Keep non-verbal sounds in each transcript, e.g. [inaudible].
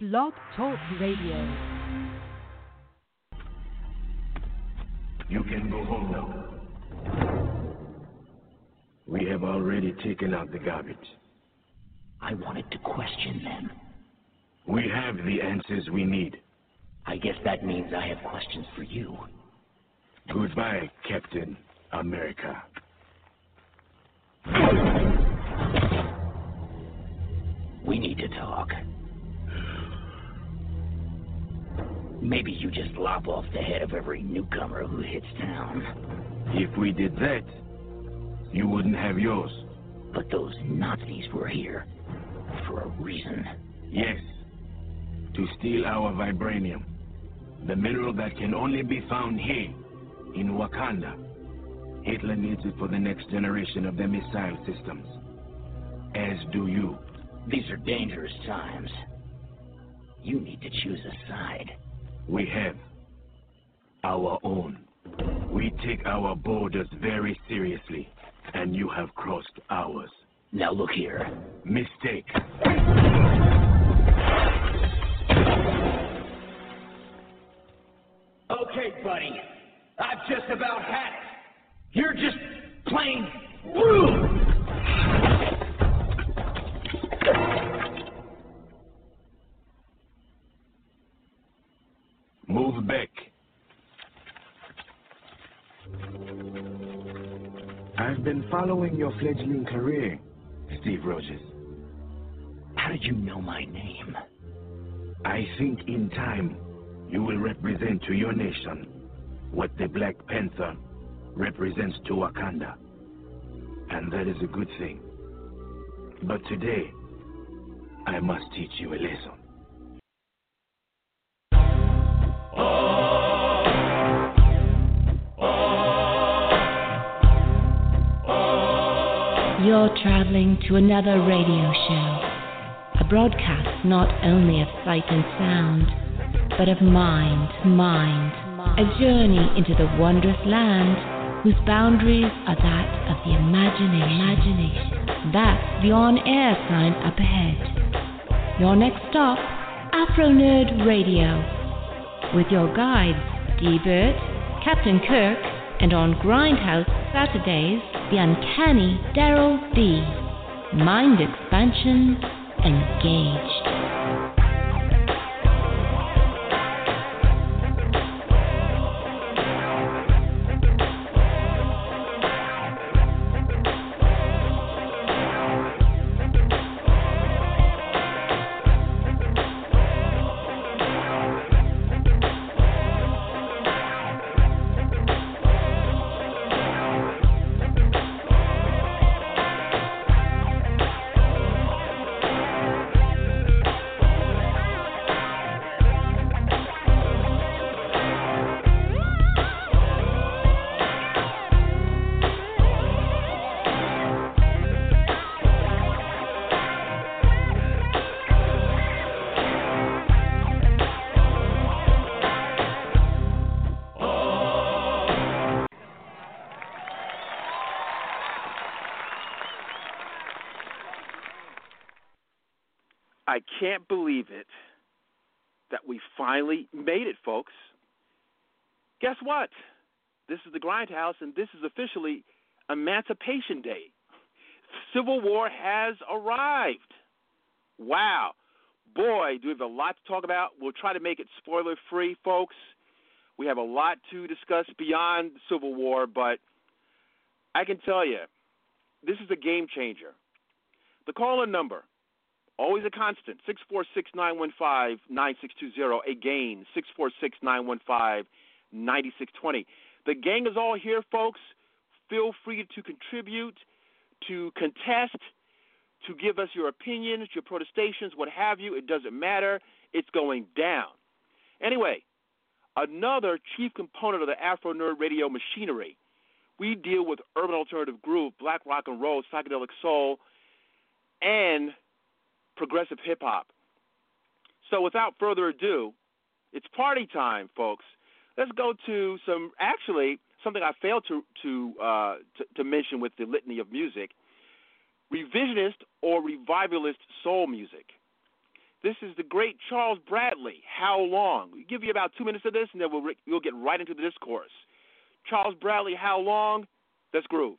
Blog Talk Radio. You can go home now. We have already taken out the garbage. I wanted to question them. We have the answers we need. I guess that means I have questions for you. Goodbye, Captain America. We need to talk. Maybe you just lop off the head of every newcomer who hits town. If we did that, you wouldn't have yours. But those Nazis were here for a reason. Yes, to steal our vibranium, the mineral that can only be found here in Wakanda. Hitler needs it for the next generation of their missile systems. As do you. These are dangerous times. You need to choose a side. We have our own. We take our borders very seriously, and you have crossed ours. Now look here. Mistake. Okay, buddy. I've just about had it. You're just plain rude. Move back. I've been following your fledgling career, Steve Rogers. How did you know my name? I think in time you will represent to your nation what the Black Panther represents to Wakanda. And that is a good thing. But today, I must teach you a lesson. You're traveling to another radio show. A broadcast not only of sight and sound, but of mind, mind. A journey into the wondrous land whose boundaries are that of the imagination. imagination. That's the on air sign up ahead. Your next stop, Afronerd Radio. With your guides, Dburt, Captain Kirk, and on Grindhouse Saturdays, the uncanny Daryll D. Mind expansion engaged. Can't believe it that we finally made it, folks. Guess what? This is the Grindhouse, and this is officially Emancipation Day. Civil War has arrived. Wow. Boy, do we have a lot to talk about. We'll try to make it spoiler free, folks. We have a lot to discuss beyond Civil War, but I can tell you, this is a game changer. The call in number, always a constant, 646 915 9620. Again, 646 915 9620. The gang is all here, folks. Feel free to contribute, to contest, to give us your opinions, your protestations, what have you. It doesn't matter. It's going down. Anyway, another chief component of the Afronerd Radio machinery. We deal with urban alternative groove, black rock and roll, psychedelic soul, and progressive hip hop. So without further ado, it's party time, folks. Let's go to some actually something I failed to to, uh, to mention with the litany of music: revisionist or revivalist soul music. This is the great Charles Bradley. How long? We give you about two minutes of this, and then we'll, we'll get right into the discourse. Charles Bradley, how long? Let's groove.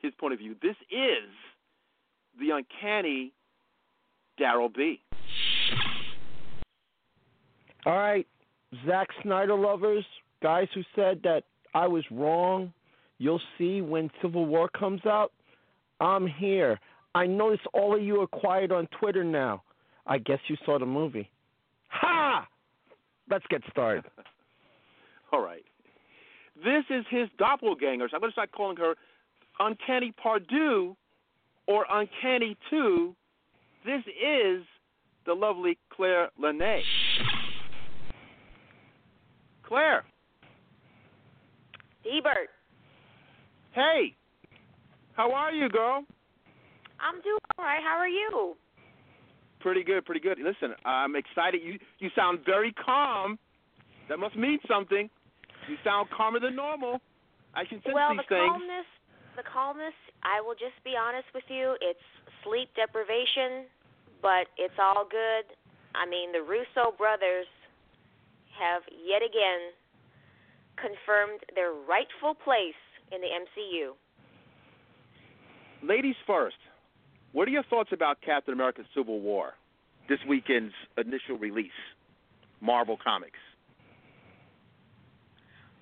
his point of view. This is the uncanny Daryll B. All right, Zack Snyder lovers, guys who said that I was wrong, you'll see when Civil War comes out. I'm here. I notice all of you are quiet on Twitter now. I guess you saw the movie. Ha! Let's get started. [laughs] All right. This is his doppelganger. So I'm going to start calling her Uncanny Pardue or Uncanny 2. This is the lovely Claire Lanay. Claire. Ebert. Hey, how are you, girl? I'm doing all right. How are you? Pretty good, pretty good. Listen, I'm excited. You you sound very calm. That must mean something. You sound calmer than normal. I can sense well, these the things. calmness, the calmness. I will just be honest with you. It's sleep deprivation, but it's all good. I mean, the Russo brothers have yet again confirmed their rightful place in the MCU. Ladies first. What are your thoughts about Captain America: Civil War, this weekend's initial release, Marvel Comics?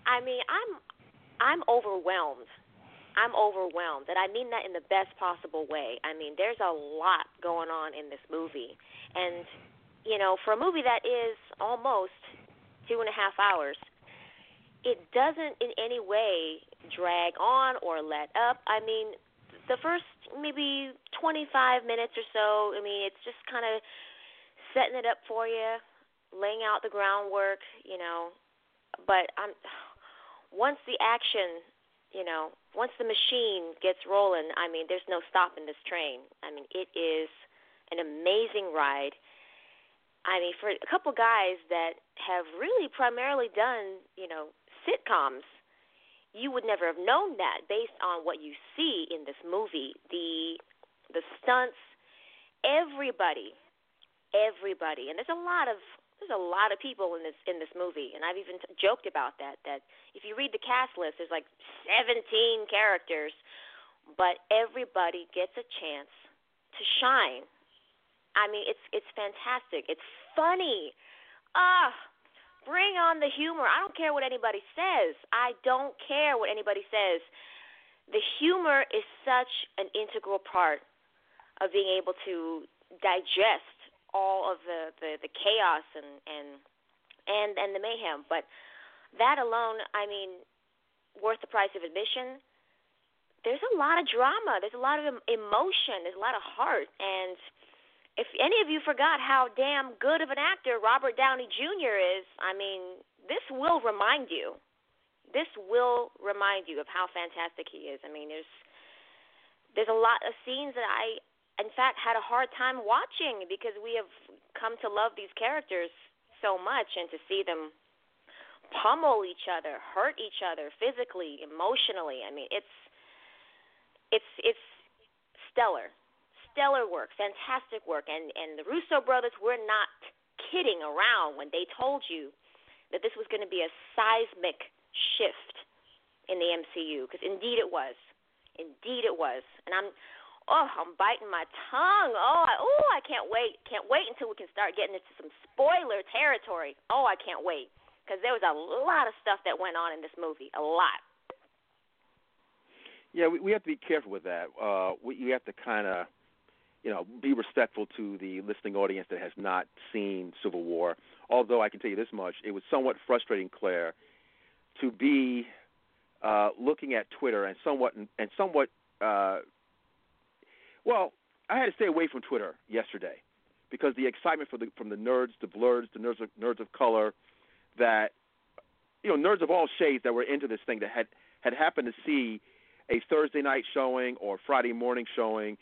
I mean, I'm I'm overwhelmed. I'm overwhelmed, and I mean that in the best possible way. I mean, there's a lot going on in this movie, and you know, for a movie that is almost two and a half hours, it doesn't in any way drag on or let up. I mean, the first maybe 25 minutes or so, I mean, it's just kind of setting it up for you, laying out the groundwork, you know. But I'm [sighs] once the action, you know, once the machine gets rolling, I mean, there's no stopping this train. I mean, it is an amazing ride. I mean, for a couple guys that have really primarily done, you know, sitcoms, you would never have known that based on what you see in this movie. The the stunts, everybody, everybody, and there's a lot of there's a lot of people in this in this movie, and I've even t- joked about that. That if you read the cast list, there's like 17 characters, but everybody gets a chance to shine. I mean, it's it's fantastic. It's funny. Ah, Bring on the humor. I don't care what anybody says. I don't care what anybody says. The humor is such an integral part of being able to digest all of the, the, the chaos and, and and and the mayhem. But that alone, I mean, worth the price of admission. There's a lot of drama. There's a lot of emotion. There's a lot of heart, and if any of you forgot how damn good of an actor Robert Downey Jr. is, I mean, this will remind you. This will remind you of how fantastic he is. I mean, there's there's a lot of scenes that I in fact had a hard time watching because we have come to love these characters so much and to see them pummel each other, hurt each other physically, emotionally. I mean, it's it's it's stellar. Stellar work, fantastic work, and and the Russo brothers were not kidding around when they told you that this was going to be a seismic shift in the MCU because indeed it was, indeed it was, and I'm oh I'm biting my tongue oh I, oh I can't wait can't wait until we can start getting into some spoiler territory oh I can't wait because there was a lot of stuff that went on in this movie a lot. Yeah, we, we have to be careful with that. Uh, we, you have to kind of you know, be respectful to the listening audience that has not seen Civil War. Although I can tell you this much, it was somewhat frustrating, Claire, to be uh, looking at Twitter and somewhat and somewhat. Uh, well, I had to stay away from Twitter yesterday because the excitement the from the nerds, the blerds, the nerds of, nerds of color, that you know, nerds of all shades that were into this thing that had had happened to see a Thursday night showing or Friday morning showing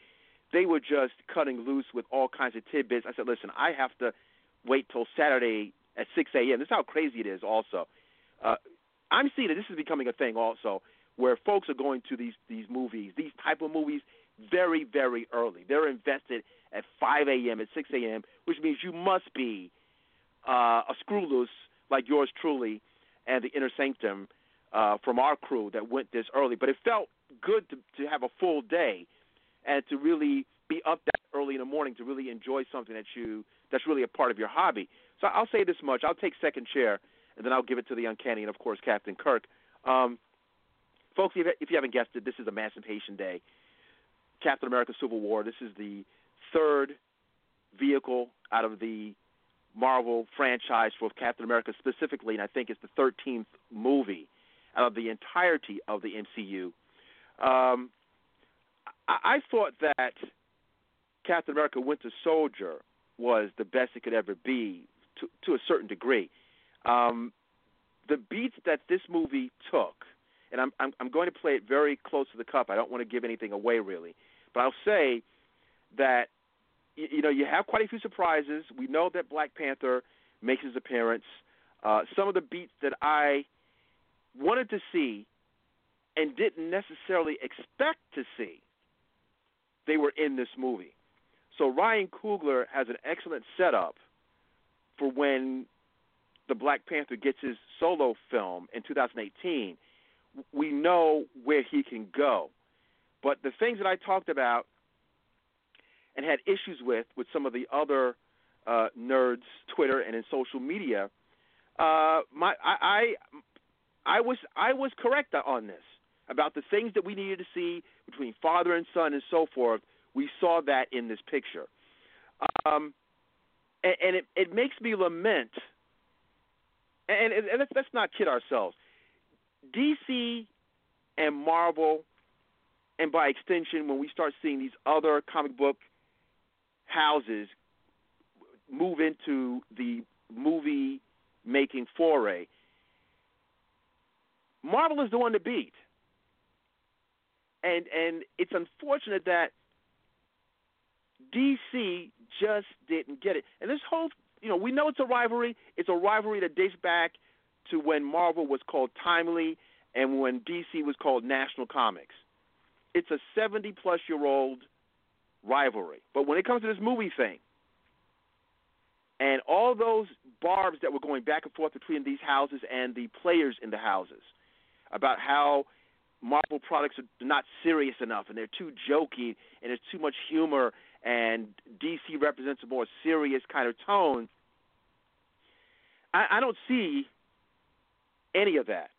they were just cutting loose with all kinds of tidbits. I said, listen, I have to wait till Saturday at 6 a.m. This is how crazy it is. Also, uh, I'm seeing that this is becoming a thing also, where folks are going to these these movies, these type of movies, very very early. They're invested at 5 a.m. at 6 a.m., which means you must be uh, a screw loose like yours truly and the inner sanctum uh, from our crew that went this early. But it felt good to, to have a full day and to really be up that early in the morning to really enjoy something that you that's really a part of your hobby. So I'll say this much: I'll take second chair, and then I'll give it to the uncanny and of course Captain Kirk. Um, folks, if you haven't guessed it, this is Emancipation Day. Captain America: Civil War. This is the third vehicle out of the Marvel franchise for Captain America specifically, and I think it's the 13th movie out of the entirety of the MCU. Um, I, I thought that Captain America: Winter Soldier was the best it could ever be to to a certain degree. Um, the beats that this movie took, and I'm, I'm I'm going to play it very close to the cup. I don't want to give anything away really, but I'll say that you, you know you have quite a few surprises. We know that Black Panther makes his appearance. Uh, some of the beats that I wanted to see and didn't necessarily expect to see, they were in this movie. So Ryan Coogler has an excellent setup for when the Black Panther gets his solo film in 2018. We know where he can go. But the things that I talked about and had issues with with some of the other uh, nerds, Twitter and in social media, uh, my I, I I was I was correct on this about the things that we needed to see between father and son and so forth. We saw that in this picture, um, and, and it it makes me lament. And, and, let's, let's not kid ourselves. DC and Marvel, and by extension, when we start seeing these other comic book houses move into the movie making foray, Marvel is the one to beat. And and it's unfortunate that DC just didn't get it. And this whole you know, we know it's a rivalry. It's a rivalry that dates back to when Marvel was called Timely and when DC was called National Comics. It's a 70 plus year old rivalry. But when it comes to this movie thing, and all those barbs that were going back and forth between these houses and the players in the houses about how Marvel products are not serious enough and they're too jokey and there's too much humor and DC represents a more serious kind of tone. I, I don't see any of that.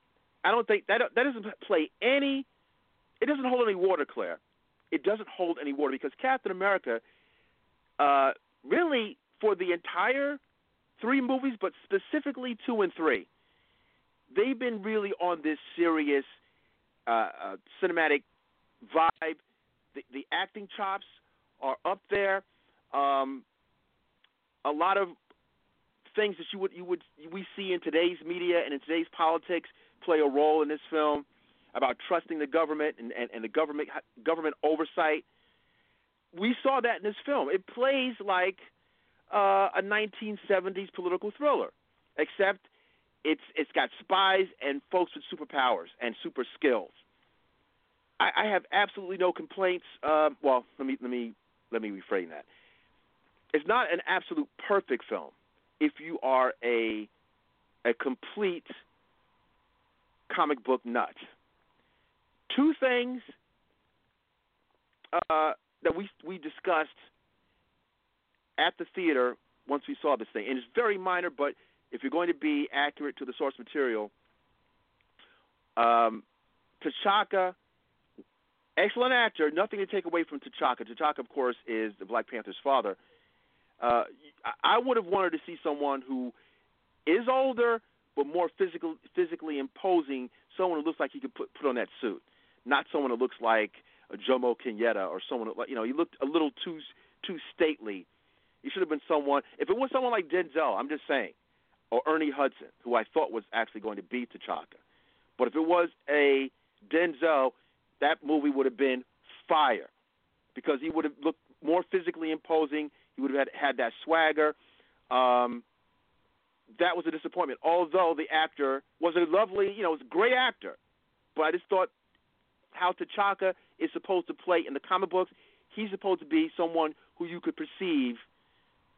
I don't think that that doesn't play any. It doesn't hold any water, Claire. It doesn't hold any water because Captain America, uh, really for the entire three movies, but specifically two and three, they've been really on this serious uh, uh, cinematic vibe. The, the acting chops are up there. Um, a lot of things that you would you would we see in today's media and in today's politics play a role in this film about trusting the government and, and, and the government government oversight. We saw that in this film. It plays like uh, a 1970s political thriller, except it's it's got spies and folks with superpowers and super skills. I, I have absolutely no complaints. Uh, well, let me let me let me reframe that. It's not an absolute perfect film if you are a a complete comic book nut. Two things uh, that we we discussed at the theater once we saw this thing, and it's very minor, but if you're going to be accurate to the source material, um, T'Chaka excellent actor. Nothing to take away from T'Chaka. T'Chaka, of course, is the Black Panther's father. Uh, I would have wanted to see someone who is older but more physical, physically imposing. Someone who looks like he could put put on that suit, not someone who looks like a Jomo Kenyatta or someone who, you know he looked a little too too stately. He should have been someone. If it was someone like Denzel, I'm just saying, or Ernie Hudson, who I thought was actually going to beat T'Chaka. But if it was a Denzel, that movie would have been fire because he would have looked more physically imposing. He would have had, had that swagger. Um, that was a disappointment. Although the actor was a lovely, you know, was a great actor, but I just thought how T'Chaka is supposed to play in the comic books. He's supposed to be someone who you could perceive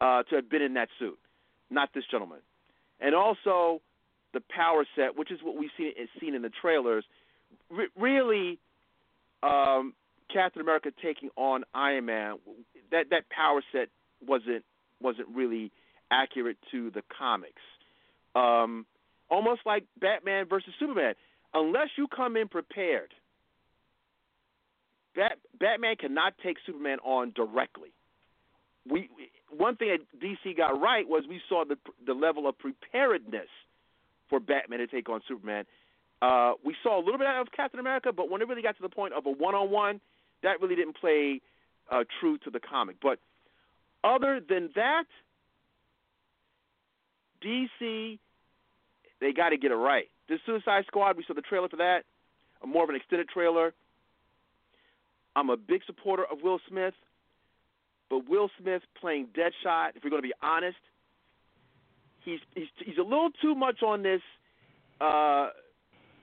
uh, to have been in that suit, not this gentleman. And also the power set, which is what we've seen, seen in the trailers, re- really um, Captain America taking on Iron Man, that that power set wasn't wasn't really accurate to the comics. Um, almost like Batman versus Superman. Unless you come in prepared, Bat, Batman cannot take Superman on directly. We one thing that DC got right was we saw the the level of preparedness for Batman to take on Superman. Uh, we saw a little bit of Captain America, but when it really got to the point of a one-on-one, that really didn't play uh, true to the comic. But other than that, DC, they got to get it right. The Suicide Squad, we saw the trailer for that. a more of an extended trailer. I'm a big supporter of Will Smith, but Will Smith playing Deadshot, if we're going to be honest, he's he's he's a little too much on this, uh,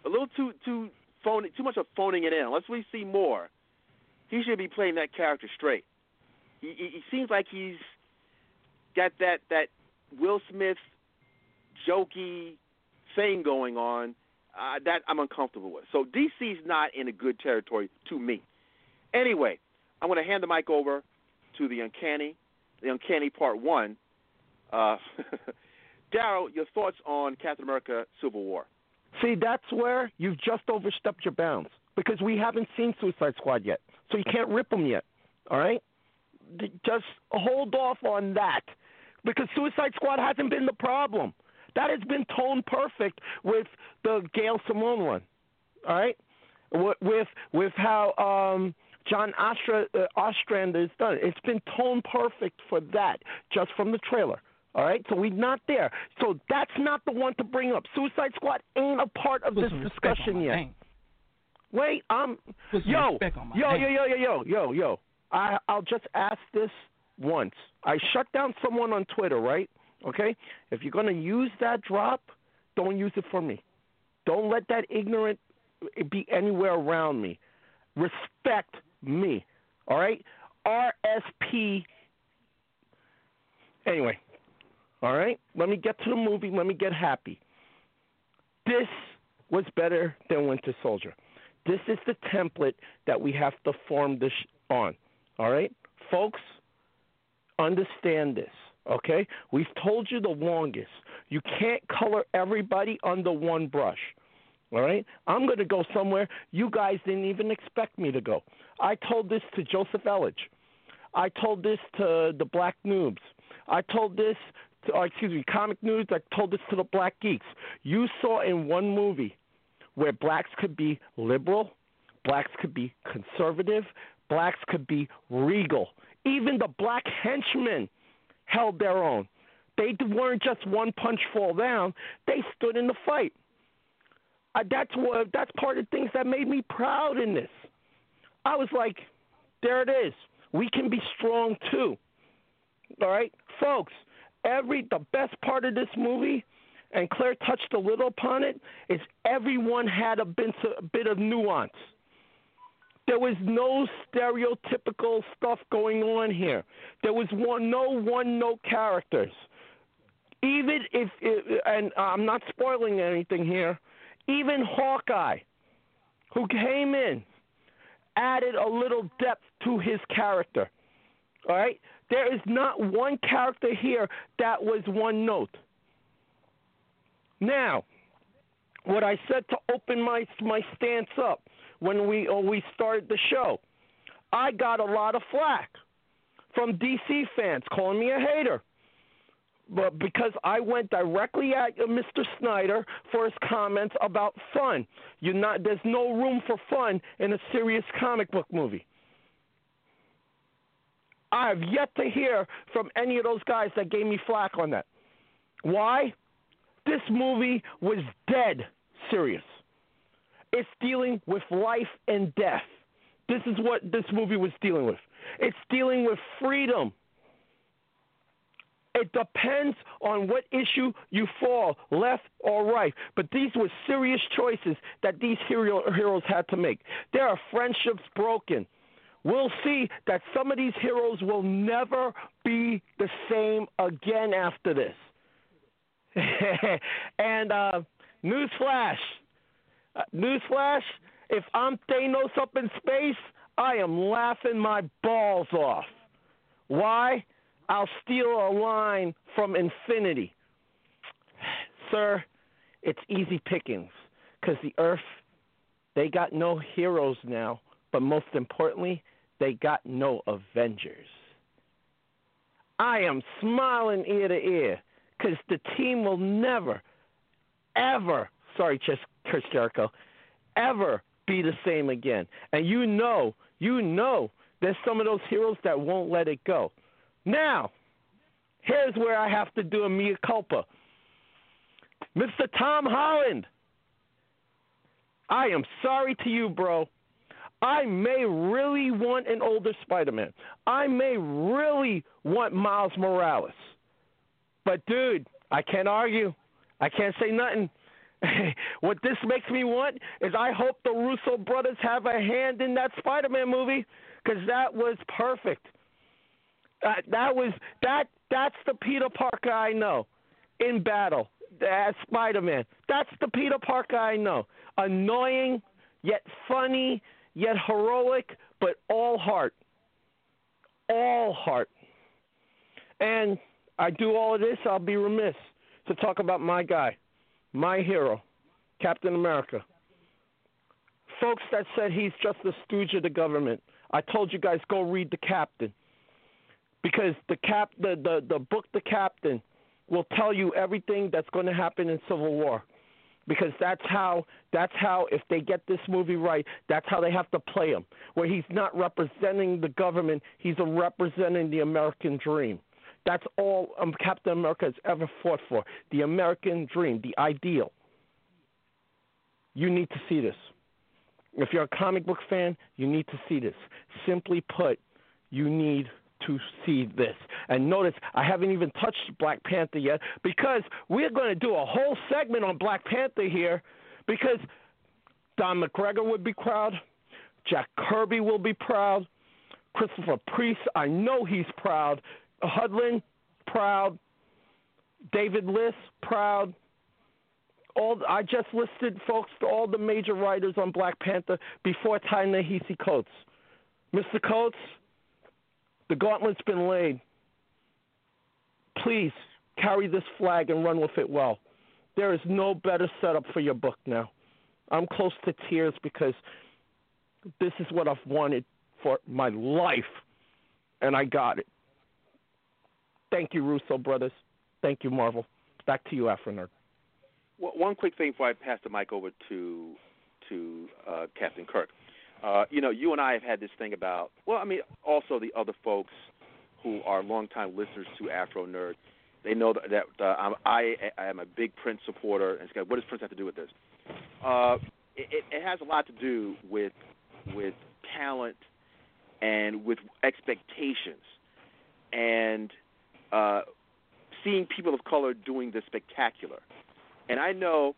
a little too too phony, too much of phoning it in. Unless we see more, he should be playing that character straight. He, he, he seems like he's got that that Will Smith jokey thing going on uh, that I'm uncomfortable with. So DC's not in a good territory to me. Anyway, I'm going to hand the mic over to the Uncanny, the Uncanny Part One. Uh, [laughs] Daryl, your thoughts on Captain America: Civil War? See, that's where you've just overstepped your bounds because we haven't seen Suicide Squad yet, so you can't rip them yet. All right, just hold off on that because Suicide Squad hasn't been the problem. That has been tone perfect with the Gail Simone one. All right, with with how um, John Ostra, uh, Ostrander has done it. It's been tone perfect for that just from the trailer. All right, so we're not there. So that's not the one to bring up. Suicide Squad ain't a part of Put this discussion yet. name. Wait, um, yo, respect on my yo, name. yo, yo, yo, yo, yo, yo. I I'll just ask this once. I shut down someone on Twitter, right? Okay. If you're gonna use that drop, don't use it for me. Don't let that ignorant be anywhere around me. Respect me. All right. RSP. Anyway. All right. Let me get to the movie. Let me get happy. This was better than Winter Soldier. This is the template that we have to form this on. All right, folks, understand this. Okay, we've told you the longest. You can't color everybody under one brush. All right, I'm going to go somewhere you guys didn't even expect me to go. I told this to Joseph Illidge. I told this to the Black Noobs. I told this to, or excuse me, Comic News. I told this to the Black Geeks. You saw in one movie where blacks could be liberal, blacks could be conservative, blacks could be regal. Even the black henchmen held their own. They weren't just one punch fall down. They stood in the fight. Uh, that's what that's part of the things that made me proud in this. I was like, there it is. We can be strong too. All right, folks. Every the best part of this movie, and Claire touched a little upon it, is everyone had a bit, a bit of nuance. There was no stereotypical stuff going on here. There was one, no one note characters. Even if, and I'm not spoiling anything here, even Hawkeye, who came in, added a little depth to his character. All right? There is not one character here that was one note. Now, what I said to open my my stance up when we uh, we started the show, I got a lot of flack from DC fans calling me a hater. But because I went directly at Mr. Snyder for his comments about fun, you not there's no room for fun in a serious comic book movie. I have yet to hear from any of those guys that gave me flack on that. Why? This movie was dead serious. It's dealing with life and death. This is what this movie was dealing with. It's dealing with freedom. It depends on what issue you fall, left or right. But these were serious choices that these hero, heroes had to make. There are friendships broken. We'll see that some of these heroes will never be the same again after this. [laughs] and uh, newsflash, uh, newsflash: if I'm Thanos up in space, I am laughing my balls off. Why? I'll steal a line from Infinity. Sir, it's easy pickings because the Earth, they got no heroes now, but most importantly, they got no Avengers. I am smiling ear to ear because the team will never, ever, sorry, Chris Jericho, ever be the same again. And you know, you know, there's some of those heroes that won't let it go. Now, here's where I have to do a mea culpa. Mr. Tom Holland, I am sorry to you, bro. I may really want an older Spider Man. I may really want Miles Morales. But, dude, I can't argue. I can't say nothing. [laughs] what this makes me want is I hope the Russo brothers have a hand in that Spider Man movie because that was perfect. Uh, that was that. That's the Peter Parker I know in battle as Spider Man. That's the Peter Parker I know. Annoying, yet funny, yet heroic, but all heart. All heart. And I do all of this, I'll be remiss to talk about my guy, my hero, Captain America. Folks that said he's just a stooge of the government. I told you guys go read the captain. Because the cap the, the, the book The Captain will tell you everything that's going to happen in Civil War. Because that's how that's how if they get this movie right, that's how they have to play him. Where he's not representing the government, he's representing the American dream. That's all um, Captain America has ever fought for the American dream, the ideal. You need to see this. If you're a comic book fan, you need to see this. Simply put, you need to see this. And notice I haven't even touched Black Panther yet because we're going to do a whole segment on Black Panther here because Don McGregor would be proud, Jack Kirby will be proud, Christopher Priest, I know he's proud, Hudlin, proud, David Liss, proud. All I just listed, folks, all the major writers on Black Panther before Ta-Nehisi Coates. Mr. Coates, the gauntlet's been laid. Please carry this flag and run with it well. There is no better setup for your book now. I'm close to tears because this is what I've wanted for my life, and I got it. Thank you, Russo brothers. Thank you, Marvel. Back to you, Afronerd. Well, one quick thing before I pass the mic over to to uh, Captain Kirk. Uh, you know, you and I have had this thing about. Well, I mean, also the other folks who are longtime listeners to Afronerd. They know that, that uh, I'm, I, I am a big Prince supporter. And what does Prince have to do with this? Uh, it, it has a lot to do with with talent and with expectations and uh, seeing people of color doing the spectacular. And I know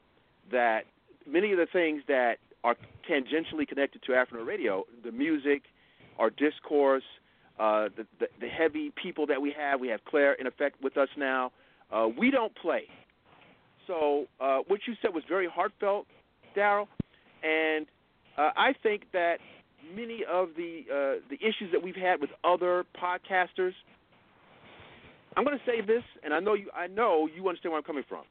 that many of the things that are tangentially connected to Afro Radio, the music, our discourse, uh, the, the, the heavy people that we have. We have Claire in effect with us now. Uh, we don't play. So uh, what you said was very heartfelt, Daryl, and uh, I think that many of the uh, the issues that we've had with other podcasters. I'm going to say this, and I know you. I know you understand where I'm coming from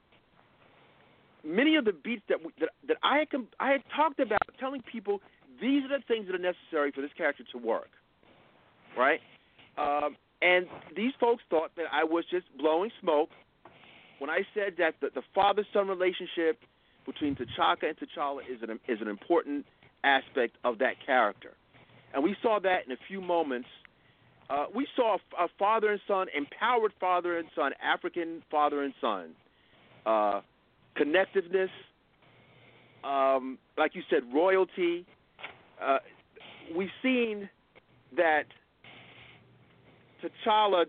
many of the beats that that, that I had I had talked about telling people these are the things that are necessary for this character to work, right? Um, and these folks thought that I was just blowing smoke when I said that the, the father-son relationship between T'Chaka and T'Challa is an is an important aspect of that character, and we saw that in a few moments. Uh, we saw a, a father and son, empowered father and son, African father and son, uh, connectiveness, um, like you said, royalty. Uh, we've seen that T'Challa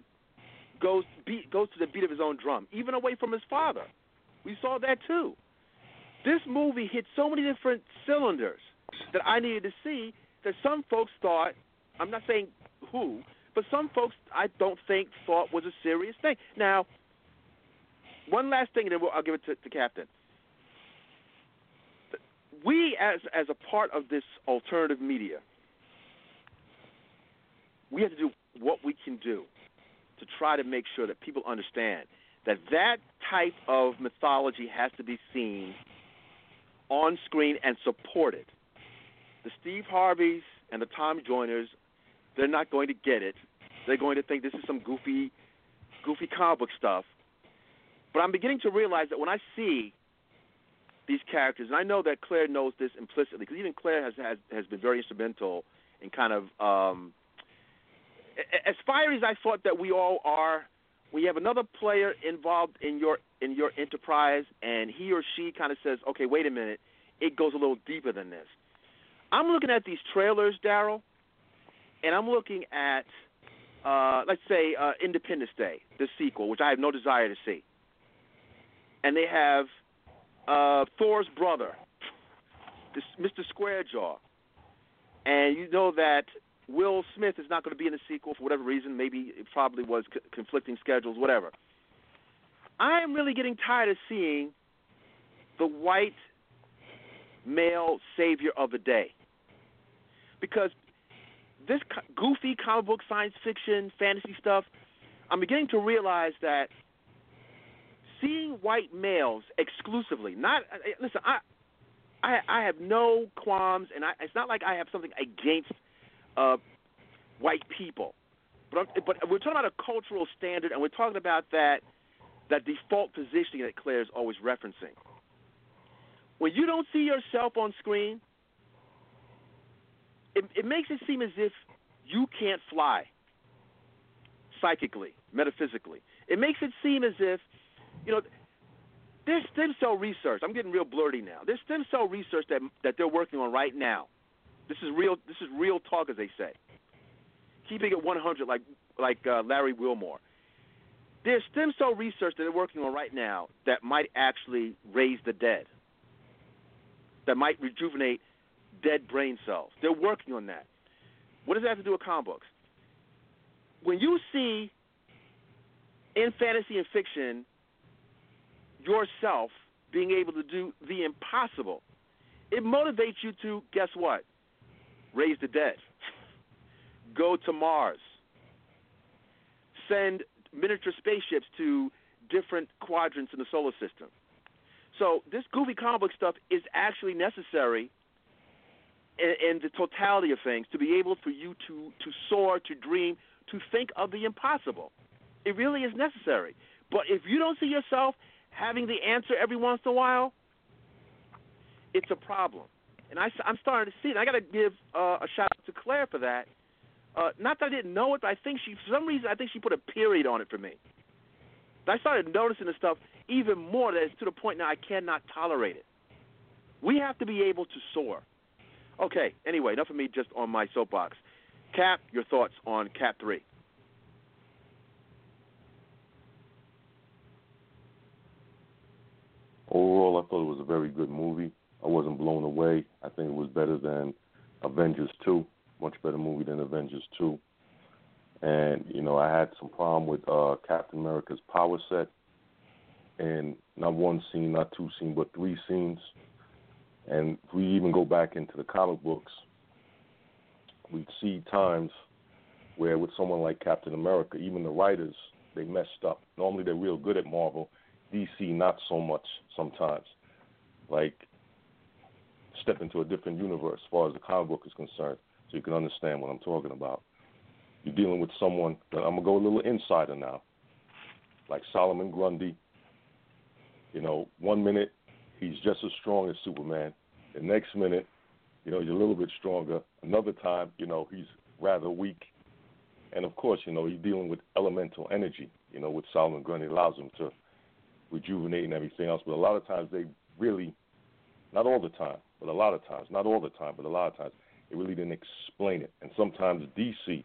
goes beat, goes to the beat of his own drum, even away from his father. We saw that too. This movie hit so many different cylinders that I needed to see that some folks thought. I'm not saying who, but some folks I don't think thought was a serious thing. Now, one last thing, and then we'll, I'll give it to, to Captain. We, as as a part of this alternative media, we have to do what we can do to try to make sure that people understand that that type of mythology has to be seen on screen and supported. The Steve Harveys and the Tom Joyners, they're not going to get it. They're going to think this is some goofy, goofy comic book stuff. But I'm beginning to realize that when I see these characters, and I know that Claire knows this implicitly, because even Claire has, has has been very instrumental in kind of um, as fiery as I thought that we all are. We have another player involved in your in your enterprise, and he or she kind of says, "Okay, wait a minute. it goes a little deeper than this. I'm looking at these trailers, Daryl, and I'm looking at, uh, let's say, uh, Independence Day, the sequel, which I have no desire to see. And they have uh, Thor's brother, this, Mr. Squarejaw. And you know that Will Smith is not going to be in the sequel for whatever reason. Maybe it probably was c- conflicting schedules, whatever. I am really getting tired of seeing the white male savior of the day. Because this goofy comic book science fiction fantasy stuff, I'm beginning to realize that seeing white males exclusively, not listen, I I I have no qualms and I, it's not like I have something against uh white people. But I'm, but we're talking about a cultural standard and we're talking about that that default positioning that Claire's always referencing. When you don't see yourself on screen, it, it makes it seem as if you can't fly psychically, metaphysically. It makes it seem as if, you know, there's stem cell research. I'm getting real blurty now. There's stem cell research that that they're working on right now. This is real. This is real talk, as they say. Keeping it 100, like like uh, Larry Wilmore. There's stem cell research that they're working on right now that might actually raise the dead. That might rejuvenate dead brain cells. They're working on that. What does that have to do with comic books? When you see in fantasy and fiction yourself being able to do the impossible, it motivates you to, guess what? Raise the dead, [laughs] go to Mars, send miniature spaceships to different quadrants in the solar system. So this goofy comic book stuff is actually necessary in, the totality of things to be able for you to to soar, to dream, to think of the impossible. It really is necessary. But if you don't see yourself having the answer every once in a while, it's a problem. And I, I'm starting to see it. I got to give uh, a shout out to Claire for that. Uh, not that I didn't know it, but I think she, for some reason, I think she put a period on it for me. I started noticing the stuff even more that it's to the point now I cannot tolerate it. We have to be able to soar. Okay, anyway, enough of me just on my soapbox. Cap, your thoughts on Cap 3. Overall, I thought it was a very good movie. I wasn't blown away. I think it was better than Avengers 2, much better movie than Avengers 2. And, you know, I had some problem with uh, Captain America's power set. And not one scene, not two scenes, but three scenes and if we even go back into the comic books, we see times where with someone like Captain America, even the writers, they messed up. Normally they're real good at Marvel. DC not so much sometimes. Like step into a different universe as far as the comic book is concerned, so you can understand what I'm talking about. You're dealing with someone that I'm gonna go a little insider now, like Solomon Grundy. You know, one minute he's just as strong as Superman. The next minute, you know, he's a little bit stronger. Another time, you know, he's rather weak. And of course, you know, he's dealing with elemental energy, you know, which Solomon Grundy allows him to rejuvenate and everything else. But a lot of times they really, not all the time, but a lot of times, not all the time, but a lot of times, they really didn't explain it. And sometimes DC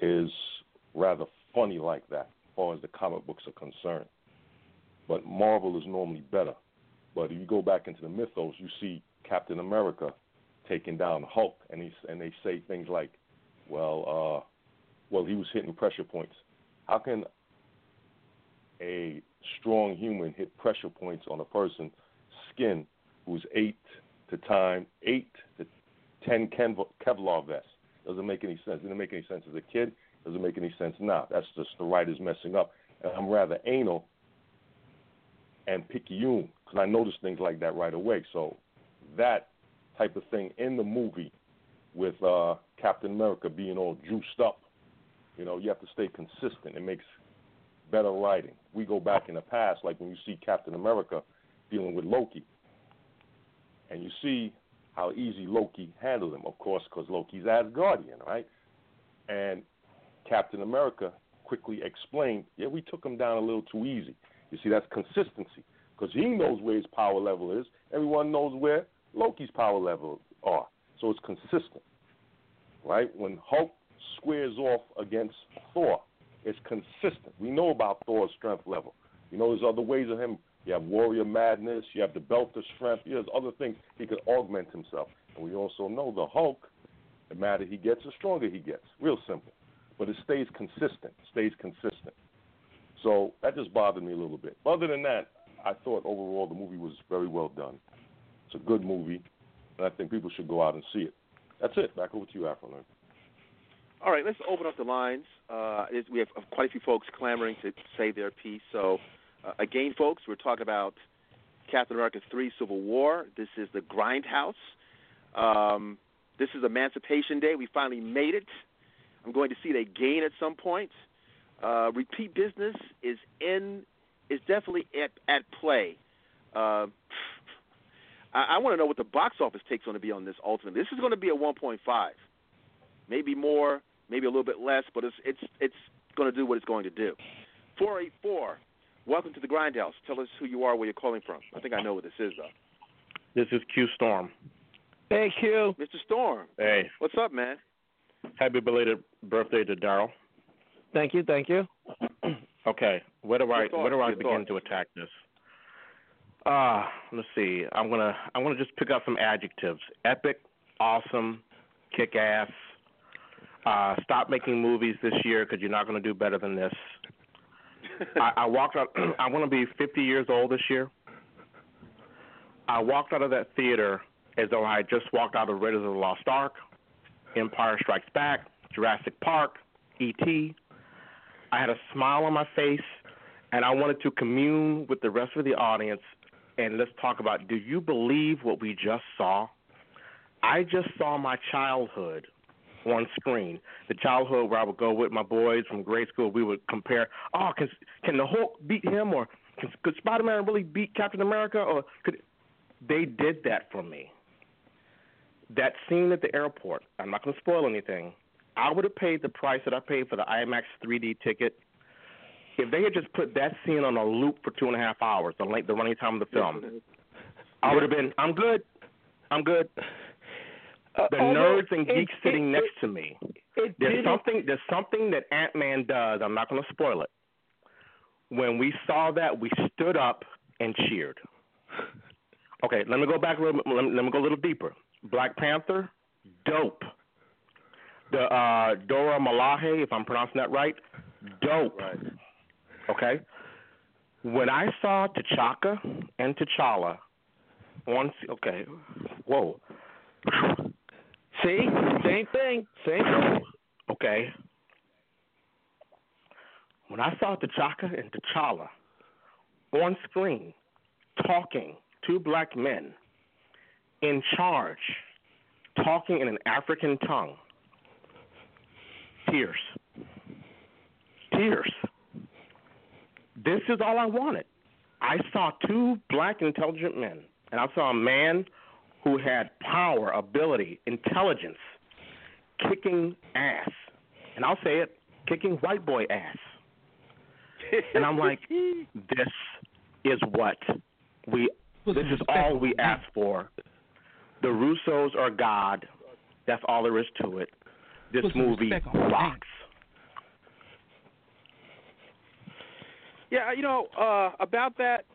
is rather funny like that, as far as the comic books are concerned. But Marvel is normally better. But if you go back into the mythos, you see Captain America taking down Hulk, and he and they say things like, "Well, uh, well, he was hitting pressure points. How can a strong human hit pressure points on a person's skin who's eight to time eight to ten Kevlar vests? Doesn't make any sense. Didn't make any sense as a kid. Doesn't make any sense now. That's just the writers messing up. And I'm rather anal and picayune because I notice things like that right away. So that type of thing in the movie with uh, Captain America being all juiced up, you know, you have to stay consistent. It makes better writing. We go back in the past, like when you see Captain America dealing with Loki, and you see how easy Loki handled him, of course, because Loki's Asgardian, right? And Captain America quickly explained, yeah, we took him down a little too easy. You see, that's consistency because he knows where his power level is. Everyone knows where Loki's power level are. So it's consistent, right? When Hulk squares off against Thor, it's consistent. We know about Thor's strength level. You know, there's other ways of him. You have warrior madness. You have the belt of strength. There's other things he could augment himself. And we also know the Hulk. The madder he gets, the stronger he gets. Real simple. But it stays consistent. Stays consistent. So that just bothered me a little bit. Other than that, I thought overall the movie was very well done. It's a good movie, and I think people should go out and see it. That's it. Back over to you, Afro. All right, let's open up the lines. Uh, we have quite a few folks clamoring to say their piece. So, uh, again, folks, we're talking about Captain America 3 Civil War. This is the Grindhouse. Um, this is Emancipation Day. We finally made it. I'm going to see it again at some point. Uh, repeat business is in is definitely at at play. Uh, I, I want to know what the box office takes going to be on this. Ultimately, this is going to be a 1.5, maybe more, maybe a little bit less, but it's it's it's going to do what it's going to do. 484. Welcome to the Grindhouse. Tell us who you are, where you're calling from. I think I know what this is, though. This is Q Storm. Hey, Q. Mr. Storm. Hey. What's up, man? Happy belated birthday to Daryll. Thank you, thank you. [clears throat] okay, where do I Good thought, where do I begin thought. to attack this? Ah, uh, let's see. I'm gonna I'm gonna just pick out some adjectives: epic, awesome, kick ass. Uh, stop making movies this year because you're not gonna do better than this. [laughs] I, I walked out. [clears throat] I'm gonna be 50 years old this year. I walked out of that theater as though I had just walked out of Raiders of the Lost Ark, Empire Strikes Back, Jurassic Park, E.T. I had a smile on my face, and I wanted to commune with the rest of the audience and let's talk about do you believe what we just saw? I just saw my childhood on screen. The childhood where I would go with my boys from grade school. We would compare. Oh, can can the Hulk beat him, or can, could Spider Man really beat Captain America? Or could they did that for me? That scene at the airport. I'm not going to spoil anything. I would have paid the price that I paid for the IMAX 3D ticket if they had just put that scene on a loop for two and a half hours, the length, the running time of the film, I would have been, I'm good, I'm good. Uh, The although nerds and geeks it- sitting it- next to me. It There's didn't- something, there's something that Ant Man does. I'm not going to spoil it. When we saw that, we stood up and cheered. Okay, let me go back a little. Let me, let me go a little deeper. Black Panther, dope. The uh, Dora Milaje, if I'm pronouncing that right, dope. Right. Okay. When I saw T'Chaka and T'Challa, once okay, whoa, See, same thing, same thing. okay. When I saw T'Chaka and T'Challa on screen talking, two black men in charge, talking in an African tongue, tears, tears. This is all I wanted. I saw two black intelligent men, and I saw a man who had power, ability, intelligence, kicking ass. And I'll say it, kicking white boy ass. And I'm like, [laughs] this is what we this is all we ask for. The Russos are God. That's all there is to it. This movie respect on my name. rocks. Yeah, you know, uh, about that,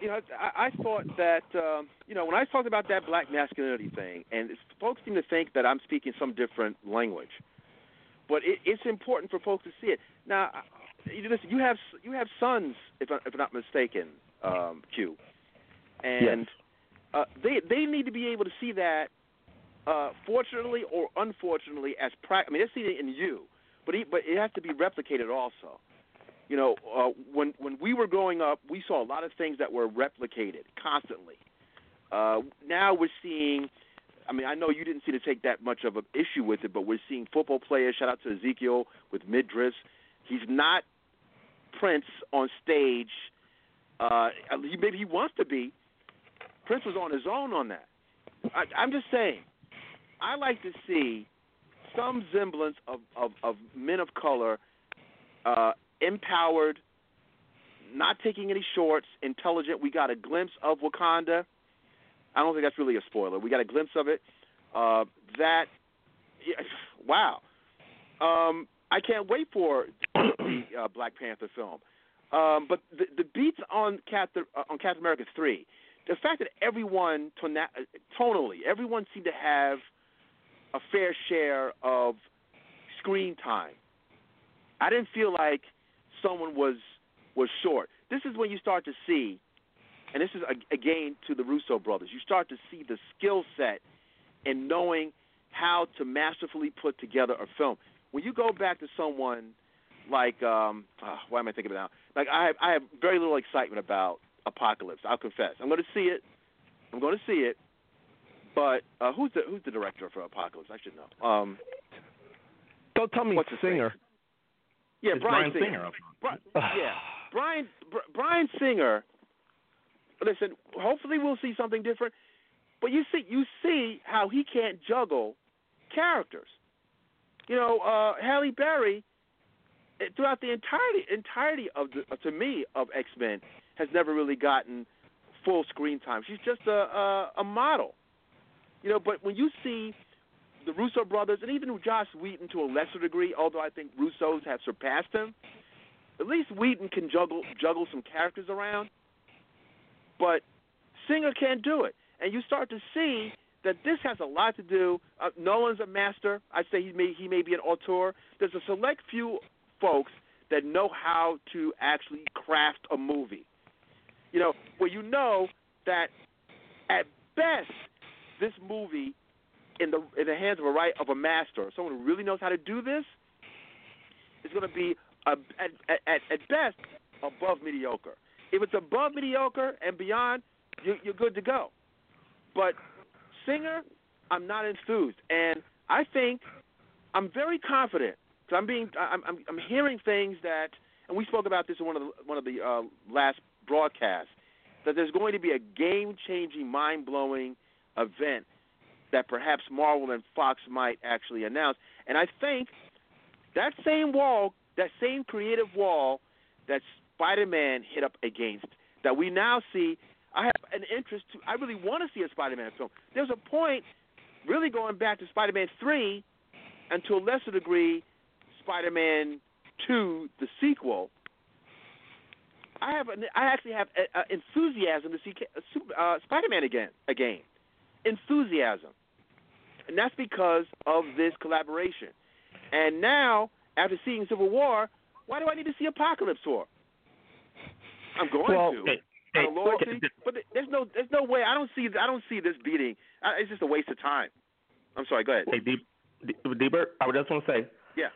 you know, I, I thought that, um, you know, when I talked about that black masculinity thing, and it's, folks seem to think that I'm speaking some different language, but it, it's important for folks to see it. Now, you listen, you have you have sons, if, I, if I'm not mistaken, um, Q, and Yes. uh, they they need to be able to see that, uh, fortunately or unfortunately, as prac. I mean, they see it in you, but it, but it has to be replicated also you know, uh, when when we were growing up, we saw a lot of things that were replicated constantly. Uh, now we're seeing. I mean, I know you didn't seem to take that much of an issue with it, but we're seeing football players. Shout out to Ezekiel with Midris. He's not Prince on stage. Uh, maybe he wants to be. Prince was on his own on that. I, I'm just saying. I like to see some semblance of, of, of men of color uh, empowered, not taking any shorts, intelligent. We got a glimpse of Wakanda. I don't think that's really a spoiler. We got a glimpse of it. Uh, that, yeah, [sighs] wow. Um, I can't wait for the [clears throat] uh, Black Panther film. Um, but the, the beats on Captain uh, on Captain America three, the fact that everyone tona- tonally, everyone seemed to have a fair share of screen time. I didn't feel like someone was was short. This is when you start to see, and this is again to the Russo brothers. You start to see the skill set in knowing how to masterfully put together a film. When you go back to someone like, um, oh, why am I thinking about now? Like I have, I have very little excitement about Apocalypse. I'll confess. I'm going to see it. I'm going to see it. But uh, who's the who's the director for Apocalypse? I should know. Um, Don't tell me what's the name? [sighs] Yeah, Brian, Bryan Singer. Singer. Bri- yeah, Bryan Br- Bryan Singer. Listen, hopefully we'll see something different. But you see, you see how he can't juggle characters. You know, uh, Halle Berry, eh, throughout the entirety entirety of the, uh, to me of X Men, has never really gotten full screen time. She's just a, a a model. You know, but when you see the Russo brothers and even Joss Whedon to a lesser degree, although I think Russo's have surpassed him, at least Wheaton can juggle juggle some characters around. But Singer can't do it, and you start to see that this has a lot to do. Uh, Nolan's a master. I say he may he may be an auteur. There's a select few folks that know how to actually craft a movie. You know, where you know that at best this movie in the in the hands of a right of a master, someone who really knows how to do this, is going to be a, at, at at best above mediocre. If it's above mediocre and beyond, you're, you're good to go. But Singer, I'm not enthused, and I think I'm very confident. Cause I'm being, I'm, I'm, I'm hearing things that, and we spoke about this in one of the one of the uh, last broadcasts, that there's going to be a game-changing, mind-blowing event that perhaps Marvel and Fox might actually announce. And I think that same wall, that same creative wall that Spider-Man hit up against, that we now see. I have an interest to. I really want to see a Spider-Man film. There's a point, really going back to Spider-Man three, and to a lesser degree, Spider-Man two, the sequel. I have. An, I actually have a, a enthusiasm to see uh, uh, Spider-Man again. Again, enthusiasm, and that's because of this collaboration. And now, after seeing Civil War, why do I need to see Apocalypse War? I'm going Well, to. hey, hey, loyalty, okay, but there's no, there's no way. I don't see, I don't see this beating. Uh, It's just a waste of time. I'm sorry. Go ahead. Hey, Deep, Deeper, I just want to say, Yeah.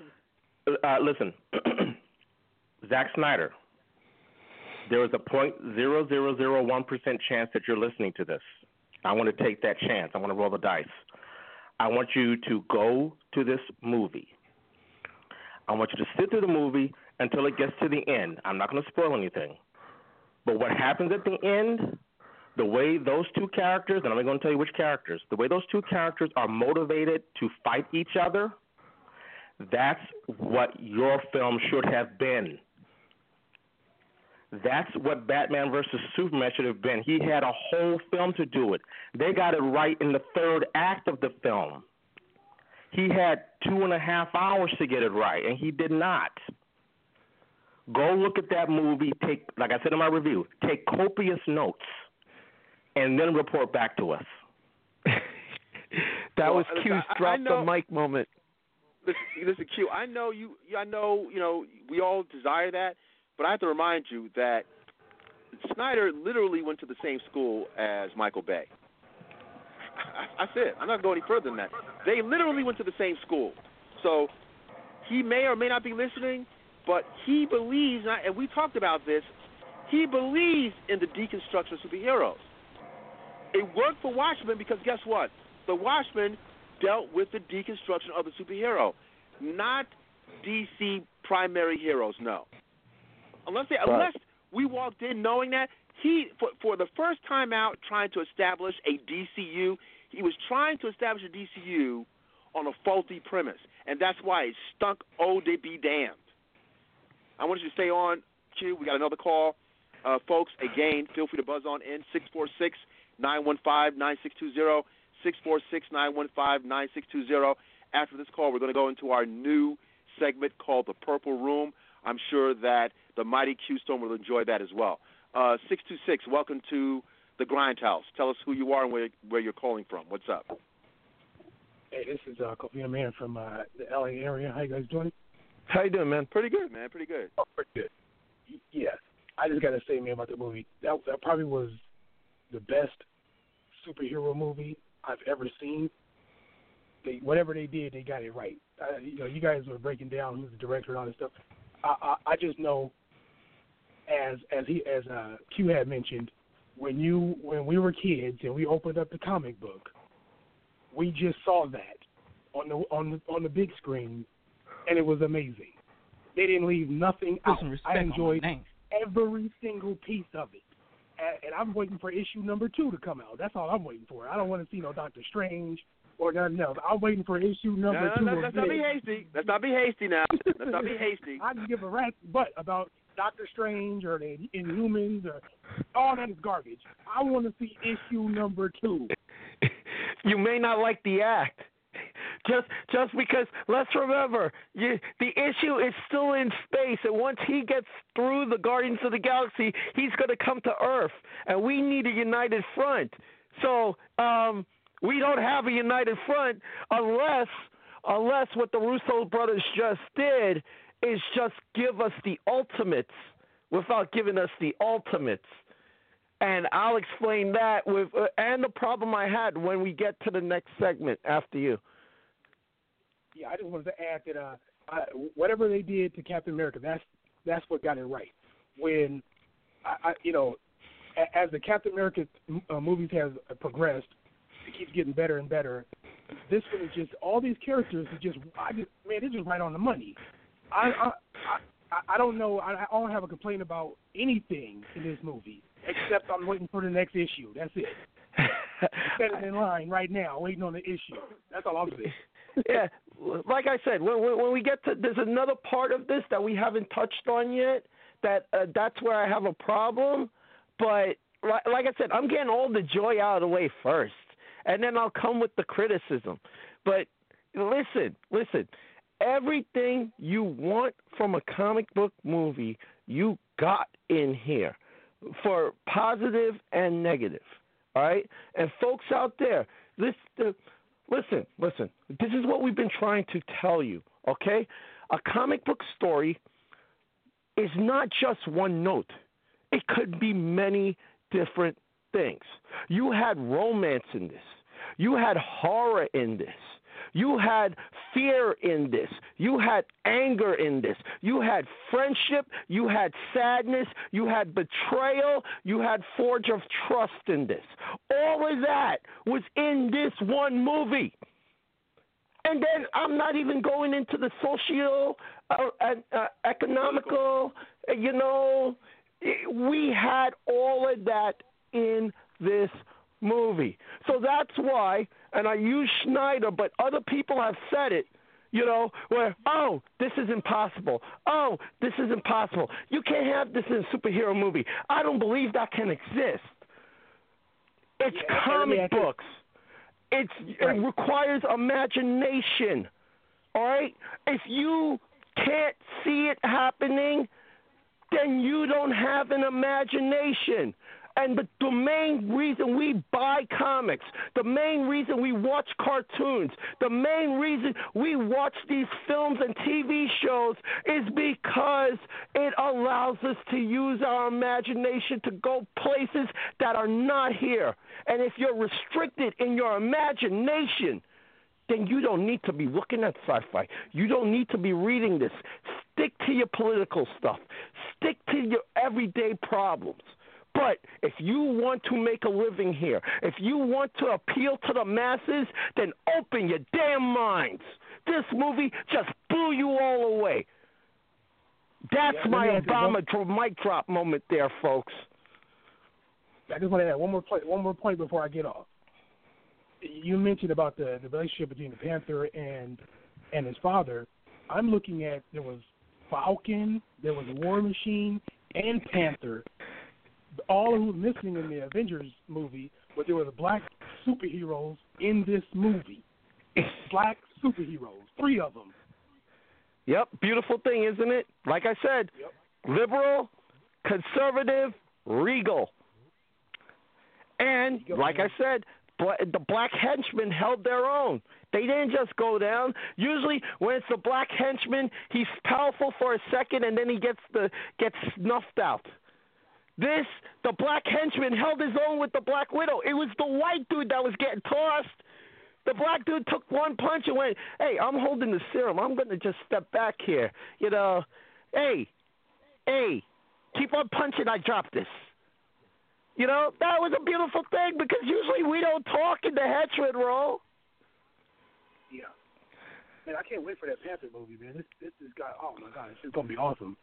uh, listen, [clears throat] Zack Snyder, there is a point zero zero zero one percent chance that you're listening to this. I want to take that chance. I want to roll the dice. I want you to go to this movie. I want you to sit through the movie until it gets to the end. I'm not going to spoil anything. But what happens at the end, the way those two characters, and I'm not going to tell you which characters, the way those two characters are motivated to fight each other, that's what your film should have been. That's what Batman versus Superman should have been. He had a whole film to do it. They got it right in the third act of the film. He had two and a half hours to get it right, and he did not. Go look at that movie. Take, like I said in my review, take copious notes, and then report back to us. [laughs] that Well, was Q's I- I drop know- the mic moment. Listen, listen, Q. I know you. I know you know we all desire that, but I have to remind you that Snyder literally went to the same school as Michael Bay. I, it. I'm not going any further than that. They literally went to the same school, so he may or may not be listening, but he believes, and we talked about this. He believes in the deconstruction of superheroes. It worked for Watchmen because guess what? The Watchmen dealt with the deconstruction of the superhero, not DC primary heroes. No, unless they, unless we walked in knowing that he for for the first time out trying to establish a DCU, he was trying to establish a DCU on a faulty premise, and that's why it stunk. Oh, they be damned. I want you to stay on Q. We got another call. Uh, folks, again, feel free to buzz on in 646 915 9620. 646 915 9620. After this call, we're going to go into our new segment called The Purple Room. I'm sure that the mighty Q Storm will enjoy that as well. Uh, 626, welcome to the Grindhouse. Tell us who you are and where, where you're calling from. What's up? Hey, this is uh, Kofi Man from uh, the LA area. How you guys doing? How you doing, man? Pretty good, man. Pretty good. Oh, pretty good. Yeah, I just gotta say, man, about the movie. That that probably was the best superhero movie I've ever seen. They whatever they did, they got it right. Uh, you know, you guys were breaking down who's the director and all this stuff. I I, I just know, as as he as uh, Q had mentioned, when you when we were kids and we opened up the comic book, we just saw that on the on the on the big screen, and it was amazing. They didn't leave nothing out. I enjoyed every single piece of it and I'm waiting for issue number two to come out. That's all I'm waiting for. I don't want to see no Doctor Strange or nothing else. I'm waiting for issue number no, two. No, let's not be hasty. Let's not be hasty now. [laughs] Let's not be hasty. I can give a rat's butt about Doctor Strange or the Inhumans or all that is garbage. I want to see issue number two. [laughs] you may not like the act. Just just because let's remember, you, the issue is still in space, and once he gets through the Guardians of the Galaxy, he's going to come to Earth, and we need a united front. So um, we don't have a united front unless unless what the Russo brothers just did is just give us the ultimates without giving us the ultimates. And I'll explain that with uh, and the problem I had when we get to the next segment after you yeah, I just wanted to add that uh, whatever they did to Captain America, that's that's what got it right. When I, I you know, as the Captain America uh, movies have progressed, it keeps getting better and better. This one is just all these characters are just I just man, they're just right on the money. I I I, I don't know. I, I don't have a complaint about anything in this movie except I'm waiting for the next issue. That's it. It in line right now, waiting on the issue. That's all I'm saying. [laughs] yeah, like I said, when, when we get to there's another part of this that we haven't touched on yet. That uh, that's where I have a problem. But like, like I said, I'm getting all the joy out of the way first, and then I'll come with the criticism. But listen, listen. Everything you want from a comic book movie, you got in here, for positive and negative. All right, and folks out there, listen, Listen, listen. This is what we've been trying to tell you, okay? A comic book story is not just one note, it could be many different things. You had romance in this, you had horror in this. You had fear in this. You had anger in this. You had friendship. You had sadness. You had betrayal. You had forge of trust in this. All of that was in this one movie. And then I'm not even going into the social, uh, uh, economical, you know, we had all of that in this movie. So that's why, and I use Schneider, but other people have said it, you know, where, oh, this is impossible. Oh, this is impossible. You can't have this in a superhero movie. I don't believe that can exist. It's yeah, comic books. It's, right. It requires imagination. All right? If you can't see it happening, then you don't have an imagination. And the, the main reason we buy comics, the main reason we watch cartoons, the main reason we watch these films and TV shows is because it allows us to use our imagination to go places that are not here. And if you're restricted in your imagination, then you don't need to be looking at sci fi. You don't need to be reading this. Stick to your political stuff, stick to your everyday problems. But if you want to make a living here, if you want to appeal to the masses, then open your damn minds. This movie just blew you all away. That's yeah, my Obama one, mic drop moment there, folks. I just want to add one more point. One more point before I get off. You mentioned about the, the relationship between the Panther and and his father. I'm looking at there was Falcon, there was War Machine, and Panther, all who were missing in the Avengers movie, but there were black superheroes in this movie. Black superheroes, three of them. Yep, beautiful thing, isn't it? Like I said, Yep. liberal, conservative, regal. And like. I said, the black henchmen held their own. They didn't just go down. Usually, when it's the black henchman, he's powerful for a second and then he gets the gets snuffed out. This, the black henchman held his own with the Black Widow. It was the white dude that was getting tossed. The black dude took one punch and went, "Hey, I'm holding the serum. I'm going to just step back here. You know, hey, hey, keep on punching. I drop this." You know, that was a beautiful thing because usually we don't talk in the henchman role. Yeah. Man, I can't wait for that Panther movie, man. This this has got oh my god, it's gonna be awesome.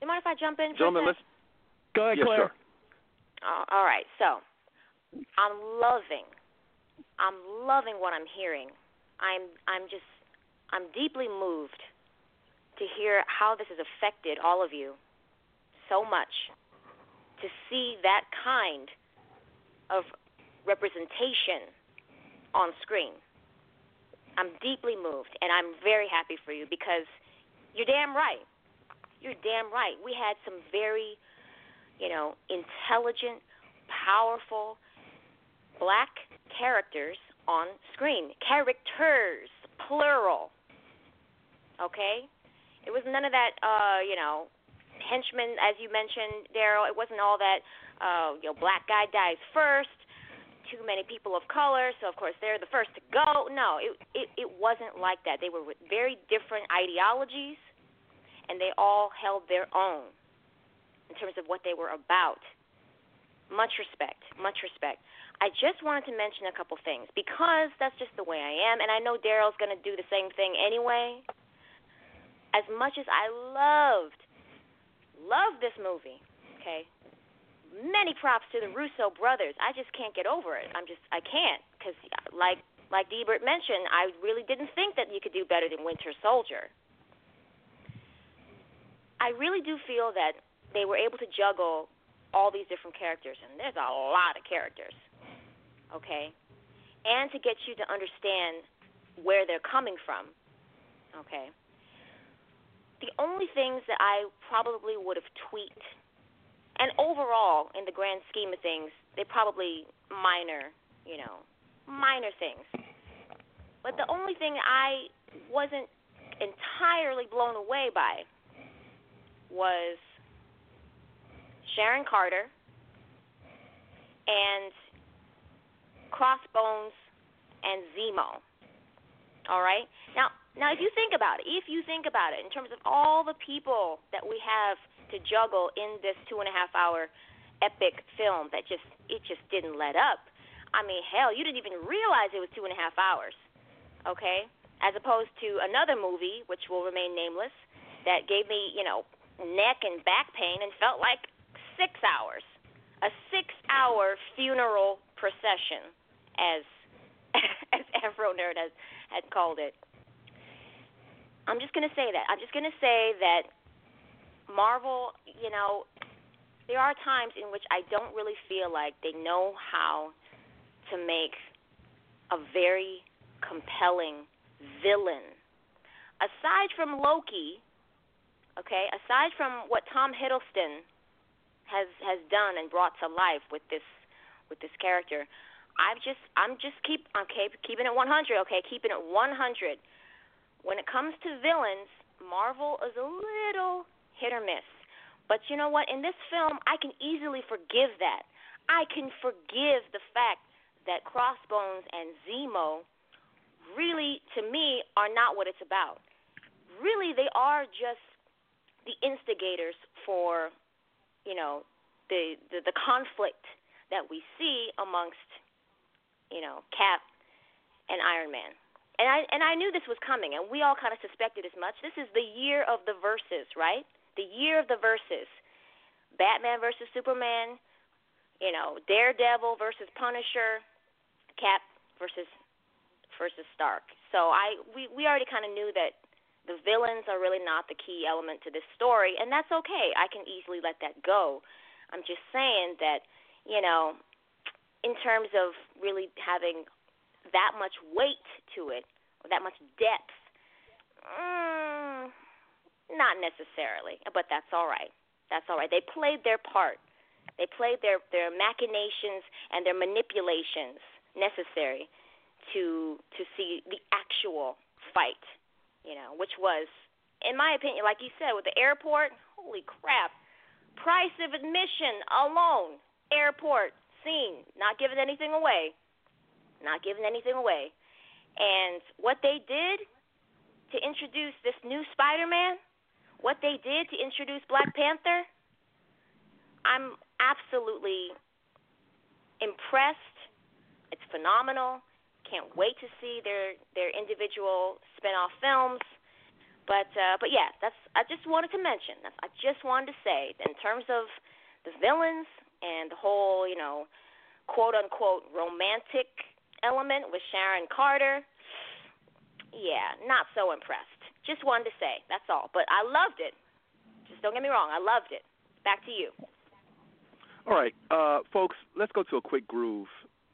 You mind if I jump in? for a Gentlemen, let's. Go ahead, Yeah, Claire. sure. Uh, all right, so I'm loving, I'm loving what I'm hearing. I'm, I'm just, I'm deeply moved to hear how this has affected all of you so much. To see that kind of representation on screen, I'm deeply moved, and I'm very happy for you because you're damn right. You're damn right. We had some very you know, intelligent, powerful black characters on screen. Characters, plural. Okay? It was none of that, uh, you know, henchman, as you mentioned, Daryll. It wasn't all that, uh, you know, black guy dies first, too many people of color, so of course they're the first to go. No, it, it, it wasn't like that. They were with very different ideologies, and they all held their own in terms of what they were about. Much respect, much respect. I just wanted to mention a couple things because that's just the way I am, and I know Daryll's going to do the same thing anyway. As much as I loved, loved this movie, okay, many props to the Russo brothers. I just can't get over it. I'm just, I can't because, like, like Dburt mentioned, I really didn't think that you could do better than Winter Soldier. I really do feel that they were able to juggle all these different characters, and there's a lot of characters, okay? And to get you to understand where they're coming from, okay? The only things that I probably would have tweaked, and overall, in the grand scheme of things, they probably minor, you know, minor things. But the only thing I wasn't entirely blown away by was Sharon Carter and Crossbones and Zemo. All right? Now, now if you think about it, if you think about it in terms of all the people that we have to juggle in this two and a half hour epic film that just it just didn't let up. I mean, hell, you didn't even realize it was two and a half hours. Okay? As opposed to another movie, which will remain nameless, that gave me, you know, neck and back pain and felt like six hours. A six hour funeral procession, as [laughs] as Afronerd has had called it. I'm just gonna say that. I'm just gonna say that Marvel, you know, there are times in which I don't really feel like they know how to make a very compelling villain. Aside from Loki, okay, aside from what Tom Hiddleston has has done and brought to life with this with this character, I've just I'm just keep okay keeping it 100, okay, keeping it 100. When it comes to villains, Marvel is a little hit or miss. But you know what? In this film, I can easily forgive that. I can forgive the fact that Crossbones and Zemo really, to me, are not what it's about. Really, they are just the instigators for, you know, the the, the conflict that we see amongst, you know, Cap and Iron Man. And I and I knew this was coming, and we all kind of suspected as much. This is the year of the verses, right? The year of the verses. Batman versus Superman, you know, Daredevil versus Punisher, Cap versus versus Stark. So I we we already kind of knew that the villains are really not the key element to this story, and that's okay. I can easily let that go. I'm just saying that, you know, in terms of really having that much weight to it, or that much depth, mm, not necessarily, but that's all right. That's all right. They played their part. They played their their machinations and their manipulations necessary to to see the actual fight you know, which was, in my opinion, like you said, with the airport, holy crap, price of admission alone, airport scene, not giving anything away, not giving anything away. And what they did to introduce this new Spider Man, what they did to introduce Black Panther, I'm absolutely impressed. It's phenomenal. Can't wait to see their their individual spin-off films. But uh, but yeah, that's I just wanted to mention. That's, I just wanted to say in terms of the villains and the whole you know quote unquote romantic element with Sharon Carter. Yeah, not so impressed. Just wanted to say that's all. But I loved it. Just don't get me wrong, I loved it. Back to you. All right, uh, folks, let's go to a quick groove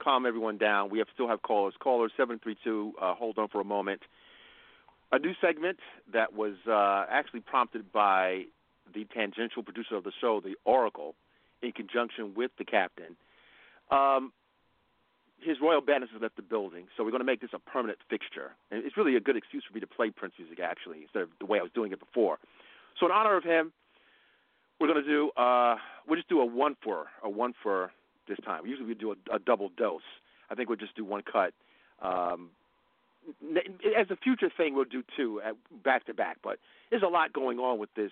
calm everyone down. We have still have callers. Caller seven three two. Uh, hold on for a moment. A new segment that was uh, actually prompted by the tangential producer of the show, the Oracle, in conjunction with the captain. Um, his royal badness has left the building, so we're going to make this a permanent fixture. And it's really a good excuse for me to play Prince music, actually, instead of the way I was doing it before. So in honor of him, we're going to do uh, we'll just do a one for a one for this time. Usually we do a, a double dose. I think we'll just do one cut. Um, as a future thing, we'll do two back to back. But there's a lot going on with this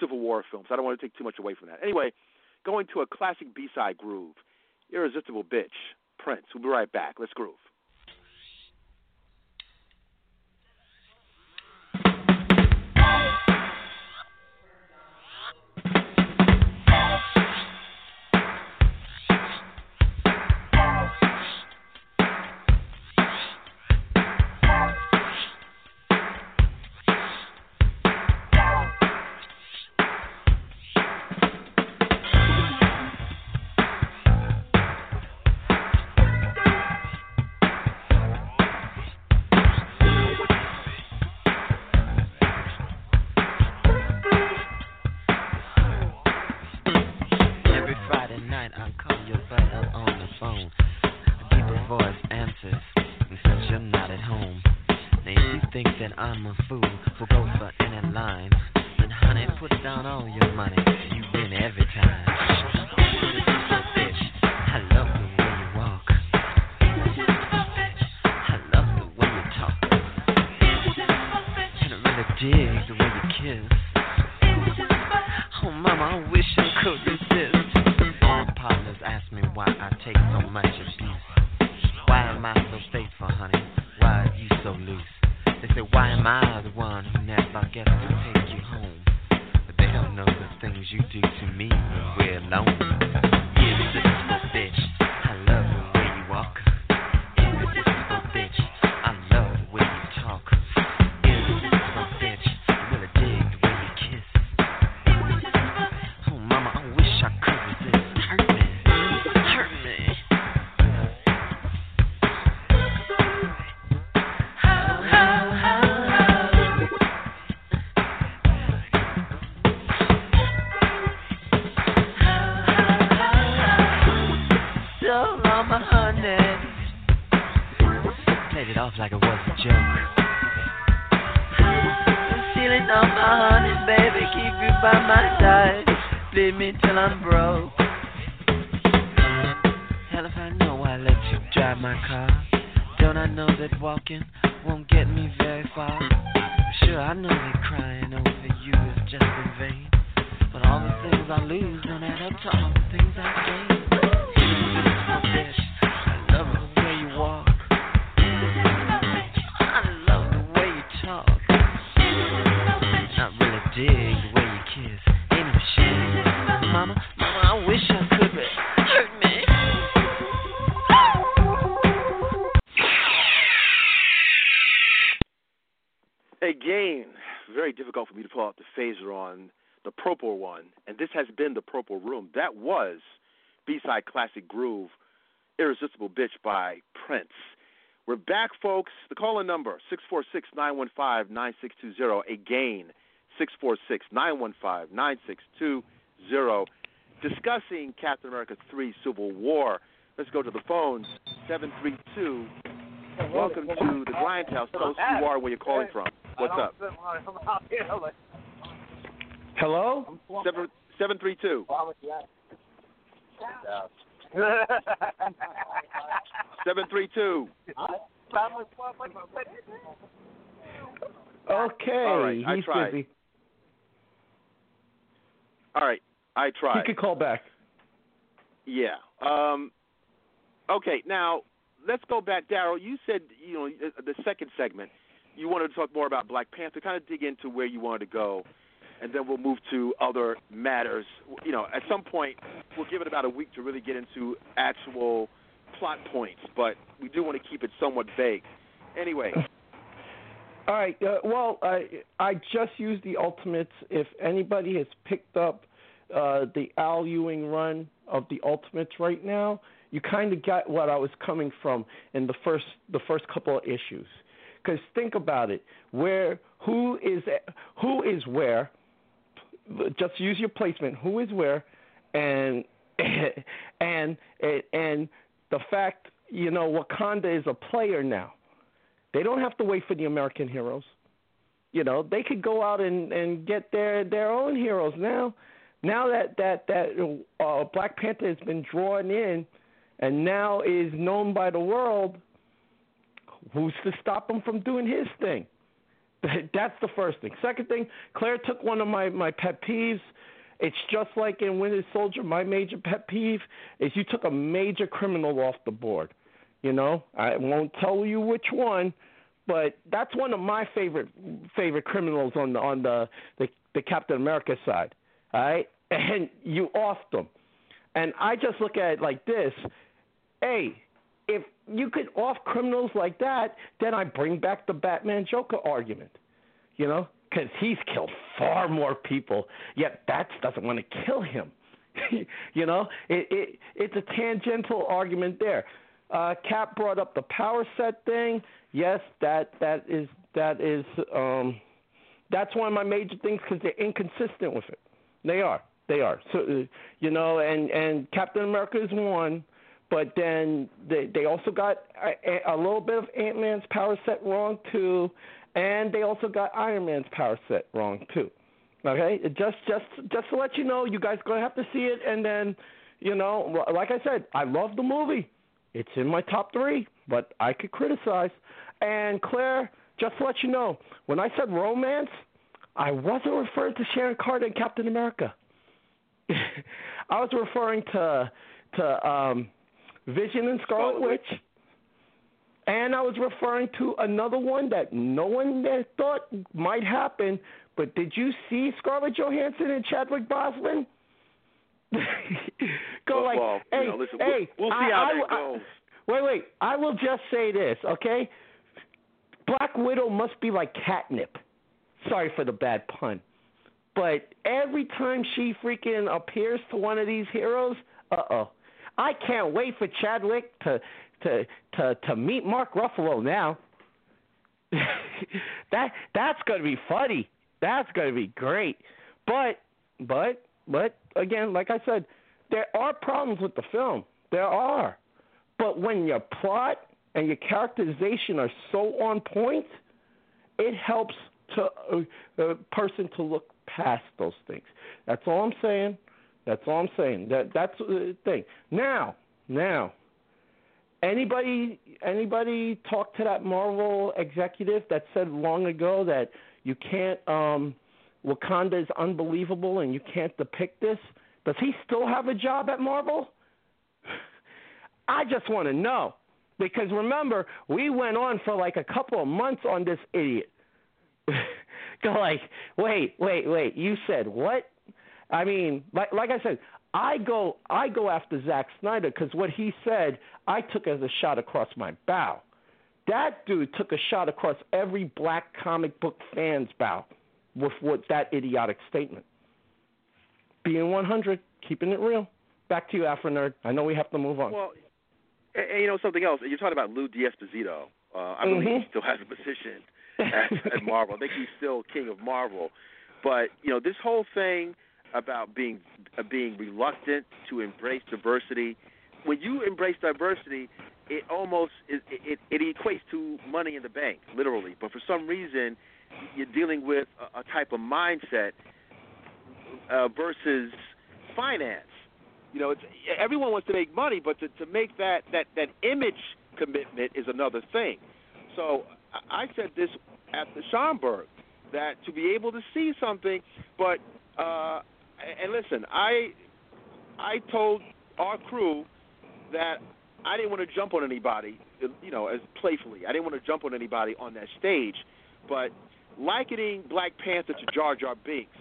Civil War film, so I don't want to take too much away from that. Anyway, going to a classic B-side groove, "Irresistible Bitch," Prince. We'll be right back. Let's groove. Purple one, and this has been the Purple Room. That was B-side classic groove, Irresistible Bitch by Prince. We're back, folks. The call-in number, 646-915-9620. Again, 646-915-9620. Discussing Captain America 3 Civil War. Let's go to the phones, 732. Welcome to the Grindhouse. Tell us who you are, where you're calling from. What's up? Hello? Seven, 732. 732. [laughs] Okay, All right, I he's tried. busy. All right, I tried. He could call back. Yeah. Um, okay, now let's go back, Daryll. You said you know the second segment you wanted to talk more about Black Panther. Kind of dig into where you wanted to go, and then we'll move to other matters. You know, at some point we'll give it about a week to really get into actual plot points, but we do want to keep it somewhat vague. Anyway, All right. Uh, well, I I just used the Ultimates. If anybody has picked up uh, the Al Ewing run of the Ultimates right now, you kind of get what I was coming from in the first the first couple of issues. Because think about it, where who is who is where? Just use your placement. Who is where, and [laughs] and and the fact you know Wakanda is a player now. They don't have to wait for the American heroes. You know, they could go out and and get their their own heroes now. Now that that that uh, Black Panther has been drawn in, and now is known by the world, who's to stop him from doing his thing? [laughs] That's the first thing. Second thing, Claire took one of my my pet peeves. It's just like in Winter Soldier. My major pet peeve is you took a major criminal off the board. You know, I won't tell you which one, but that's one of my favorite favorite criminals on the on the the, the Captain America side. All right, [laughs] and you offed them, and I just look at it like this: Hey, if you could off criminals like that, then I bring back the Batman Joker argument. You know, because he's killed far more people, yet Bats doesn't want to kill him. [laughs] you know, it, it it's a tangential argument there. Uh, Cap brought up the power set thing. Yes, that that is that is um, that's one of my major things because they're inconsistent with it. They are. They are. So uh, you know, and and Captain America is one, but then they they also got a, a little bit of Ant Man's power set wrong too, and they also got Iron Man's power set wrong too. Okay, just just just to let you know, you guys gonna have to see it, and then you know, like I said, I love the movie. It's in my top three, but I could criticize. And Claire, just to let you know, when I said romance, I wasn't referring to Sharon Carter and Captain America. [laughs] I was referring to to um, Vision and Scarlet Witch, and I was referring to another one that no one thought might happen. But did you see Scarlett Johansson and Chadwick Boseman? [laughs] Go well, like, well, hey, know, listen, hey, we'll, we'll see I, how I, that goes. I, wait, wait. I will just say this, okay? Black Widow must be like catnip. Sorry for the bad pun. But every time she freaking appears to one of these heroes, uh oh. I can't wait for Chadwick to to to to meet Mark Ruffalo now. [laughs] that that's gonna be funny. That's gonna be great. But but but again, like I said, there are problems with the film. There are. But when your plot and your characterization are so on point, it helps to uh, a person to look past those things. That's all I'm saying. That's all I'm saying. That that's the thing. Now, now, anybody anybody talk to that Marvel executive that said long ago that you can't um Wakanda is unbelievable and you can't depict this? Does he still have a job at Marvel? [laughs] I just want to know. Because remember, we went on for like a couple of months on this idiot. Go [laughs] like, wait, wait, wait. You said what? I mean, like like I said, I go I go after Zack Snyder because what he said I took as a shot across my bow. That dude took a shot across every black comic book fan's bow. with what that idiotic statement. Being 100, keeping it real. Back to you, Afronerd. I know we have to move on. Well, and, and you know something else. You're talking about Lou D'Esposito. Uh, I believe Mhm. he still has a position at, at Marvel. I think he's still king of Marvel. But you know this whole thing about being uh, being reluctant to embrace diversity. When you embrace diversity, it almost it, it, it equates to money in the bank, literally. But for some reason, you're dealing with a, a type of mindset uh, versus finance. You know, it's everyone wants to make money, but to, to make that, that that image commitment is another thing. So I said this at the Schomburg that to be able to see something, but uh, and listen, I I told our crew that I didn't want to jump on anybody, you know, as playfully. I didn't want to jump on anybody on that stage, but likening Black Panther to Jar Jar Binks,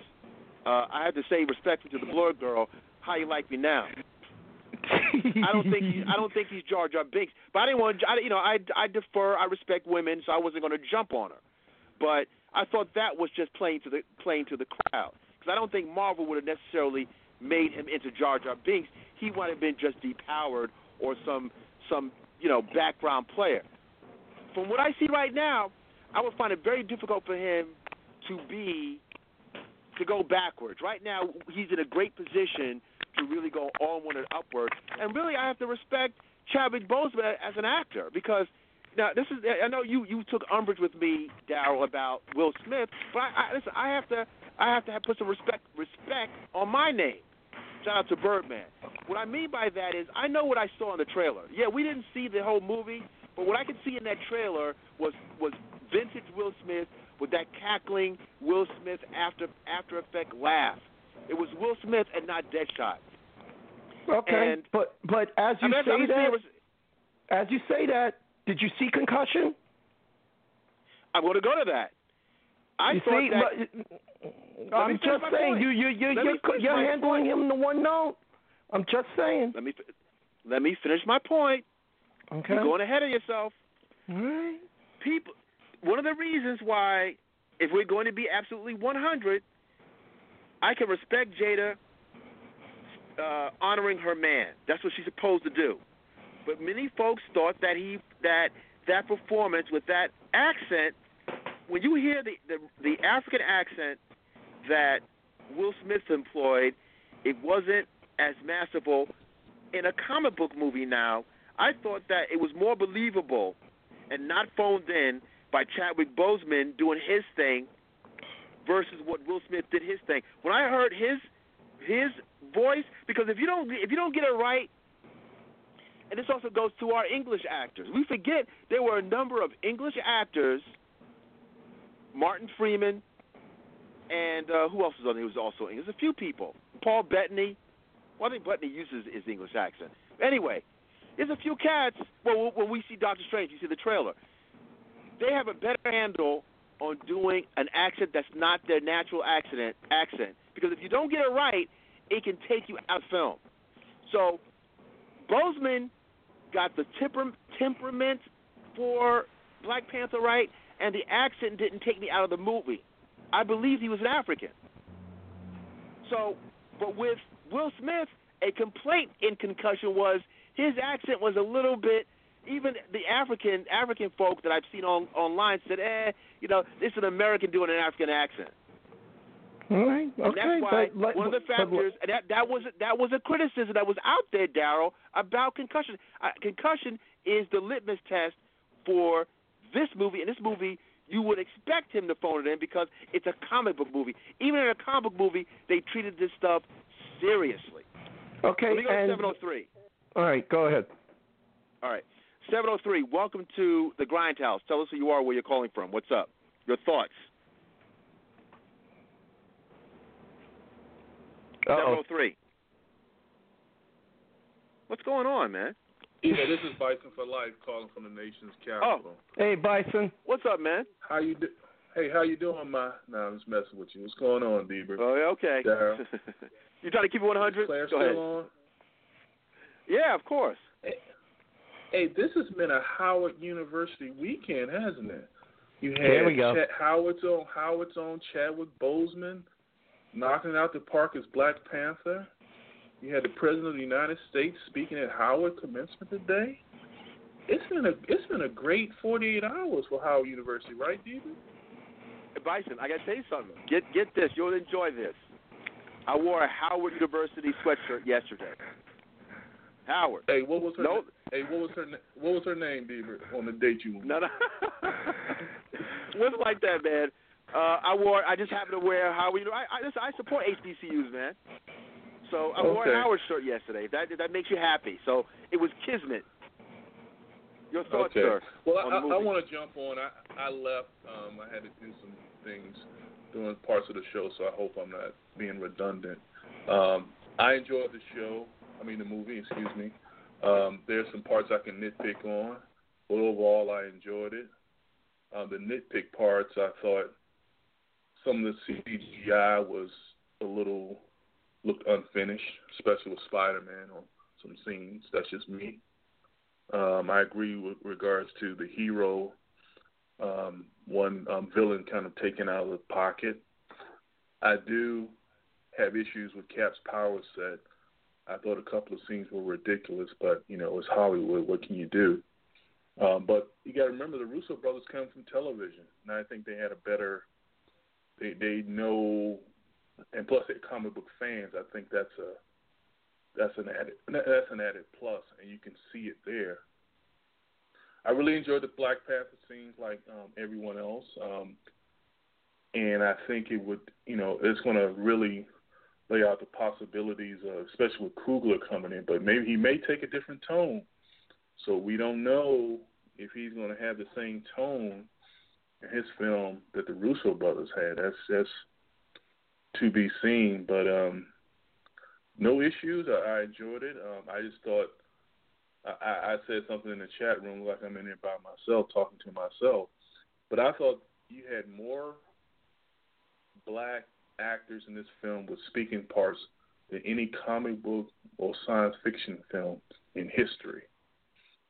uh, I have to say respectfully to the blonde girl, how you like me now? I don't think he, I don't think he's Jar Jar Binks, but I didn't want I, you know I I defer I respect women, so I wasn't going to jump on her, but I thought that was just playing to the playing to the crowd because I don't think Marvel would have necessarily made him into Jar Jar Binks. He might have been just depowered or some some you know background player. From what I see right now, I would find it very difficult for him to be to go backwards. Right now, he's in a great position to really go onward and upward. And really, I have to respect Chadwick Boseman as an actor because now this is I know you you took umbrage with me, Daryll, about Will Smith, but I, I listen. I have to I have to have put some respect respect on my name. Shout out to Birdman. What I mean by that is I know what I saw in the trailer. Yeah, we didn't see the whole movie, but what I could see in that trailer was was vintage Will Smith with that cackling Will Smith after after effect laugh. It was Will Smith and not Deadshot. Okay, And- but but as you I mean, say that, was- as you say that, did you see concussion? I'm going to go to that. I you thought see, that. but- I'm just saying point. you you you let you're, you're handling point. him the one note. I'm just saying. Let me let me finish my point. Okay. You're going ahead of yourself. All right. People, one of the reasons why, if we're going to be absolutely 100, I can respect Jada uh, honoring her man. That's what she's supposed to do. But many folks thought that he that that performance with that accent, when you hear the the, the African accent that Will Smith employed, it wasn't as masterful. In a comic book movie now, I thought that it was more believable and not phoned in by Chadwick Boseman doing his thing versus what Will Smith did his thing. When I heard his his voice, because if you don't if you don't get it right, and this also goes to our English actors. We forget there were a number of English actors, Martin Freeman, and uh, who else was on? He was also English. There's a few people. Paul Bettany. Well, I think Bettany uses his English accent. Anyway, there's a few cats. Well, when we see Doctor Strange, you see the trailer. They have a better handle on doing an accent that's not their natural accent. Accent because if you don't get it right, it can take you out of film. So, Boseman got the temper- temperament for Black Panther right, and the accent didn't take me out of the movie. I believed he was an African. So, but with Will Smith, a complaint in Concussion was his accent was a little bit. Even the African African folk that I've seen on online said, "Eh, you know, this is an American doing an African accent." All right. And Okay. that's why but, one of the but- factors, and that that was that was a criticism that was out there, Daryll, about concussion. Uh, concussion is the litmus test for this movie, and this movie you would expect him to phone it in because it's a comic book movie. Even in a comic book movie, they treated this stuff seriously. okay. Let me go to and, 703. all right. Go ahead. All right, 703. Welcome to the Grindhouse. Tell us who you are, where you're calling from. What's up? Your thoughts. Uh-oh. 703. What's going on, man? Yeah, this is Bison for Life calling from the nation's capital. Oh. Hey, Bison. What's up, man? How you do? Hey, how you doing, my? No, I'm just messing with you. What's going on, Bieber? Oh, yeah, okay. [laughs] You trying to keep it 100? Claire Go still ahead. on? Yeah, of course. Hey, this has been a Howard University weekend, hasn't it? You had There we go. Chet Howard's on Howard's own Chadwick Boseman knocking out the park as Black Panther. You had the President of the United States speaking at Howard commencement today. It's been a it's been a great 48 hours for Howard University, right, David? Hey, Bison, I gotta tell you something. Get get this. You'll enjoy this. I wore a Howard University sweatshirt yesterday. Howard. Hey, what was her? No. Hey, what was her? What was her name, David, on the date you went? No, no. [laughs] Wasn't like that, man. Uh, I wore. I just happened to wear Howard. You know, I I, listen, I support HBCUs, man. So I wore Okay. a Howard shirt yesterday. That that makes you happy. So it was kismet. Your thoughts, okay. sir? Well, on I, I, I want to jump on. I I left. Um, I had to do some things during parts of the show, so I hope I'm not being redundant. Um, I enjoyed the show. I mean, the movie. Excuse me. Um, there's some parts I can nitpick on, but overall, I enjoyed it. Um, the nitpick parts, I thought some of the CGI was a little looked unfinished, especially with Spider-Man on some scenes. That's just me. Um, I agree with regards to the hero, um, one um, villain kind of taken out of the pocket. I do have issues with Cap's power set. I thought a couple of scenes were ridiculous, but you know it's Hollywood. What can you do? Um, but you got to remember the Russo brothers come from television, and I think they had a better. They they know, and plus they're comic book fans. I think that's a that's an added that's an added plus, and you can see it there. I really enjoyed the Black Panther scenes, like um, everyone else, um, and I think it would, you know, it's going to really lay out the possibilities, especially with Coogler coming in. But maybe he may take a different tone, so we don't know if he's going to have the same tone in his film that the Russo brothers had. That's that's to be seen, but. um no issues. I, I enjoyed it. Um, I just thought I, I said something in the chat room like I'm in there by myself talking to myself, but I thought you had more black actors in this film with speaking parts than any comic book or science fiction film in history.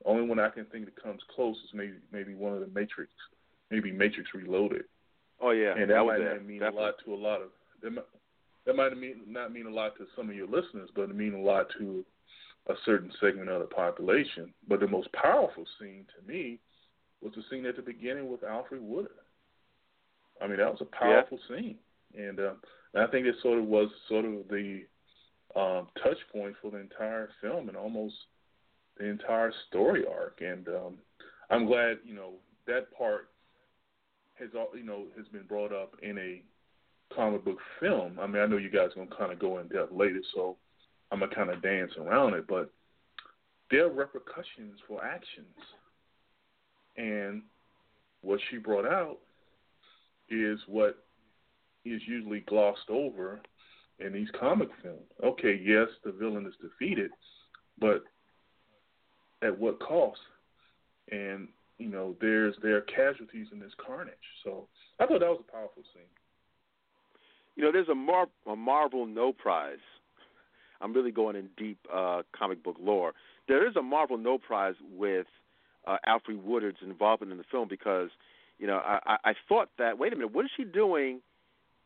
The Only one I can think that comes close is maybe maybe one of the Matrix, maybe Matrix Reloaded. Oh yeah, and that, that might not mean Definitely. a lot to a lot of that might, that might mean not mean a lot to some of your listeners, but it mean a lot to a certain segment of the population. But the most powerful scene to me was the scene at the beginning with Alfred Woodard. I mean, that was a powerful scene, and, um, and I think it sort of was sort of the um, touch point for the entire film and almost the entire story arc. And um, I'm glad you know that part has al- you know has been brought up in a comic book film. I mean, I know you guys are gonna kind of go in depth later, so I'm gonna kind of dance around it. But there are repercussions for actions, and what she brought out is what is usually glossed over in these comic films. Okay, yes, the villain is defeated, but at what cost? And you know, there's there are casualties in this carnage. So I thought that was a powerful scene. You know, there's a, Mar- a Marvel No Prize. I'm really going in deep uh, comic book lore. There is a Marvel No Prize with uh, Alfred Woodard's involvement in the film because, you know, I, I, thought that wait a minute, what is she doing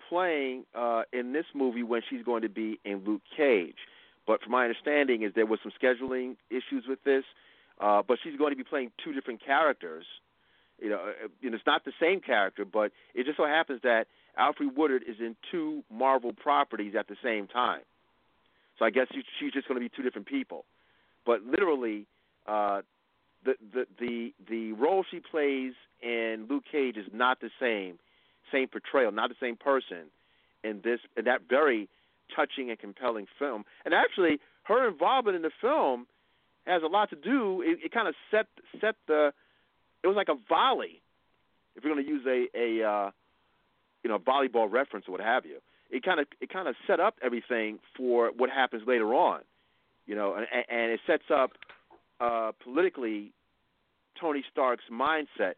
playing uh, in this movie when she's going to be in Luke Cage? But from my understanding, is there was some scheduling issues with this, uh, but she's going to be playing two different characters. You know, uh, you know, it's not the same character, but it just so happens that Alfred Woodard is in two Marvel properties at the same time. So I guess she's just going to be two different people. But literally, uh, the the the the role she plays in Luke Cage is not the same, same portrayal, not the same person in this in that very touching and compelling film. And actually, her involvement in the film has a lot to do. It, it kind of set set the. It was like a volley, if you're going to use a a uh, you know volleyball reference or what have you. It kind of it kind of set up everything for what happens later on, you know, and, and it sets up uh, politically Tony Stark's mindset.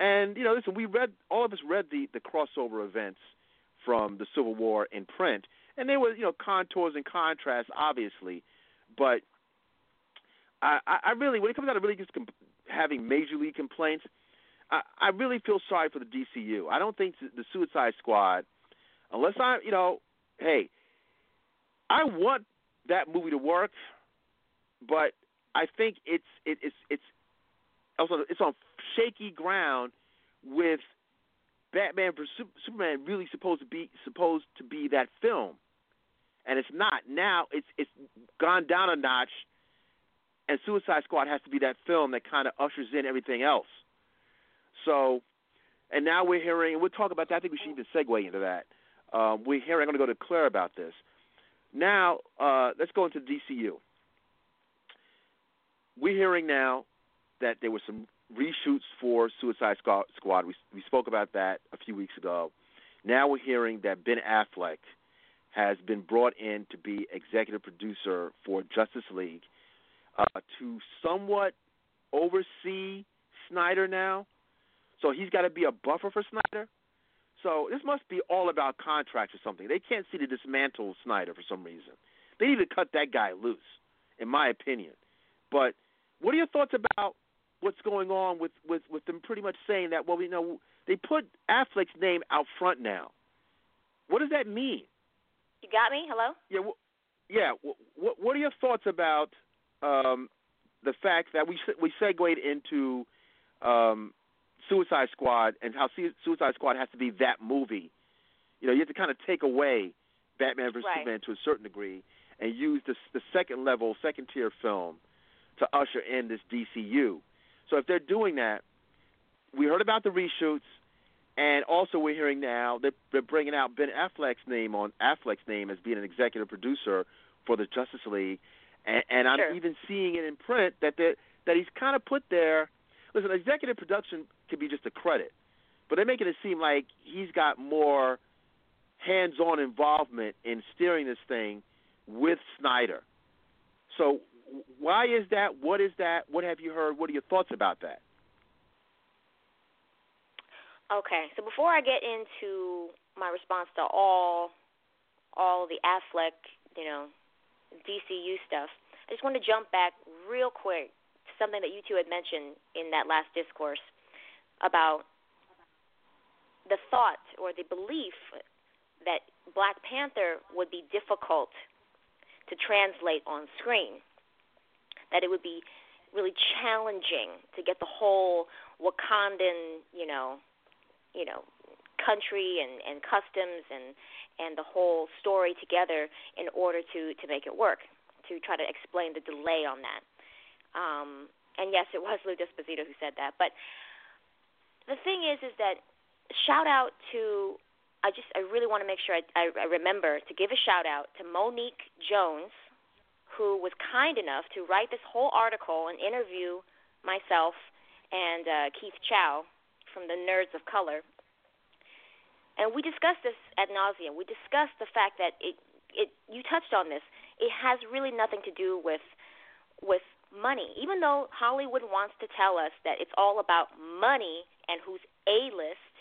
And you know, listen, we read all of us read the the crossover events from the Civil War in print, and there was you know contours and contrasts, obviously, but I, I really when it comes down to really just comp- having major league complaints, I, really feel sorry for the DCU. I don't think the Suicide Squad, unless I, you know, hey, I want that movie to work, but I think it's it, it's it's also it's on shaky ground with Batman vs Superman really supposed to be supposed to be that film, and it's not. Now it's it's gone down a notch, and Suicide Squad has to be that film that kind of ushers in everything else. So, and now we're hearing, and we'll talk about that. I think we should even segue into that. Um, we're hearing. I'm going to go to Claire about this. Now, uh, let's go into DCU. We're hearing now that there were some reshoots for Suicide Squad. We we spoke about that a few weeks ago. Now we're hearing that Ben Affleck has been brought in to be executive producer for Justice League uh, to somewhat oversee Snyder now. So he's got to be a buffer for Snyder. So this must be all about contracts or something. They can't see to dismantle Snyder for some reason. They need to cut that guy loose, in my opinion. But what are your thoughts about what's going on with with with them pretty much saying that well we know they put Affleck's name out front now. What does that mean? You got me. Hello. Yeah. Well, yeah. What What are your thoughts about um, the fact that we we segued into um, Suicide Squad and how Suicide Squad has to be that movie? You know, you have to kind of take away Batman vs right. Superman to a certain degree and use the the second level, second tier film to usher in this DCU. So if they're doing that, we heard about the reshoots, and also we're hearing now that they're bringing out Ben Affleck's name on Affleck's name as being an executive producer for the Justice League, and, and I'm sure. even seeing it in print that that that he's kind of put there. Listen, executive production could be just a credit, but they're making it seem like he's got more hands-on involvement in steering this thing with Snyder. So why is that? What is that? What have you heard? What are your thoughts about that? Okay, so before I get into my response to all all the Affleck, you know, DCU stuff, I just want to jump back real quick to something that you two had mentioned in that last discourse about the thought or the belief that Black Panther would be difficult to translate on screen that it would be really challenging to get the whole Wakandan, you know, you know, country and and customs and and the whole story together in order to to make it work. To try to explain the delay on that. Um, and yes, it was Lou D'Esposito who said that. But the thing is, is that shout out to I just I really want to make sure I, I, I remember to give a shout out to Monique Jones who was kind enough to write this whole article and interview myself and uh, Keith Chow from the Nerds of Color. And we discussed this ad nauseum. We discussed the fact that it, it, you touched on this. It has really nothing to do with, with money. Even though Hollywood wants to tell us that it's all about money and who's A list,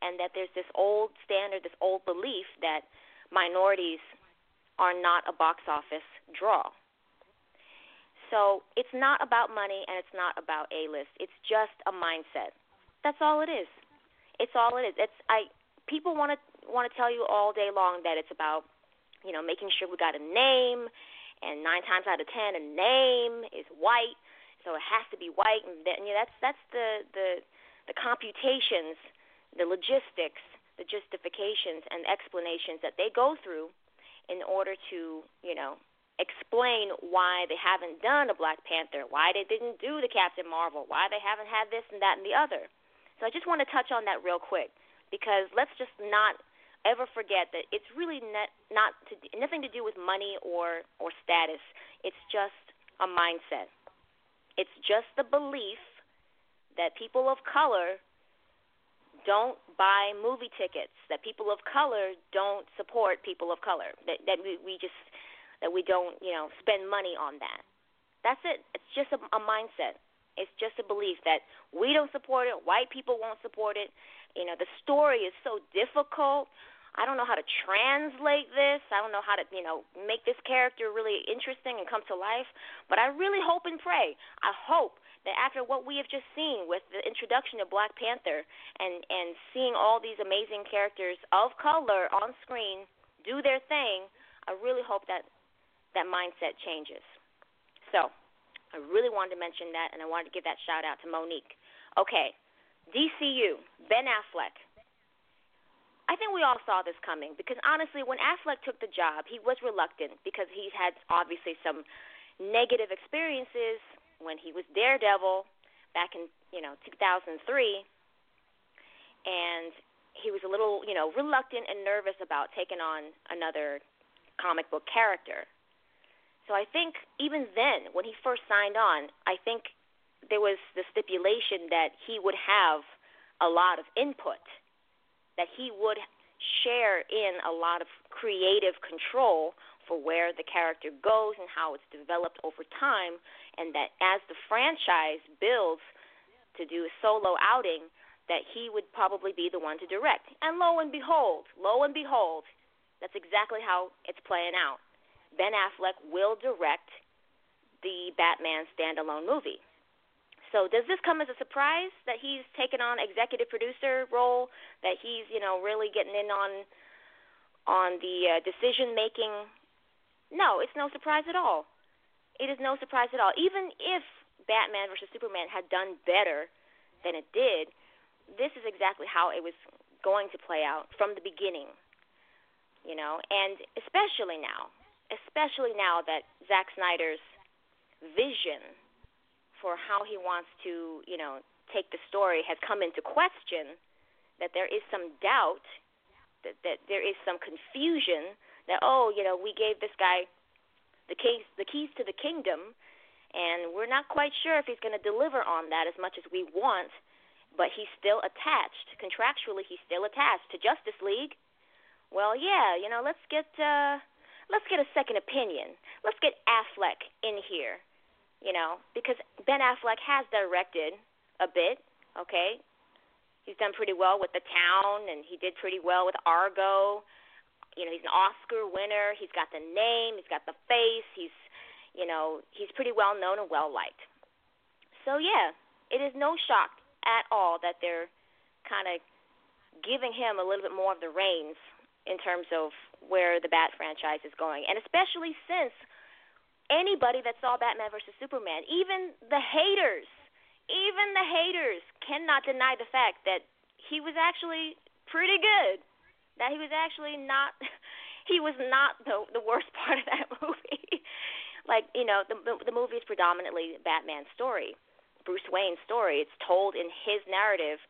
and that there's this old standard, this old belief that minorities are not a box office draw. So it's not about money and it's not about A list. It's just a mindset. That's all it is. It's all it is. It's I people want to want to tell you all day long that it's about you know making sure we got a name and nine times out of ten a name is white so it has to be white and you know, that's that's the the the computations the logistics the justifications and explanations that they go through in order to, you know, explain why they haven't done a Black Panther, why they didn't do the Captain Marvel, why they haven't had this and that and the other. So I just want to touch on that real quick because let's just not ever forget that it's really not not to, nothing to do with money or or status. It's just a mindset. It's just the belief that people of color don't buy movie tickets, that people of color don't support people of color, that that we, we just that we don't, you know, spend money on that. That's it. It's just a, a mindset. It's just a belief that we don't support it, white people won't support it. You know, the story is so difficult. I don't know how to translate this. I don't know how to, you know, make this character really interesting and come to life. But I really hope and pray. I hope that after what we have just seen with the introduction of Black Panther and and seeing all these amazing characters of color on screen do their thing, I really hope that that mindset changes. So, I really wanted to mention that, and I wanted to give that shout out to Monique. Okay, DCU, Ben Affleck. I think we all saw this coming because honestly, when Affleck took the job, he was reluctant because he had obviously some negative experiences when he was Daredevil back in you know 2003, and he was a little you know reluctant and nervous about taking on another comic book character. So I think even then, when he first signed on, I think there was the stipulation that he would have a lot of input, that he would share in a lot of creative control for where the character goes and how it's developed over time, and that as the franchise builds to do a solo outing, that he would probably be the one to direct. And lo and behold, lo and behold, that's exactly how it's playing out. Ben Affleck will direct the Batman standalone movie. So does this come as a surprise that he's taken on executive producer role? That he's you know really getting in on on the uh, decision making? No, it's no surprise at all. It is no surprise at all. Even if Batman versus Superman had done better than it did, this is exactly how it was going to play out from the beginning. You know, and especially now, especially now that Zack Snyder's vision for how he wants to, you know, take the story has come into question, that there is some doubt, that, that there is some confusion that oh, you know, we gave this guy the keys the keys to the kingdom and we're not quite sure if he's going to deliver on that as much as we want, but he's still attached contractually he's still attached to Justice League. Well, yeah, you know, let's get uh let's get a second opinion. Let's get Affleck in here you know, because Ben Affleck has directed a bit, okay? He's done pretty well with The Town, and he did pretty well with Argo. You know, he's an Oscar winner. He's got the name. He's got the face. He's, you know, he's pretty well known and well liked. So yeah, it is no shock at all that they're kind of giving him a little bit more of the reins in terms of where the Bat franchise is going, and especially since anybody that saw Batman versus Superman, even the haters, even the haters cannot deny the fact that he was actually pretty good. That he was actually not [laughs] he was not the the worst [laughs] part of that movie. [laughs] like, you know, the the movie is predominantly Batman's story. Bruce Wayne's story. It's told in his narrative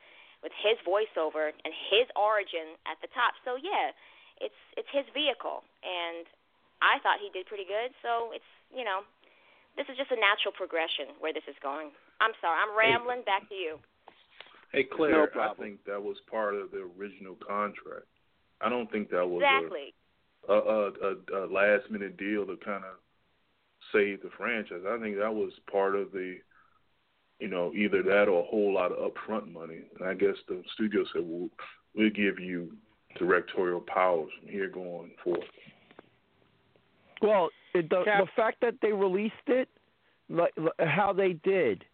with his voiceover and his origin at the top. So yeah, it's it's his vehicle and I thought he did pretty good. So it's you know, this is just a natural progression where this is going. I'm sorry, I'm rambling. Hey, Back to you. Hey Claire, no I think that was part of the original contract. I don't think that was exactly a, a, a, a last minute deal to kind of save the franchise. I think that was part of the, you know, either that or a whole lot of upfront money. And I guess the studio said, "Well, we'll give you directorial powers from here going forth." Well, the the fact that they released it, like how they did,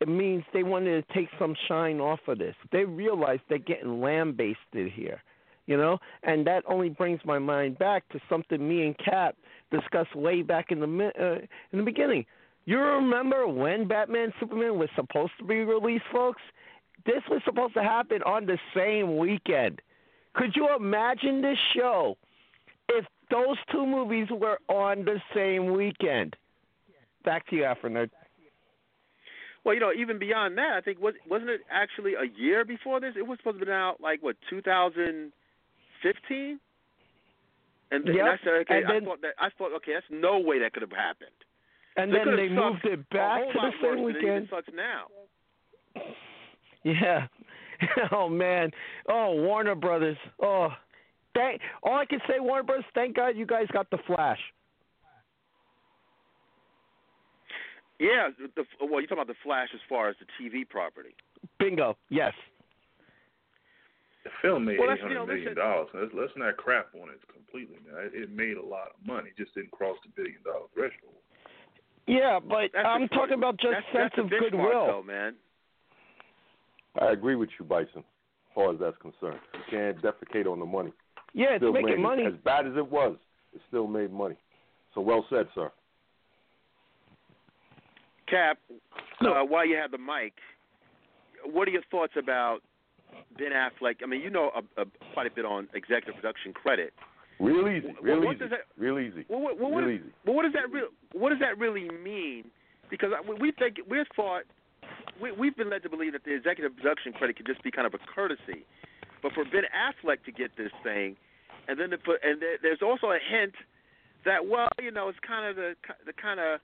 it means they wanted to take some shine off of this. They realized they're getting lambasted here, you know, and that only brings my mind back to something me and Cap discussed way back in the uh, in the beginning. You remember when Batman Superman was supposed to be released, folks? This was supposed to happen on the same weekend. Could you imagine this show if those two movies were on the same weekend. Back to you, Afro Well, you know, even beyond that, I think was wasn't it actually a year before this? It was supposed to be out like what 2015. And, yep. and I said, okay, and then, I thought that I thought, okay, that's no way that could have happened. And they then they moved it back to the same weekend. Sucks now. [laughs] Yeah. [laughs] oh man. Oh Warner Brothers. Oh Thank, all I can say, Warner Brothers. Thank God you guys got the Flash. Yeah, the, well, you're talking about the Flash as far as the TV property. Bingo. Yes. The film made well, eight hundred you know, million dollars. Let's, let's not crap on it completely. Man. It made a lot of money, just didn't cross the billion dollar threshold. Yeah, but That's I'm talking about just that's, sense that's of benchmark, goodwill. though, man. I agree with you, Bison, as far as that's concerned. You can't defecate on the money. Yeah, it's still making made, money. As bad as it was, it still made money. So well said, sir. Cap, uh, while you have the mic, what are your thoughts about Ben Affleck? I mean, you know a, a, quite a bit on executive production credit. Real easy, real what easy, does that- real easy, Well, what, what, real is- easy. well, what does that real? What does that really mean? Because we think we're thought we, we've been led to believe that the executive production credit could just be kind of a courtesy, but for Ben Affleck to get this thing, and then to put, and there, there's also a hint that well, you know, it's kind of the the kind of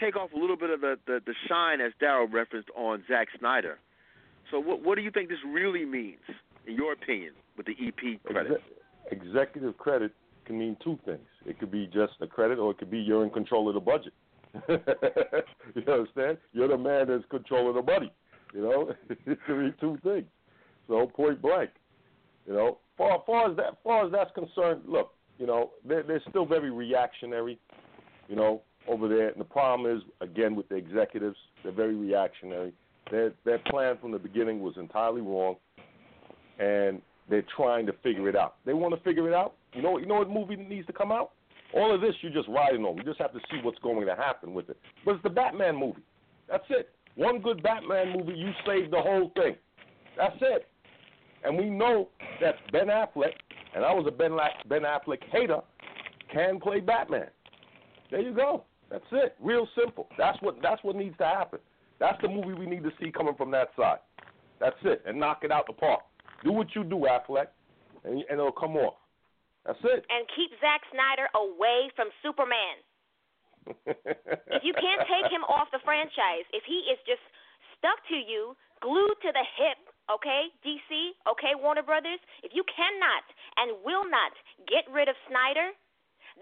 take off a little bit of the the, the shine as Daryll referenced on Zack Snyder. So what what do you think this really means, in your opinion, with the EP credit? Exe- executive credit can mean two things. It could be just a credit, or it could be you're in control of the budget. [laughs] you understand? You're the man that's controlling the money. You know, [laughs] it could be two things. So point blank. You know, far far as that far as that's concerned, look, you know, they're they're still very reactionary. You know, over there, and the problem is again with the executives, they're very reactionary. Their their plan from the beginning was entirely wrong, and they're trying to figure it out. They want to figure it out. You know, you know what movie needs to come out? All of this you're just riding on. We just have to see what's going to happen with it. But it's the Batman movie. That's it. One good Batman movie, you save the whole thing. That's it. And we know that Ben Affleck, and I was a Ben, ben Affleck hater, can play Batman. There you go. That's it. Real simple. That's what that's what needs to happen. That's the movie we need to see coming from that side. That's it. And knock it out the park. Do what you do, Affleck, and, and it'll come off. That's it. And keep Zack Snyder away from Superman. If you can't take him off the franchise, if he is just stuck to you, glued to the hip, okay, DC, okay, Warner Brothers, if you cannot and will not get rid of Snyder,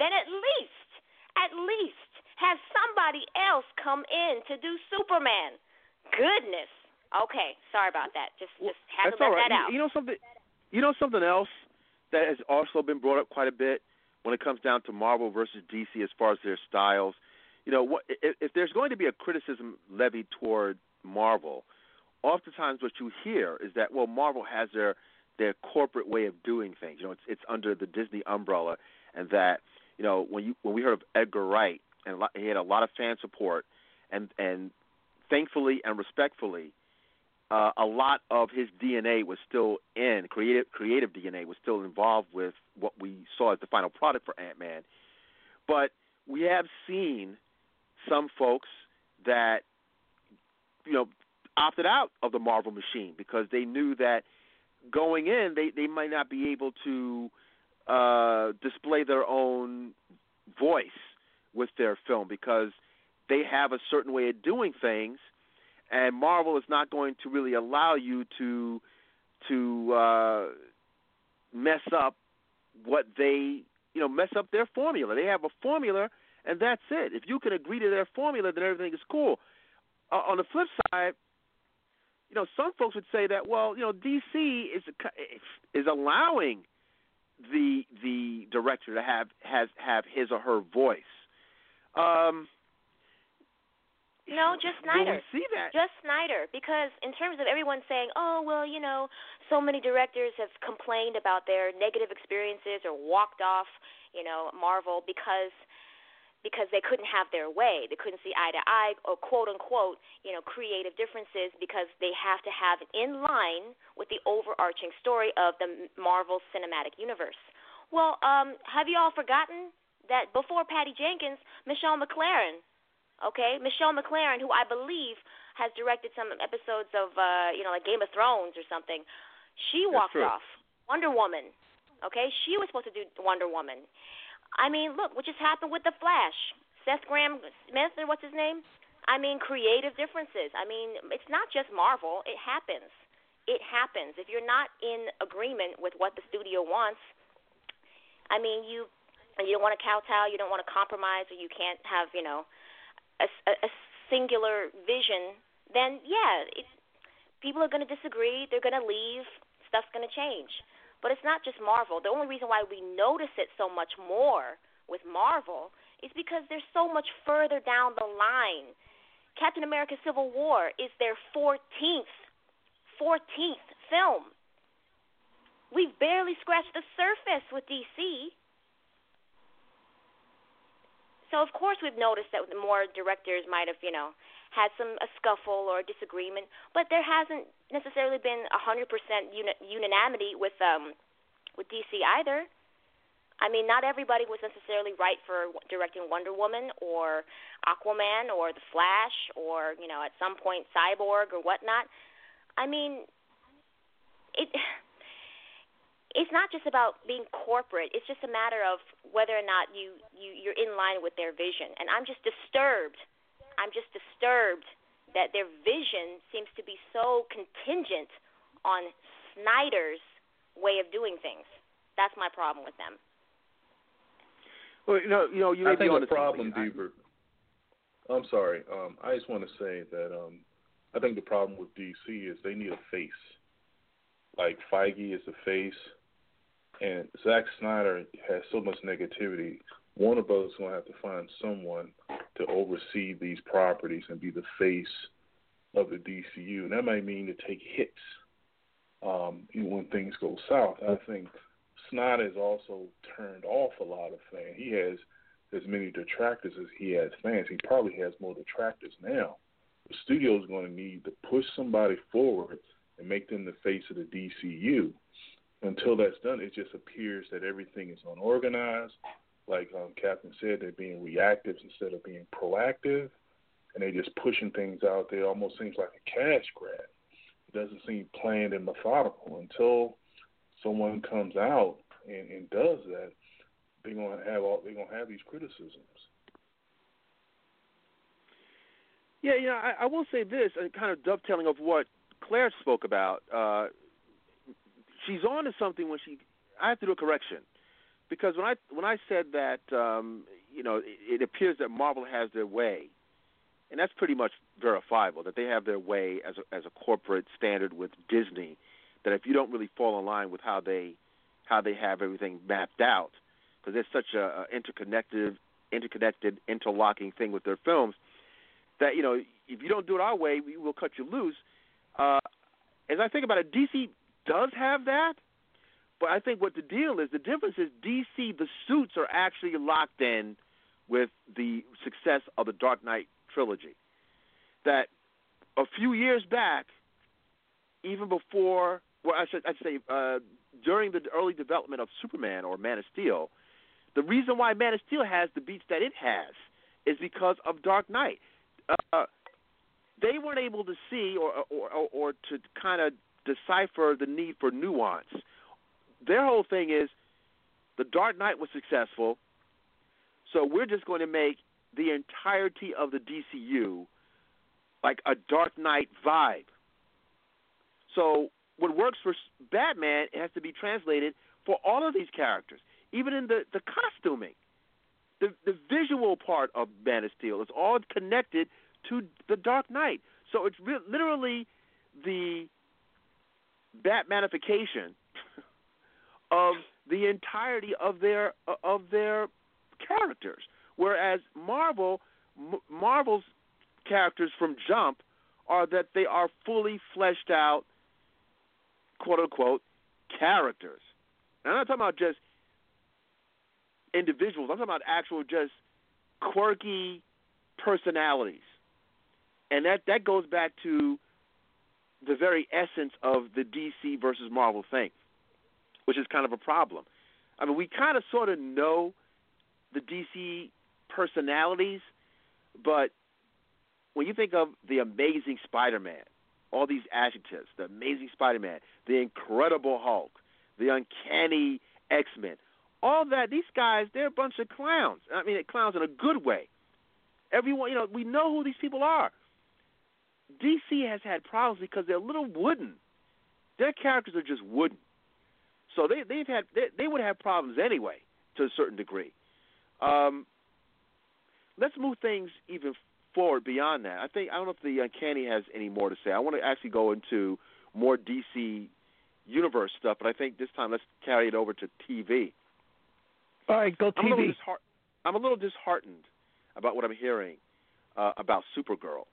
then at least, at least have somebody else come in to do Superman. Goodness. Okay, sorry about that. Just just had to let right. that out. You, you know something. You know something else that has also been brought up quite a bit when it comes down to Marvel versus DC as far as their styles. You know, what if, if there's going to be a criticism levied toward Marvel, oftentimes what you hear is that well, Marvel has their their corporate way of doing things. You know, it's it's under the Disney umbrella, and that you know when you when we heard of Edgar Wright and lot, he had a lot of fan support, and and thankfully and respectfully, uh, a lot of his DNA was still in creative creative DNA was still involved with what we saw as the final product for Ant Man. But we have seen some folks that you know opted out of the Marvel machine because they knew that going in they they might not be able to uh, display their own voice with their film because they have a certain way of doing things and Marvel is not going to really allow you to to uh, mess up what they you know mess up their formula. They have a formula, and that's it. If you can agree to their formula, then everything is cool. Uh, on the flip side, you know some folks would say that well, you know DC is is allowing the the director to have has have his or her voice. Um, No, just Snyder. see that? Just Snyder. Because in terms of everyone saying, oh, well, you know, so many directors have complained about their negative experiences or walked off, you know, Marvel because because they couldn't have their way. They couldn't see eye to eye or quote unquote, you know, creative differences because they have to have it in line with the overarching story of the Marvel Cinematic Universe. Well, um, have you all forgotten that before Patty Jenkins, Michelle MacLaren okay? Michelle MacLaren, who I believe has directed some episodes of, uh, you know, like Game of Thrones or something, she walked off. Wonder Woman, okay? She was supposed to do Wonder Woman. I mean, look, what just happened with The Flash? Seth Graham Smith, or what's his name? I mean, creative differences. I mean, it's not just Marvel. It happens. It happens. If you're not in agreement with what the studio wants, I mean, you you don't want to kowtow, you don't want to compromise, or you can't have, you know, a, a, a singular vision, then yeah, it, people are going to disagree. They're going to leave. stuff's going to change. But it's not just Marvel. The only reason why we notice it so much more with Marvel is because they're so much further down the line. Captain America Civil War is their 14th 14th film. We've barely scratched the surface with DC. So of course we've noticed that more directors might have, you know, had some a scuffle or a disagreement, but there hasn't necessarily been a hundred percent unanimity with um with DC either. I mean, not everybody was necessarily right for directing Wonder Woman or Aquaman or The Flash or you know at some point Cyborg or whatnot. I mean, it it's not just about being corporate. It's just a matter of whether or not you, you you're in line with their vision. And I'm just disturbed I'm just disturbed that their vision seems to be so contingent on Snyder's way of doing things. That's my problem with them. Well, you know, you know, you may I be on the problem, Deaver. I'm sorry. Um, I just want to say that um, I think the problem with DC is they need a face. Like Feige is a face, and Zack Snyder has so much negativity Warner Brothers is going to have to find someone to oversee these properties and be the face of the DCU. And that might mean to take hits um, when things go south. I think Snyder has also turned off a lot of fans. He has as many detractors as he has fans. He probably has more detractors now. The studio is going to need to push somebody forward and make them the face of the DCU. Until that's done, it just appears that everything is unorganized like um, Captain said, they're being reactive instead of being proactive, and they're just pushing things out there. Almost seems like a cash grab. It doesn't seem planned and methodical. Until someone comes out and, and does that, they're gonna have all they're gonna have these criticisms. Yeah, you know, I, I will say this, kind of dovetailing of what Claire spoke about. Uh, she's on to something when she. I have to do a correction because when I when I said that um, you know it, it appears that Marvel has their way, and that's pretty much verifiable that they have their way as a, as a corporate standard with Disney. That if you don't really fall in line with how they how they have everything mapped out, because it's such a, a interconnected interconnected interlocking thing with their films, that you know if you don't do it our way, we will cut you loose. Uh, as I think about it, DC does have that, but I think what the deal is, the difference is DC, the suits are actually locked in with the success of the Dark Knight trilogy. That a few years back, even before, well, I should I'd say uh, during the early development of Superman or Man of Steel, the reason why Man of Steel has the beats that it has is because of Dark Knight. Uh, they weren't able to see or or, or, or to kind of decipher the need for nuance their whole thing is the Dark Knight was successful, so we're just going to make the entirety of the DCU like a Dark Knight vibe. So what works for Batman has to be translated for all of these characters, even in the the costuming. The the visual part of Man of Steel is all connected to the Dark Knight. So it's re- literally the Batmanification [laughs] of the entirety of their of their characters. Whereas Marvel, Marvel's characters from Jump are that they are fully fleshed out, quote unquote, characters. And I'm not talking about just individuals. I'm talking about actual just quirky personalities. And that that goes back to the very essence of the DC versus Marvel thing which is kind of a problem. I mean, we kind of sort of know the DC personalities, but when you think of the amazing Spider-Man, all these adjectives, the amazing Spider-Man, the incredible Hulk, the uncanny X-Men, all that, these guys, they're a bunch of clowns. I mean, clowns in a good way. Everyone, you know, we know who these people are. DC has had problems because they're a little wooden. Their characters are just wooden. So they they've had they, they would have problems anyway to a certain degree. Um, let's move things even forward beyond that. I think I don't know if the uncanny has any more to say. I want to actually go into more DC universe stuff, but I think this time let's carry it over to TV. All right, go I'm a little, TV. disheart- I'm a little disheartened about what I'm hearing uh, about Supergirl.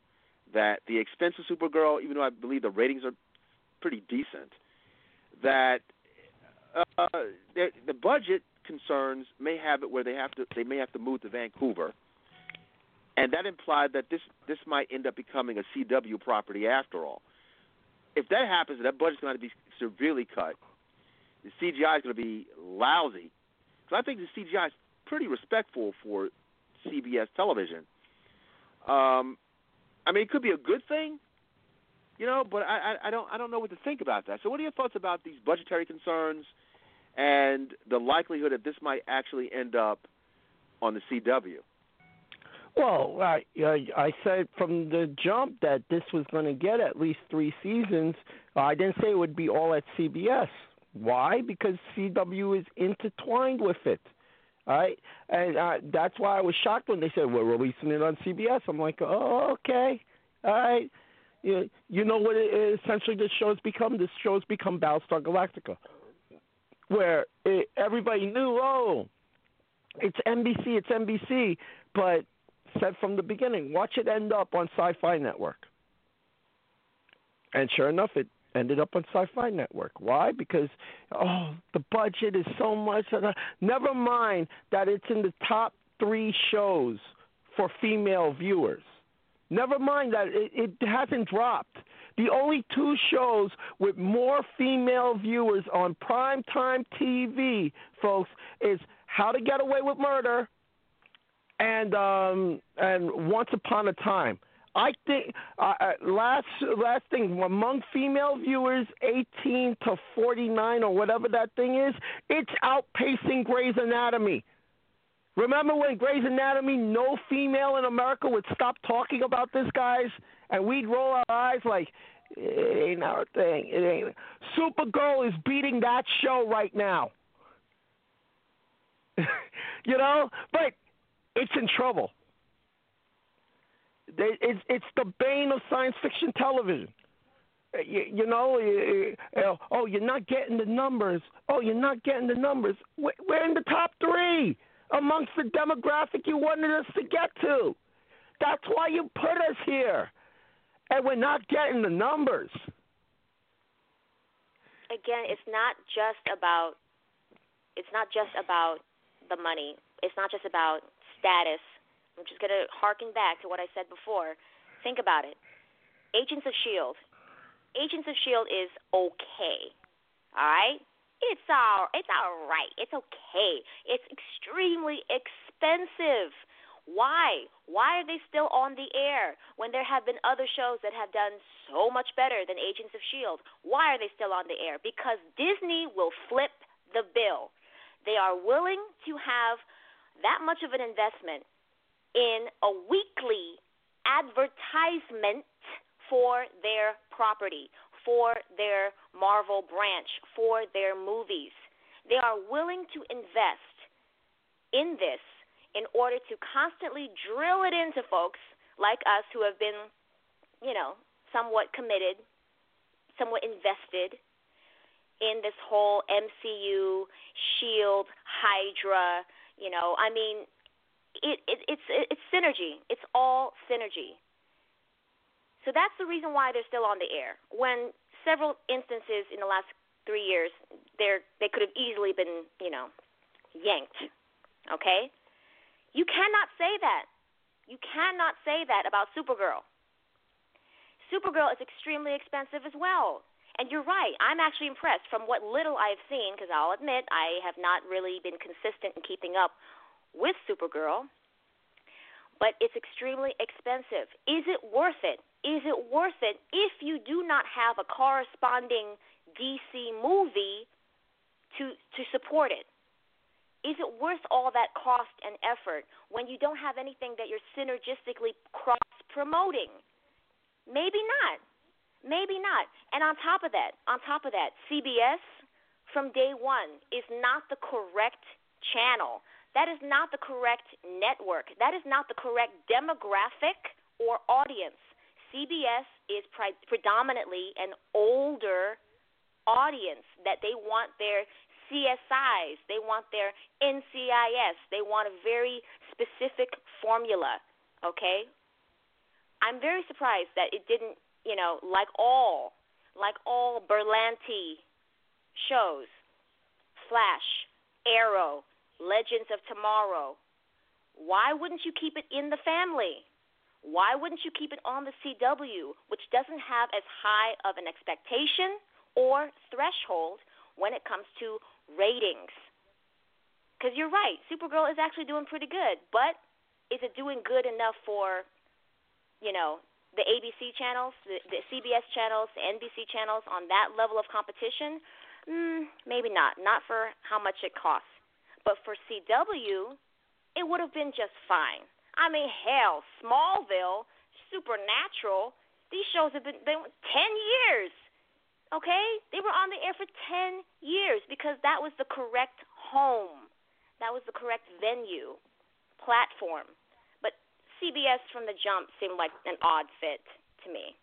That the expense of Supergirl, even though I believe the ratings are pretty decent, that uh, the, budget concerns may have it where they have to they may have to move to Vancouver, and that implied that this this might end up becoming a CW property after all. If that happens, that budget's going to be severely cut. The CGI is going to be lousy. Because I think the CGI is pretty respectful for CBS television. Um, I mean, it could be a good thing, you know, but I, I, I don't I don't know what to think about that. So, what are your thoughts about these budgetary concerns and the likelihood that this might actually end up on the CW? Well, I I, I said from the jump that this was going to get at least three seasons. I didn't say it would be all at CBS. Why? Because CW is intertwined with it. Right, and uh, that's why I was shocked when they said we're releasing it on CBS. I'm like, oh, okay, all right. You, you know what it, essentially this show's become? This show's become Battlestar Galactica, where it, everybody knew, oh, it's NBC, it's NBC, but said from the beginning, watch it end up on Sci-Fi Network. And sure enough, it ended up on Sci-Fi Network. Why? Because oh, the budget is so much. Never mind that it's in the top three shows for female viewers. Never mind that it, it hasn't dropped. The only two shows with more female viewers on primetime TV, folks, is How to Get Away with Murder and um, and Once Upon a Time. I think uh, last last thing among female viewers, 18 to 49 or whatever that thing is, it's outpacing Grey's Anatomy. Remember when Grey's Anatomy, no female in America would stop talking about this, guys, and we'd roll our eyes like it ain't our thing. It ain't. Supergirl is beating that show right now. [laughs] you know, but it's in trouble. It's it's the bane of science fiction television. Uh, you, you know, you, you, oh, you're not getting the numbers. Oh, you're not getting the numbers. We're in the top three amongst the demographic you wanted us to get to. That's why you put us here, and we're not getting the numbers. Again, it's not just about. It's not just about the money. It's not just about status I'm just going to harken back to what I said before. Think about it. Agents of S.H.I.E.L.D. Agents of S.H.I.E.L.D. is okay. All right? It's all it's all right. It's okay. It's extremely expensive. Why? Why are they still on the air when there have been other shows that have done so much better than Agents of S.H.I.E.L.D.? Why are they still on the air? Because Disney will flip the bill. They are willing to have that much of an investment in a weekly advertisement for their property, for their Marvel branch, for their movies. They are willing to invest in this in order to constantly drill it into folks like us who have been, you know, somewhat committed, somewhat invested in this whole MCU, Shield, Hydra, you know, I mean, it, it it's it's synergy. It's all synergy. So that's the reason why they're still on the air. When several instances in the last three years, they they could have easily been you know yanked. Okay, you cannot say that. You cannot say that about Supergirl. Supergirl is extremely expensive as well. And you're right. I'm actually impressed from what little I've seen, because I'll admit I have not really been consistent in keeping up with Supergirl, but it's extremely expensive. Is it worth it? Is it worth it if you do not have a corresponding DC movie to to support it? Is it worth all that cost and effort when you don't have anything that you're synergistically cross promoting? Maybe not. Maybe not. And on top of that, on top of that, CBS from day 1 is not the correct channel that is not the correct network. That is not the correct demographic or audience. CBS is pre- predominantly an older audience that they want their CSIs, they want their NCIS, they want a very specific formula, okay? I'm very surprised that it didn't, you know, like all like all Berlanti shows, Flash, Arrow, Legends of Tomorrow, why wouldn't you keep it in the family? Why wouldn't you keep it on the CW, which doesn't have as high of an expectation or threshold when it comes to ratings? Because you're right, Supergirl is actually doing pretty good, but is it doing good enough for, you know, the ABC channels, the, the CBS channels, the NBC channels on that level of competition? Mm, maybe not. Not for how much it costs. But for CW, it would have been just fine. I mean, hell, Smallville, Supernatural, these shows have been, been 10 years. Okay? They were on the air for 10 years because that was the correct home. That was the correct venue, platform. But CBS from the jump seemed like an odd fit to me.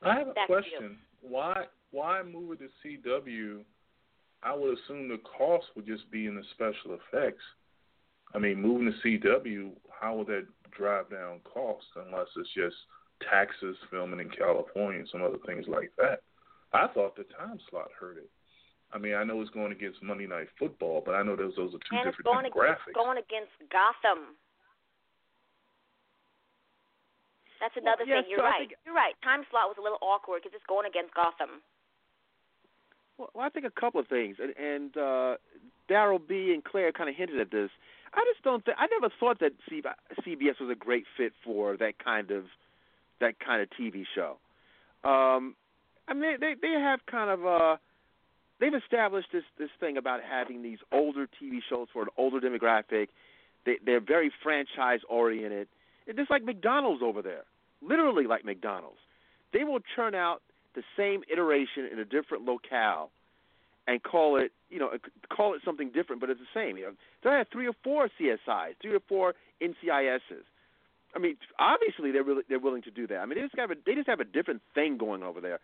I have a Back question. Why why move it to CW? I would assume the cost would just be in the special effects. I mean, moving to CW, how would that drive down costs unless it's just taxes filming in California and some other things like that? I thought the time slot hurt it. I mean, I know it's going against Monday Night Football, but I know those those are two and different it's going demographics. Against, going against Gotham. That's another well, thing. You're so right. Think, You're right. Time slot was a little awkward because it's going against Gotham. Well, I think a couple of things, and, and uh, Daryll B and Claire kind of hinted at this. I just don't think I never thought that CBS was a great fit for that kind of that kind of TV show. Um, I mean, they they have kind of uh, they've established this this thing about having these older TV shows for an older demographic. They they're very franchise oriented. It's just like McDonald's over there, literally like McDonald's. They will churn out the same iteration in a different locale and call it, you know, call it something different, but it's the same. You know, they have three or four CSIs, three or four NCISs. I mean, obviously they're really they're willing to do that. I mean, they just have a they just have a different thing going over there.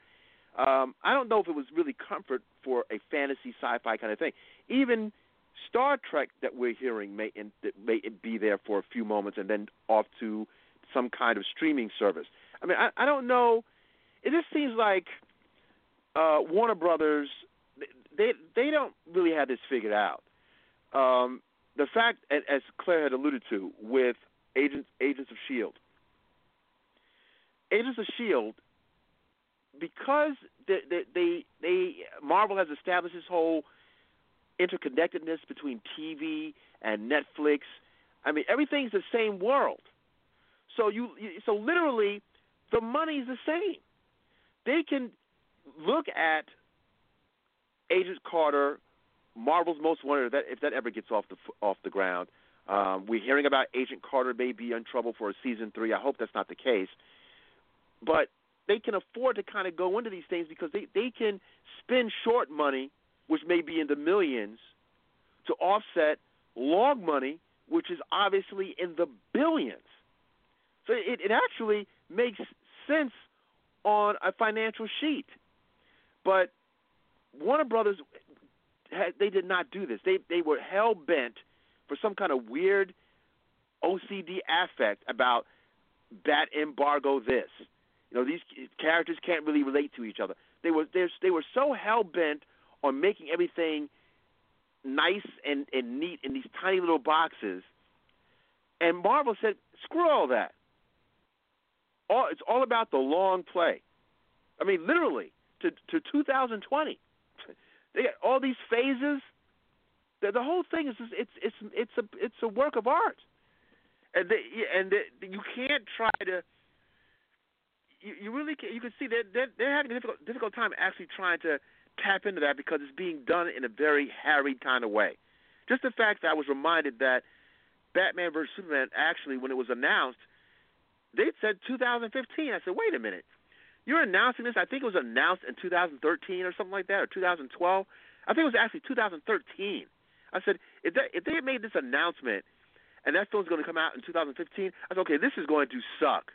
Um, I don't know if it was really comfort for a fantasy sci-fi kind of thing. Even Star Trek that we're hearing may in, may be there for a few moments and then off to some kind of streaming service. I mean, I, I don't know. It just seems like uh, Warner Brothers they they don't really have this figured out. Um, the fact, as Claire had alluded to, with Agents Agents of Shield, Agents of Shield, because they they they, they Marvel has established this whole interconnectedness between TV and Netflix. I mean, everything's the same world. So you, so literally, the money's the same. They can look at Agent Carter, Marvel's Most Wanted, if that, ever gets off the off the ground. Um, we're hearing about Agent Carter may be in trouble for a season three. I hope that's not the case. But they can afford to kind of go into these things because they, they can spend short money which may be in the millions, to offset long money, which is obviously in the billions. So it, it actually makes sense on a financial sheet. But Warner Brothers, they did not do this. They they were hell bent for some kind of weird OCD affect about bat embargo. This, you know, these characters can't really relate to each other. They were they were so hell bent on making everything nice and, and neat in these tiny little boxes. And Marvel said, screw all that. All, it's all about the long play. I mean, literally, to, to 2020. [laughs] They got all these phases. The, the whole thing is just, it's it's it's a it's a work of art, and they, and they, you can't try to. You, you really can, you can see that they're, they're having a difficult difficult time actually trying to tap into that because it's being done in a very harried kind of way. Just the fact that I was reminded that Batman vs Superman actually, when it was announced, they said 2015. I said, wait a minute, you're announcing this? I think it was announced in 2013 or something like that, or 2012. I think it was actually 2013. I said, if they if they had made this announcement and that film's going to come out in 2015, I said, okay, this is going to suck.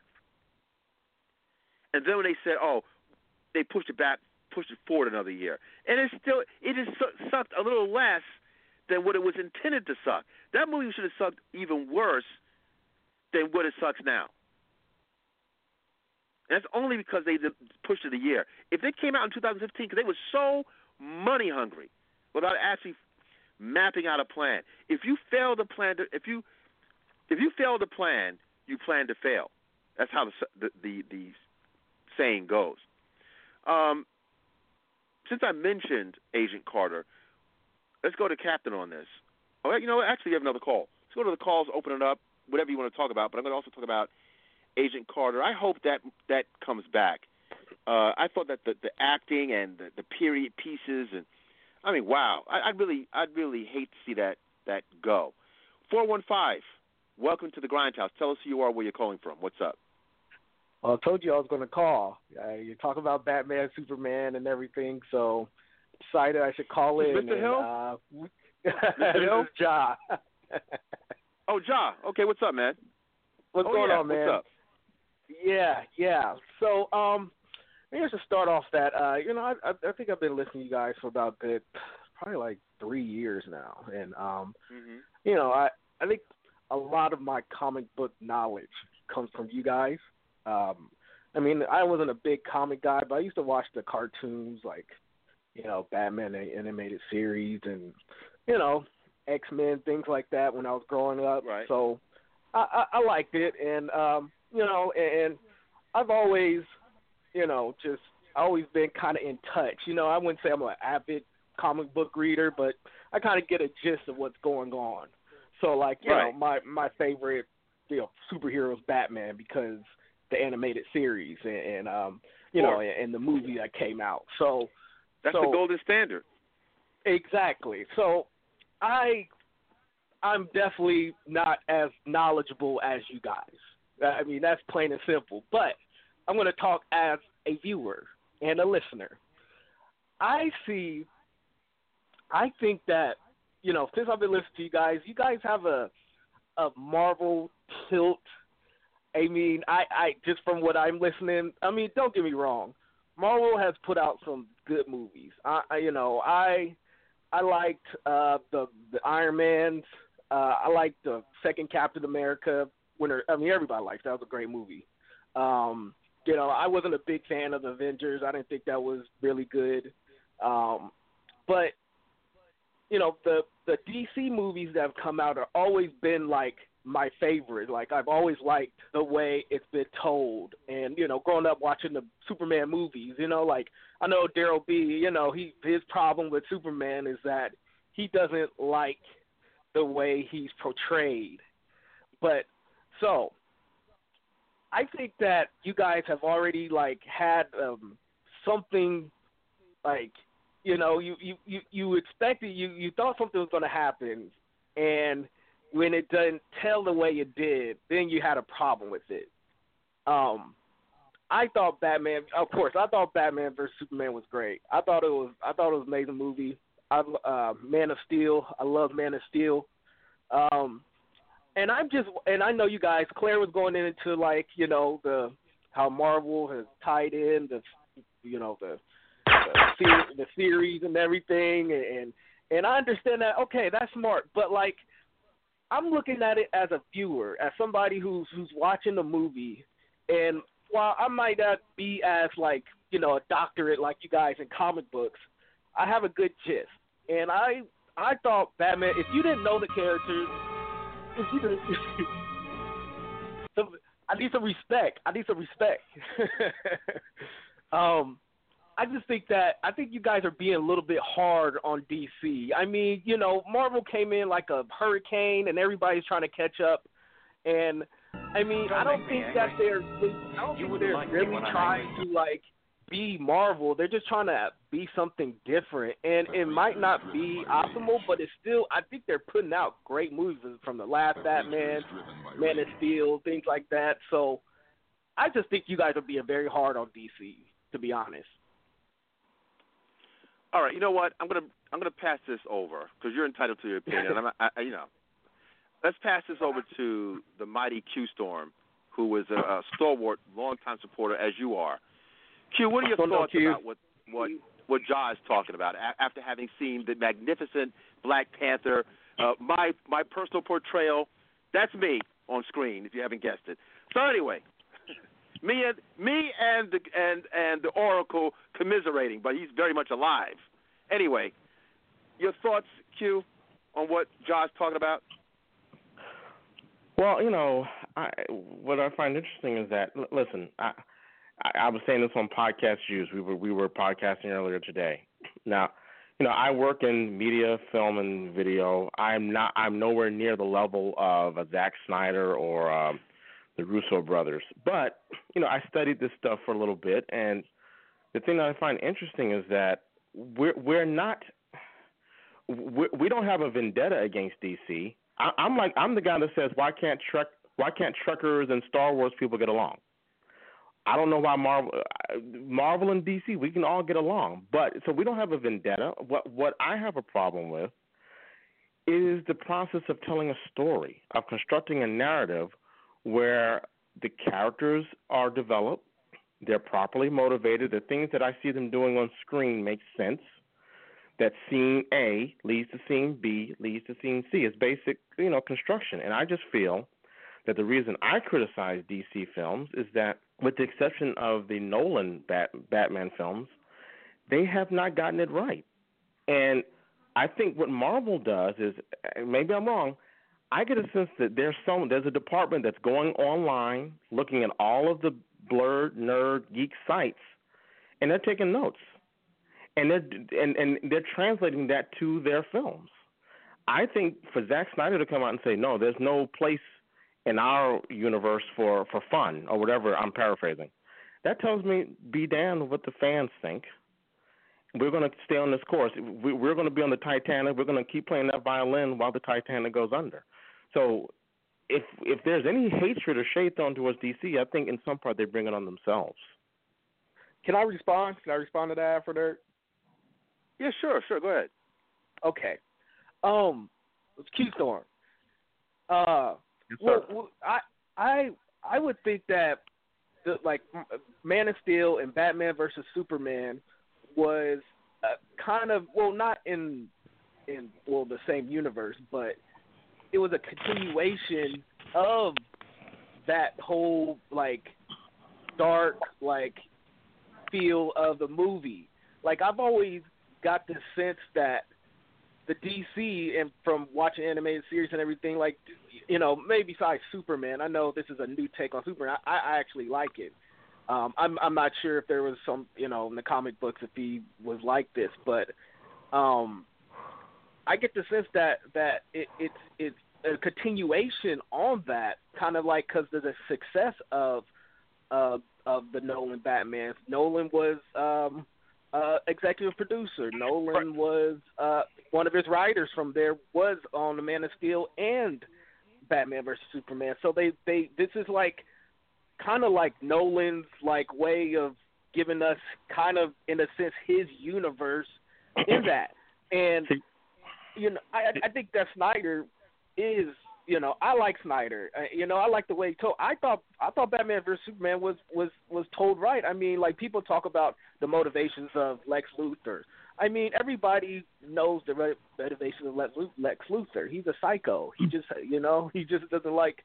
And then when they said, oh, they pushed it back pushed it forward another year, and it still it su- sucked a little less than what it was intended to suck. That movie should have sucked even worse than what it sucks now. And that's only because they pushed it a year. If it came out in 2015, because they were so money hungry, without actually mapping out a plan. If you fail to plan, to, if you if you fail to plan, you plan to fail. That's how the the the, saying goes. Um, since I mentioned Agent Carter, let's go to Captain on this. Oh, you know? Actually, you have another call. Let's go to the calls, open it up, whatever you want to talk about. But I'm going to also talk about Agent Carter. I hope that that comes back. Uh, I thought that the, the acting and the, the period pieces and I mean, wow! I, I'd really, I'd really hate to see that that go. Four one five. Welcome to the Grindhouse. Tell us who you are, where you're calling from. What's up? Well, I told you I was going to call. Uh, you talk about Batman, Superman, and everything, so decided I should call in. Mr. and, Hill? Uh, Mr. [laughs] Hill? Ja. Oh, Ja. Okay, what's up, man? What's oh, going yeah. on, man? What's up? Yeah, yeah. So, um, I should start off that. Uh, you know, I, I, I think I've been listening to you guys for about good, probably like three years now, and um, Mm-hmm. you know, I I think a lot of my comic book knowledge comes from you guys. Um, I mean, I wasn't a big comic guy, but I used to watch the cartoons like, you know, Batman the animated series and you know, X Men things like that when I was growing up. Right. So I, I, I liked it, and um, you know, and I've always, you know, just always been kind of in touch. You know, I wouldn't say I'm an avid comic book reader, but I kind of get a gist of what's going on. So like, you Right. know, my my favorite, you know, superhero is Batman because the animated series and, and um, you know, and, and the movie that came out. So That's so, the golden standard. Exactly. So I I'm definitely not as knowledgeable as you guys. I mean, that's plain and simple. But I'm going to talk as a viewer and a listener. I see I think that you know, since I've been listening to you guys, you guys have a a Marvel tilt. I mean, I I just from what I'm listening, I mean, don't get me wrong. Marvel has put out some good movies. I, I you know, I I liked uh the the Iron Man's. Uh I liked the second Captain America. I mean, everybody likes that. was a great movie. Um, you know, I wasn't a big fan of Avengers. I didn't think that was really good. Um, but you know, the the DC movies that have come out have always been like my favorite. Like I've always liked the way it's been told, and you know, growing up watching the Superman movies, you know, like I know Daryll B. You know, he his problem with Superman is that he doesn't like the way he's portrayed. But so I think that you guys have already like had um something like you know you you you, you expected you you thought something was going to happen and when it doesn't tell the way it did then you had a problem with it. Um i thought batman of course i thought batman versus superman was great. I thought it was i thought it was an amazing movie. I uh man of steel i love man of steel. Um and i'm just and i know you guys claire was going into like you know the how marvel has tied in the you know the the, the series and everything, and and I understand that. Okay, that's smart, but like I'm looking at it as a viewer, as somebody who's who's watching the movie, and while I might not be as like you know a doctorate like you guys in comic books, I have a good gist, and I I thought Batman. If you didn't know the characters, you didn't. [laughs] some, I need some respect. I need some respect. [laughs] um, I just think that I think you guys are being a little bit hard on DC. I mean, you know, Marvel came in like a hurricane, and everybody's trying to catch up. And I mean, I don't think that they're I don't think they're really trying to like be Marvel. They're just trying to be something different, and it might not be optimal, but it's still. I think they're putting out great movies from the last Batman, Man of Steel, things like that. So I just think you guys are being very hard on DC, to be honest. All right, you know what? I'm gonna I'm gonna pass this over because you're entitled to your opinion. I'm, I, I, you know, let's pass this over to the mighty Q Storm, who was a, a stalwart, longtime supporter as you are. Q, what are your Don't know, thoughts about what what what Ja is talking about after having seen the magnificent Black Panther. Uh, my my personal portrayal, that's me on screen. If you haven't guessed it. So anyway, me and me and the and and the Oracle commiserating, but he's very much alive. Anyway, your thoughts, Q, on what Ja's talking about? Well, you know, I, what I find interesting is that l- listen, I, I I was saying this on podcast Jews. We were we were podcasting earlier today. Now, you know, I work in media, film, and video. I'm not. I'm nowhere near the level of a Zack Snyder or um, the Russo brothers. But you know, I studied this stuff for a little bit, and the thing that I find interesting is that we're we're not. We, we don't have a vendetta against DC. I, I'm like I'm the guy that says why can't truck why can't Trekkers and Star Wars people get along? I don't know why Marvel, uh, Marvel and DC, we can all get along, but so we don't have a vendetta. What what I have a problem with is the process of telling a story, of constructing a narrative where the characters are developed, they're properly motivated, the things that I see them doing on screen make sense. That scene A leads to scene B leads to scene C. It's basic, you know, construction, and I just feel that the reason I criticize DC films is that, with the exception of the Nolan Bat- Batman films, they have not gotten it right. And I think what Marvel does is, maybe I'm wrong, I get a sense that there's some there's a department that's going online, looking at all of the blerd nerd geek sites, and they're taking notes, and they're and and they're translating that to their films. I think for Zack Snyder to come out and say no, there's no place in our universe for for fun or whatever. I'm paraphrasing. That tells me be damned what the fans think. We're going to stay on this course. We- We're going to be on the Titanic. We're going to keep playing that violin while the Titanic goes under. So, if if there's any hatred or shade thrown towards DC, I think in some part they bring it on themselves. Can I respond? Can I respond to that for that? Yeah, sure, sure. Go ahead. Okay. Um, it's Q Uh, well, well, I I I would think that the, like Man of Steel and Batman versus Superman was uh, kind of well not in in well the same universe, but it was a continuation of that whole like dark like feel of the movie. Like I've always got the sense that the DC and from watching animated series and everything, like you know, maybe besides Superman, I know this is a new take on Superman. I, I actually like it. Um, I'm I'm not sure if there was some you know in the comic books if he was like this, but um, I get the sense that that it, it's it's a continuation on that kind of like because of the success of uh, of the Nolan Batman. Nolan was um, uh, executive producer. Nolan was uh, one of his writers from there was on the Man of Steel and Batman versus Superman. So they they this is like kind of like Nolan's like way of giving us kind of in a sense his universe in that. And you know, I I think that Snyder is you know I like Snyder. Uh, you know I like the way he told. I thought I thought Batman vs Superman was was was told right. I mean, like people talk about the motivations of Lex Luthor. I mean, everybody knows the re- motivations of Lex Lex Luthor. He's a psycho. He just you know [laughs] he just doesn't like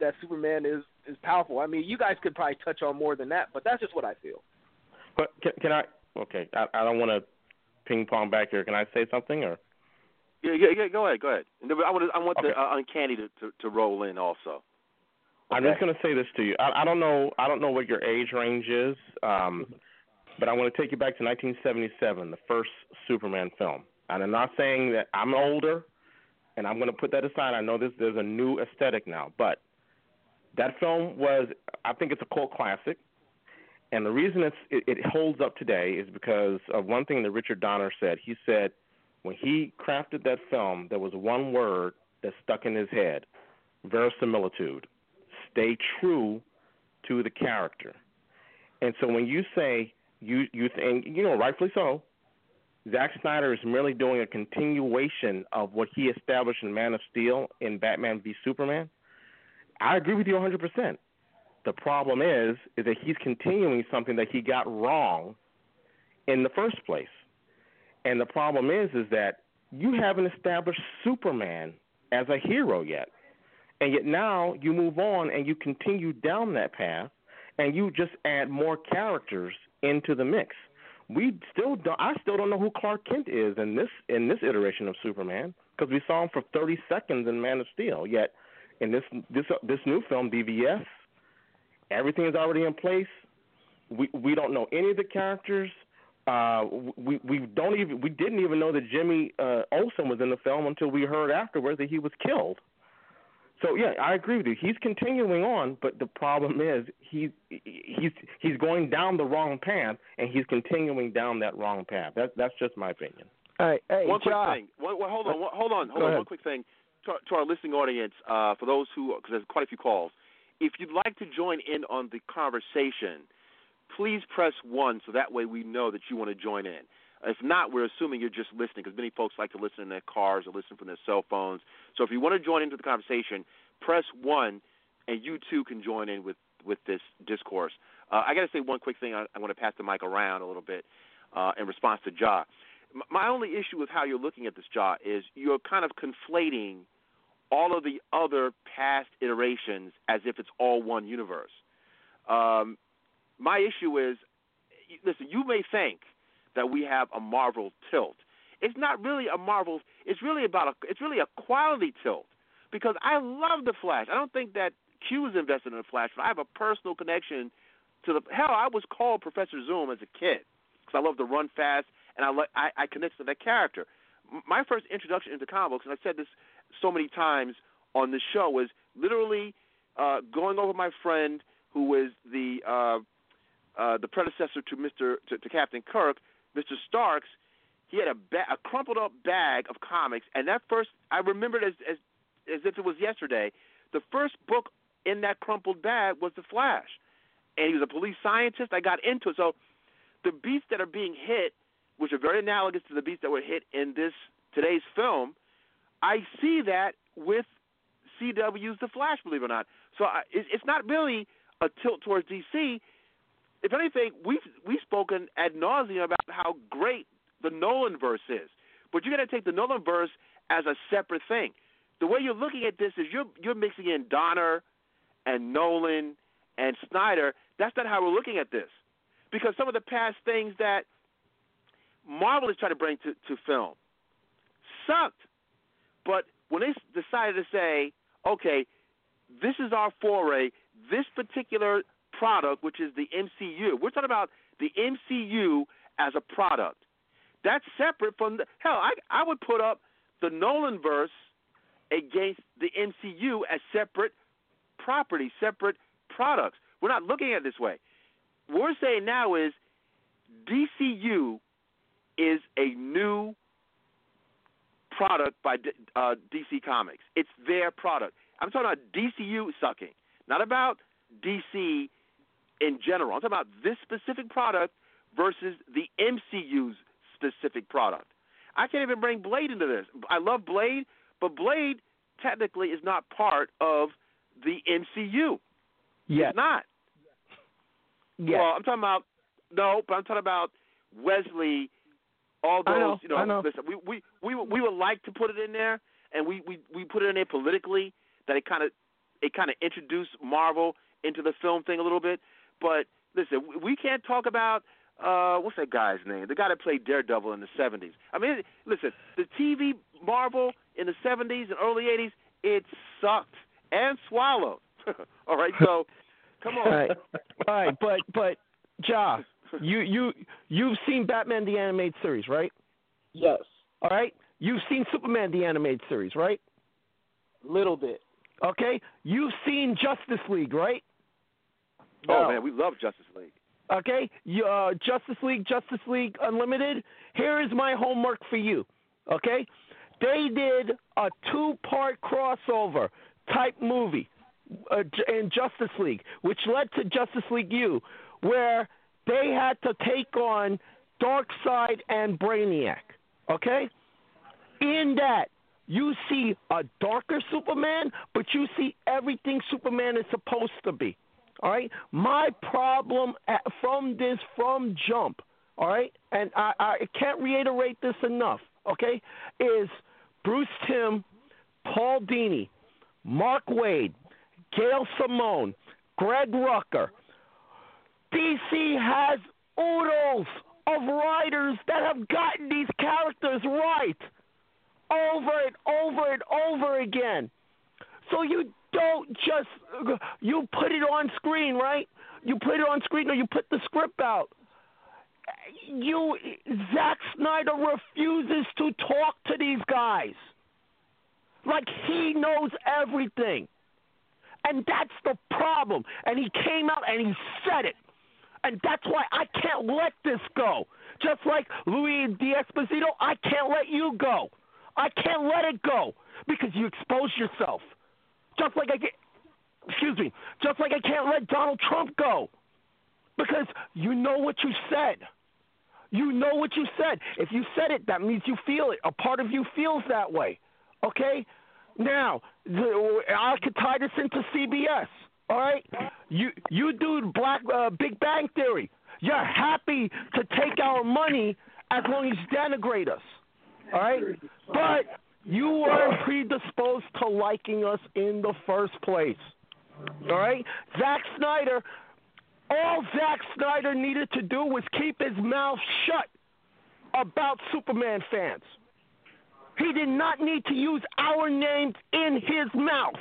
that Superman is is powerful. I mean, you guys could probably touch on more than that, but that's just what I feel. But can, can I? Okay, I, I don't want to ping pong back here. Can I say something or? Yeah, yeah, yeah. Go ahead, go ahead. I want I want Okay. the uh, uncanny to, to to roll in also. I'm just going to say this to you. I, I don't know. I don't know what your age range is, um, but I want to take you back to 1977, the first Superman film. And I'm not saying that I'm older, and I'm going to put that aside. I know this, there's a new aesthetic now, but that film was. I think it's a cult classic. And the reason it's, it, it holds up today is because of one thing that Richard Donner said. He said when he crafted that film, there was one word that stuck in his head verisimilitude. Stay true to the character. And so when you say you you think you know rightfully so, Zack Snyder is merely doing a continuation of what he established in Man of Steel in Batman v Superman. I agree with you 100%. The problem is is that he's continuing something that he got wrong in the first place. And the problem is, is that you haven't established Superman as a hero yet, and yet now you move on and you continue down that path, and you just add more characters into the mix. We still don't. I still don't know who Clark Kent is in this in this iteration of Superman because we saw him for 30 seconds in Man of Steel. Yet in this this this new film, BVS, everything is already in place. We we don't know any of the characters. Uh, we we don't even we didn't even know that Jimmy uh, Olsen was in the film until we heard afterwards that he was killed. So yeah, I agree with you. He's continuing on, but the problem is he's he's he's going down the wrong path, and he's continuing down that wrong path. That's that's just my opinion. Hey, hey, one quick John. thing. One, one, hold on, one, hold on, hold Go on. ahead. One quick thing to, to our listening audience. Uh, for those who, because there's quite a few calls. If you'd like to join in on the conversation, please press one, so that way we know that you want to join in. If not, we're assuming you're just listening, because many folks like to listen in their cars or listen from their cell phones. So if you want to join into the conversation, press one, and you too can join in with with this discourse. Uh, I got to say one quick thing. I, I want to pass the mic around a little bit uh, in response to Ja. My only issue with how you're looking at this, Ja, is you're kind of conflating all of the other past iterations as if it's all one universe. Um, my issue is, listen, you may think that we have a Marvel tilt. It's not really a Marvel. It's really about a. It's really a quality tilt because I love the Flash. I don't think that Q is invested in the Flash, but I have a personal connection to the. Hell, I was called Professor Zoom as a kid because I love to run fast and I like I, I connect to that character. My first introduction into comic books, and I've said this so many times on the show, was literally uh, going over my friend who was the uh, uh, the predecessor to Mister to, to Captain Kirk, Mister Starks. He had a, ba- a crumpled up bag of comics, and that first I remembered as as as if it was yesterday. The first book in that crumpled bag was The Flash, and he was a police scientist. I got into it. So the beats that are being hit, which are very analogous to the beats that were hit in this today's film, I see that with CW's The Flash, believe it or not. So I, it, it's not really a tilt towards DC. If anything, we've we've spoken ad nauseum about how great the Nolan verse is, but you got to take the Nolan verse as a separate thing. The way you're looking at this is you're you're mixing in Donner and Nolan and Snyder. That's not how we're looking at this, because some of the past things that Marvel is trying to bring to, to film sucked. But when they decided to say, okay, this is our foray, this particular product, which is the MCU, we're talking about the MCU as a product. That's separate from the hell. I I would put up the Nolan verse against the MCU as separate property, separate products. We're not looking at it this way. What we're saying now is DCU is a new product by uh, DC Comics. It's their product. I'm talking about DCU sucking, not about DC in general. I'm talking about this specific product versus the MCU's specific product. I can't even bring Blade into this. I love Blade, but Blade technically is not part of the MCU. Yes. It's not. Yes. Well, I'm talking about no, but I'm talking about Wesley. All those, know, you know, know. listen, we we we would- we would like to put it in there, and we we we put it in there politically that it kind of it kind of introduced Marvel into the film thing a little bit. But listen, we- we can't talk about uh what's that guy's name? The guy that played Daredevil in the 70s. I mean, listen, the TV Marvel in the 70s and early 80s, it sucked and swallowed. [laughs] All right, so come on. All right, all right, but but Ja, you you you've seen Batman the animated series, right? Yes, All right, you've seen Superman the animated series, right? little bit. Okay, you've seen Justice League, right? Oh man, we love Justice League. Okay, uh, Justice League, Justice League Unlimited. Here is my homework for you. Okay, they did a two-part crossover type movie uh, in Justice League, which led to Justice League U, where they had to take on Darkseid and Brainiac. Okay, in that you see a darker Superman, but you see everything Superman is supposed to be. All right. My problem at, from this from jump all right, and I, I can't reiterate this enough, okay, is Bruce Timm, Paul Dini, Mark Waid, Gail Simone, Greg Rucka. DC has oodles of writers that have gotten these characters right over and over and over again. So you don't just you put it on screen, right? You put it on screen or you put the script out. You Zack Snyder refuses to talk to these guys. Like he knows everything. And that's the problem. And he came out and he said it. And that's why I can't let this go. Just like Louis D'Esposito, I can't let you go. I can't let it go because you expose yourself. Just like I get, excuse me, just like I can't let Donald Trump go because you know what you said. You know what you said. If you said it, that means you feel it. A part of you feels that way. Okay? Now, the, I could tie this into CBS. All right? You you do Black uh, Big Bang Theory. You're happy to take our money as long as you denigrate us. All right? But you weren't predisposed to liking us in the first place. All right? Zack Snyder, all Zack Snyder needed to do was keep his mouth shut about Superman fans. He did not need to use our names in his mouth.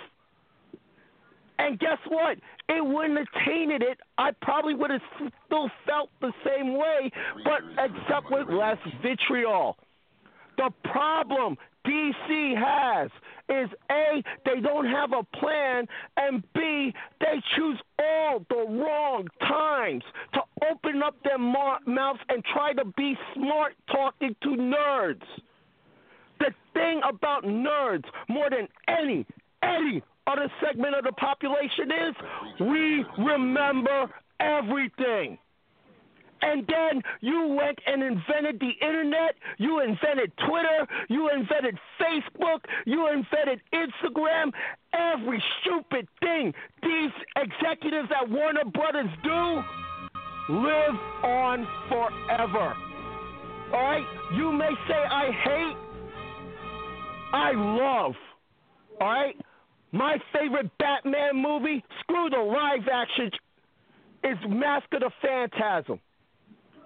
And guess what? It wouldn't have tainted it. I probably would have still felt the same way, but except with less vitriol. The problem DC has is A, they don't have a plan, and B, they choose all the wrong times to open up their mouths and try to be smart talking to nerds. The thing about nerds, more than any, any other segment of the population, is we remember everything. And then you went and invented the internet, you invented Twitter, you invented Facebook, you invented Instagram, every stupid thing these executives at Warner Brothers do live on forever. All right? You may say I hate, I love. All right? My favorite Batman movie, screw the live action, is Mask of the Phantasm.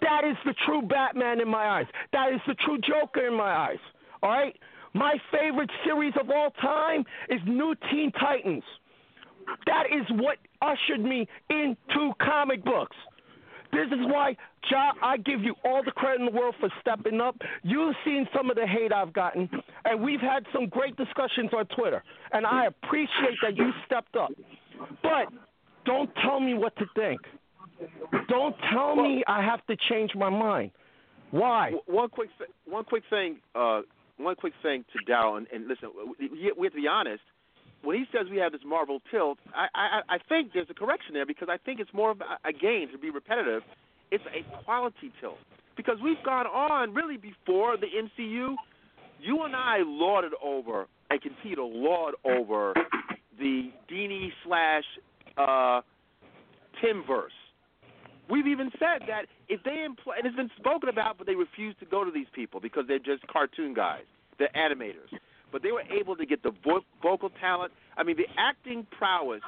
That is the true Batman in my eyes. That is the true Joker in my eyes. All right? My favorite series of all time is New Teen Titans. That is what ushered me into comic books. This is why, Ja, I give you all the credit in the world for stepping up. You've seen some of the hate I've gotten, and we've had some great discussions on Twitter, and I appreciate that you stepped up. But don't tell me what to think. Don't tell well, me I have to change my mind. Why? One quick, th- one quick thing, uh, one quick thing to Daryll, and, and listen, we, we have to be honest. When he says we have this Marvel tilt, I, I, I think there's a correction there because I think it's more of a, again to be repetitive. It's a quality tilt because we've gone on really before the MCU. You and I lauded over and continue to laud over the Dini slash uh, Timmverse We've even said that if they impl- and it's been spoken about, but they refuse to go to these people because they're just cartoon guys, they're animators. But they were able to get the vo- vocal talent. I mean, the acting prowess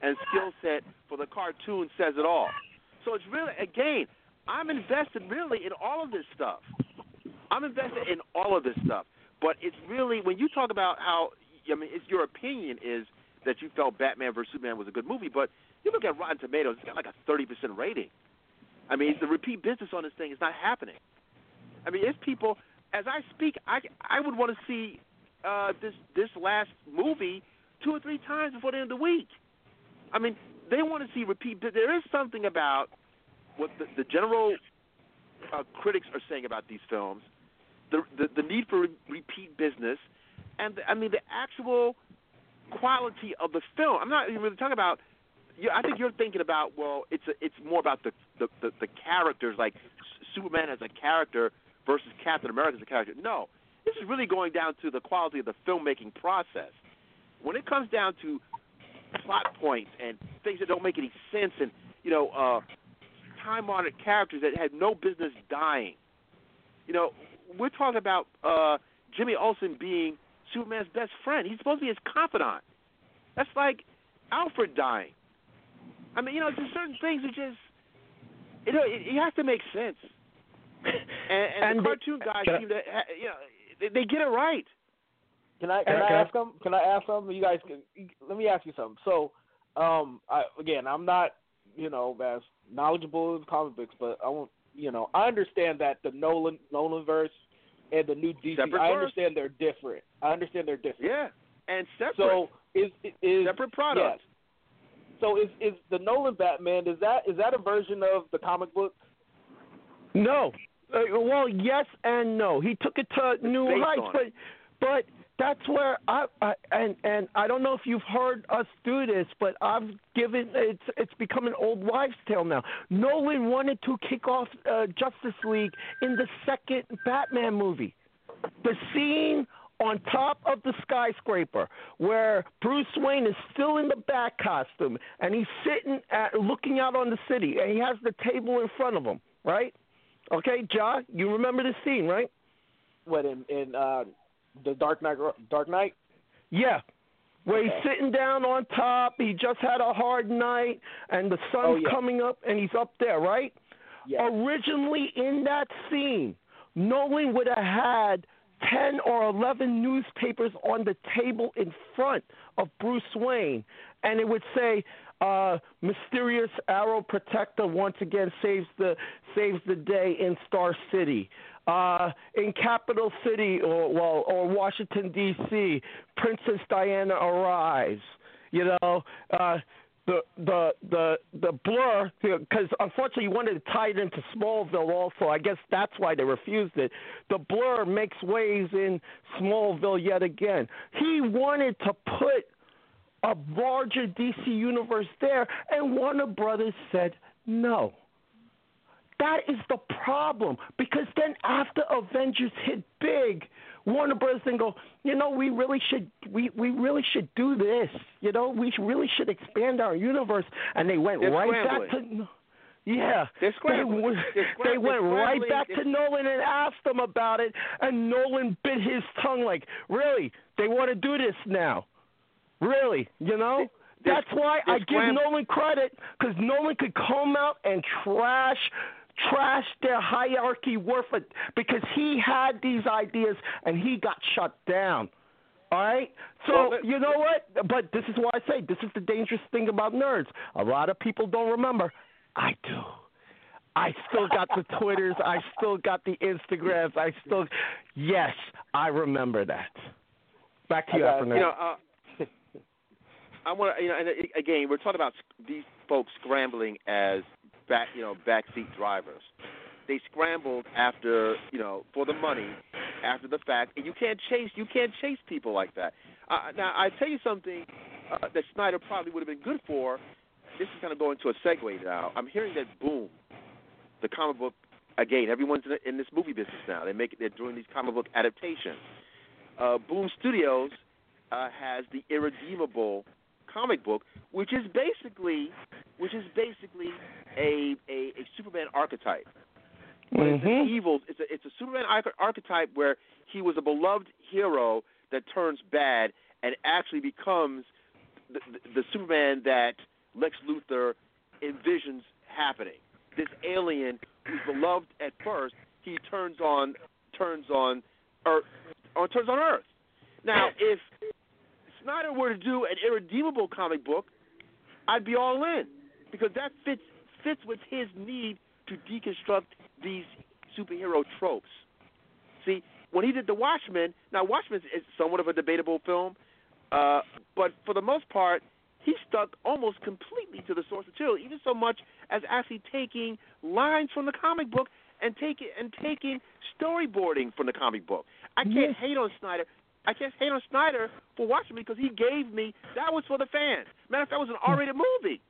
and skill set for the cartoon says it all. So it's really, again, I'm invested really in all of this stuff. I'm invested in all of this stuff. But it's really when you talk about how I mean, it's your opinion is that you felt Batman vs Superman was a good movie, but you look at Rotten Tomatoes, it's got like a 30% rating. I mean, the repeat business on this thing is not happening. I mean, it's people. As I speak, I I would want to see uh, this this last movie two or three times before the end of the week. I mean, they want to see repeat. There is something about what the, the general uh, critics are saying about these films, the the, the need for re- repeat business, and the, I mean the actual quality of the film. I'm not even really talking about you, I think you're thinking about well, it's a, it's more about the, the the the characters like Superman as a character versus Captain America as a character. No, this is really going down to the quality of the filmmaking process. When it comes down to plot points and things that don't make any sense, and you know, uh, time honored characters that had no business dying. You know, we're talking about uh, Jimmy Olsen being Superman's best friend. He's supposed to be his confidant. That's like Alfred dying. I mean, you know, there's certain things that just, you know, it, it has to make sense. And, [laughs] and, And the they- cartoon guys can I- seem to, ha- you know, they, they get it right. Can I can Can I- I ask them? Can I ask them? You guys can. Let me ask you something. So, um, I, again, I'm not you know as knowledgeable in comic books, but I want you know I understand that the Nolan Nolan verse and the new DC. Separate I verse. understand they're different. I understand they're different. Yeah, and separate. So is is separate products. So is is the Nolan Batman? Is that is that a version of the comic book? No. Uh, well, yes and no. He took it to new based heights, but it. but that's where I, I and and I don't know if you've heard us do this, but I've given it's it's become an old wives' tale now. Nolan wanted to kick off uh, Justice League in the second Batman movie. The scene on top of the skyscraper where Bruce Wayne is still in the bat costume and he's sitting at looking out on the city and he has the table in front of him, right? Okay, Ja, you remember the scene, right? What in in uh, the Dark Knight? Dark Knight. Yeah. Where he's sitting down on top, he just had a hard night, and the sun's Oh, yeah. coming up, and he's up there, right? Yeah. Originally, in that scene, Nolan would have had 10 or 11 newspapers on the table in front of Bruce Wayne, and it would say, uh, "Mysterious Arrow Protector once again saves the saves the day in Star City." Uh, in Capital City, or well, or Washington D.C., Princess Diana arrives. You know, uh, the the the the blur because unfortunately you wanted to tie it into Smallville also. I guess that's why they refused it. The blur makes waves in Smallville yet again. He wanted to put a larger DC universe there, and Warner Brothers said no. That is the problem because then after Avengers hit big, Warner Brothers then go, you know, we really should we we really should do this. You know, we really should expand our universe, and they went They're right back to. Yeah. They, went- They're scram- they went right back to Nolan and asked him about it, and Nolan bit his tongue like, really? They want to do this now? Really? You know? That's why I give Nolan credit because Nolan could come out and trash trash their hierarchy worth it because he had these ideas and he got shut down. All right? So, you know what? But this is why I say this is the dangerous thing about nerds. A lot of people don't remember. I do. I still got the [laughs] Twitters. I still got the Instagrams. I still, yes, I remember that. Back to you, Afronerd. You know, uh, [laughs] I want to, you know, and uh, again, we're talking about these folks scrambling as back, you know, backseat drivers. They scrambled after, you know, for the money, after the fact, and you can't chase, you can't chase people like that. Uh, now, I tell you something uh, that Snyder probably would have been good for. This is kind of going to a segue now. I'm hearing that Boom, the comic book, again, everyone's in, in this movie business now. They make, they're doing these comic book adaptations. Uh, Boom Studios uh, has the Irredeemable comic book, which is basically, which is basically a a, a Superman archetype. But it's an Mhm. evil. It's a it's a Superman archetype where he was a beloved hero that turns bad and actually becomes the, the, the Superman that Lex Luthor envisions happening. This alien who's beloved at first, he turns on turns on Earth, or turns on Earth. Now, if Snyder were to do an irredeemable comic book, I'd be all in because that fits fits with his need to deconstruct these superhero tropes. See, when he did The Watchmen, now Watchmen is somewhat of a debatable film, uh, but for the most part, he stuck almost completely to the source material, even so much as actually taking lines from the comic book and taking and taking storyboarding from the comic book. I can't hate on Snyder. I can't hate on Snyder for Watchmen because he gave me that was for the fans. Matter of fact, it was an R-rated movie.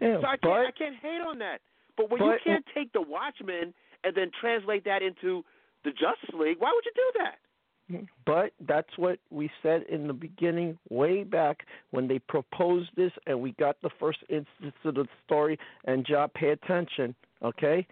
Yeah, So I can't I can't hate on that. But when you can't take the Watchmen and then translate that into the Justice League, why would you do that? But that's what we said in the beginning, way back when they proposed this, and we got the first instance of the story. And job, pay attention, okay?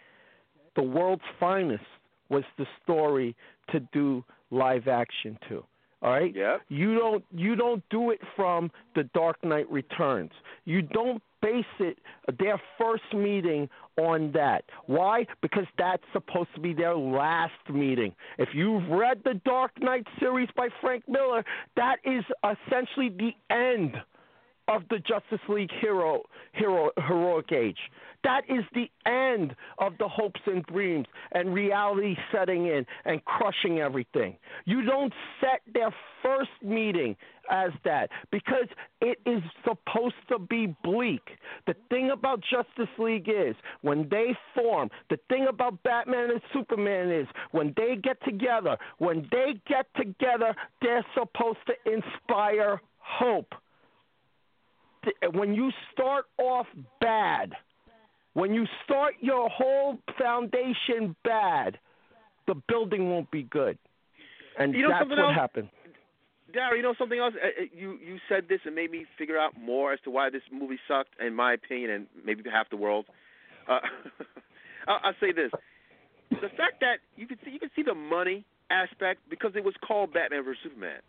The world's finest was the story to do live action to. All right. Yeah. You don't you don't do it from The Dark Knight Returns. You don't base it their first meeting on that. Why? Because that's supposed to be their last meeting. If you've read the Dark Knight series by Frank Miller, that is essentially the end of the Justice League hero, hero heroic age. That is the end of the hopes and dreams and reality setting in and crushing everything. You don't set their first meeting as that because it is supposed to be bleak. The thing about Justice League is when they form, the thing about Batman and Superman is when they get together, when they get together, they're supposed to inspire hope. When you start off bad, when you start your whole foundation bad, the building won't be good. And You know that's what else? happened. Darry, you know something else? Uh, uh, You you said this and made me figure out more as to why this movie sucked, in my opinion, and maybe half the world. Uh, [laughs] I'll, I'll say this: the fact that you can see you can see the money aspect because it was called Batman vs Superman.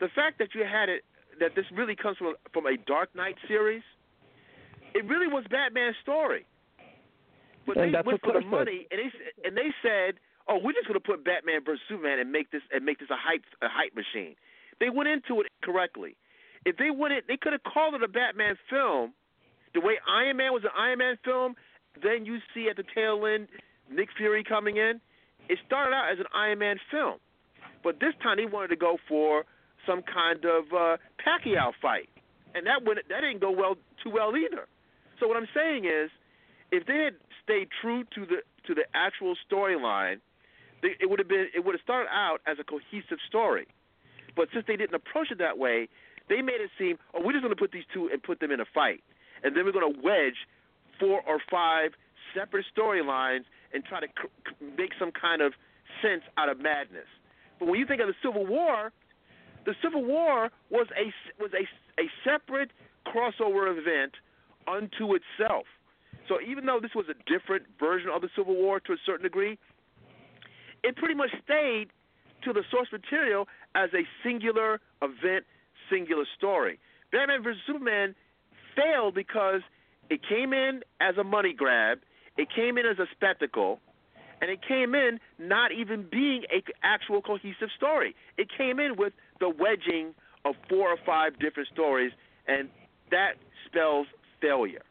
The fact that you had it that this really comes from from a Dark Knight series. It really was Batman's story, but And they went for the money and they and they said, "Oh, we're just going to put Batman versus Superman and make this and make this a hype a hype machine." They went into it correctly. If they went it, they could have called it a Batman film. The way Iron Man was an Iron Man film, then you see at the tail end Nick Fury coming in. It started out as an Iron Man film, but this time they wanted to go for some kind of uh, Pacquiao fight, and that went that didn't go well too well either. So what I'm saying is, if they had stayed true to the to the actual storyline, it would have been it would have started out as a cohesive story. But since they didn't approach it that way, they made it seem, oh, we're just going to put these two and put them in a fight, and then we're going to wedge four or five separate storylines and try to c- make some kind of sense out of madness. But when you think of the Civil War, the Civil War was a was a a separate crossover event unto itself. So even though this was a different version of the Civil War to a certain degree, it pretty much stayed to the source material as a singular event, singular story. Batman vs Superman failed because it came in as a money grab, it came in as a spectacle, and it came in not even being a actual cohesive story. It came in with the wedging of four or five different stories, and that spells failure.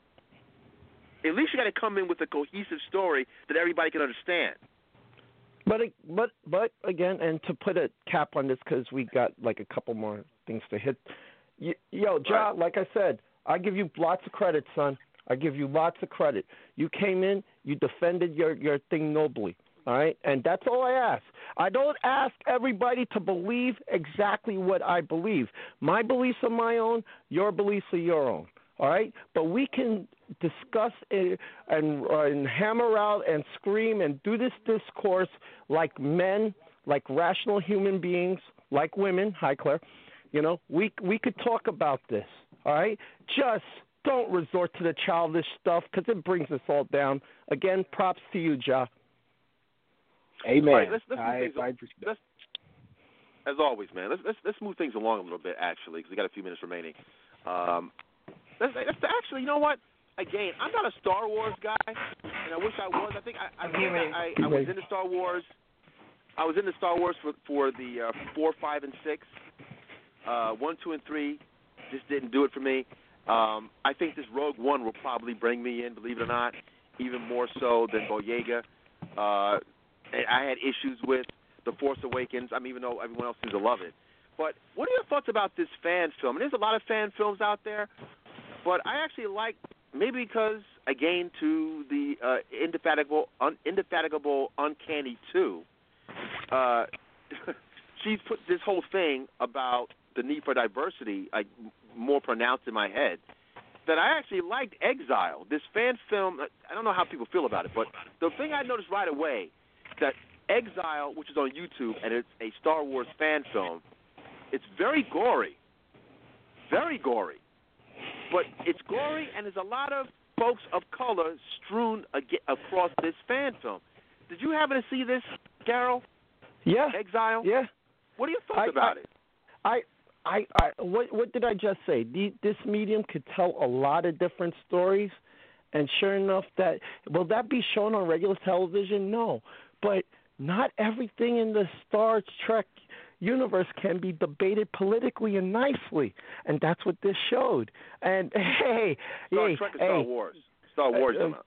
At least you got to come in with a cohesive story that everybody can understand. But but but again, and to put a cap on this because we got like a couple more things to hit. Yo, Ja, like I said, I give you lots of credit, son. I give you lots of credit. You came in, you defended your your thing nobly. All right, and that's all I ask. I don't ask everybody to believe exactly what I believe. My beliefs are my own. Your beliefs are your own. All right, but we can discuss it and uh, and hammer out and scream and do this discourse like men, like rational human beings, like women. Hi, Claire. You know, we we could talk about this. All right, just don't resort to the childish stuff because it brings us all down. Again, props to you, Ja. Amen. All right, let's, let's I, I, on. let's, as always, man, let's, let's let's move things along a little bit actually, because we got a few minutes remaining. Um, let's, let's actually, you know what? Again, I'm not a Star Wars guy, and I wish I was. I think I I, think I, I, I was into Star Wars. I was into Star Wars for for the uh, four, five, and six. Uh, one, two, and three just didn't do it for me. Um, I think this Rogue One will probably bring me in, believe it or not, even more so than Boyega. Uh, and I had issues with The Force Awakens. I mean, even though everyone else seems to love it. But what are your thoughts about this fan film? And there's a lot of fan films out there, but I actually like maybe because again to the uh, indefatigable, un, indefatigable, uncanny two. Uh, [laughs] she's put this whole thing about the need for diversity like more pronounced in my head. That I actually liked Exile, this fan film. I don't know how people feel about it, but the thing I noticed right away that Exile, which is on YouTube, and it's a Star Wars fan film. It's very gory, very gory, but it's gory, and there's a lot of folks of color strewn across this fan film. Did you happen to see this, Carol? Yeah. Exile. Yeah. What are your thoughts I- about I- it? I, I, I, what, what did I just say? The, this medium could tell a lot of different stories, and sure enough, that will that be shown on regular television? No, but not everything in the Star Trek universe can be debated politically and nicely, and that's what this showed. And [laughs] hey, Star hey, Trek hey, Star Wars? Star Wars. uh, not-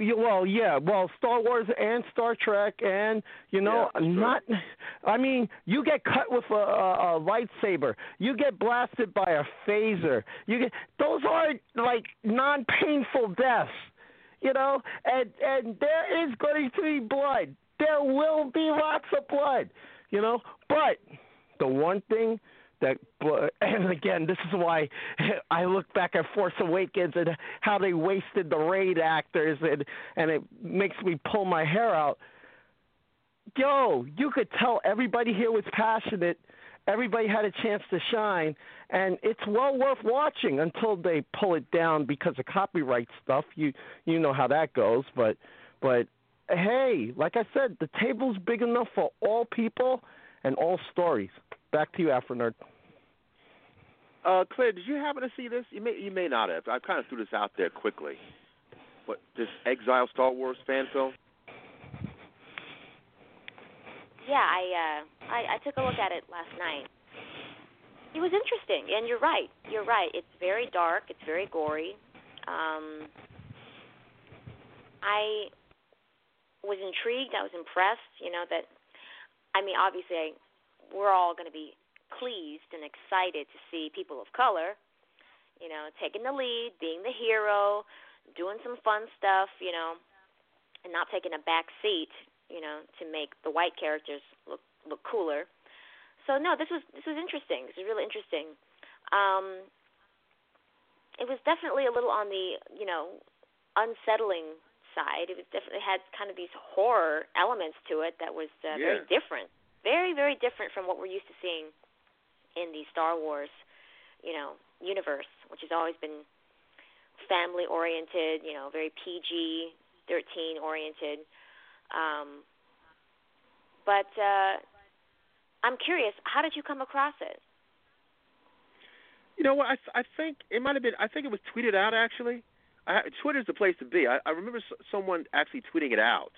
yeah, well, yeah, well, Star Wars and Star Trek, and you know, Yeah, that's true. not. I mean, you get cut with a, a, a lightsaber. You get blasted by a phaser. You get those aren't like non-painful deaths, you know. And and there is going to be blood. There will be lots of blood, you know. But the one thing that [clears throat] and again this is why [laughs] I look back at Force Awakens and how they wasted the raid actors and and it makes me pull my hair out. Yo, you could tell everybody here was passionate. Everybody had a chance to shine, and it's well worth watching until they pull it down because of copyright stuff. You you know how that goes, but but hey, like I said, the table's big enough for all people and all stories. Back to you, Afronerd. Uh, Claire, did you happen to see this? You may you may not have. I kind of threw this out there quickly. But this Exile Star Wars fan film. Yeah, I uh I, I took a look at it last night. It was interesting, and you're right. You're right. It's very dark. It's very gory. Um, I was intrigued. I was impressed. You know that. I mean, obviously, I, we're all going to be pleased and excited to see people of color, you know, taking the lead, being the hero, doing some fun stuff, you know, and not taking a back seat, you know, to make the white characters look look cooler. So no, this was this was interesting. This is really interesting. Um, it was definitely a little on the you know unsettling side. It was definitely had kind of these horror elements to it that was uh, very different, very very different from what we're used to seeing in the Star Wars, you know, universe, which has always been family oriented, you know, very PG, 13 oriented. Um, but uh, I'm curious, how did you come across it? You know what? I I think it might have been. I think it was tweeted out actually. I, Twitter's the place to be. I, I remember s- someone actually tweeting it out.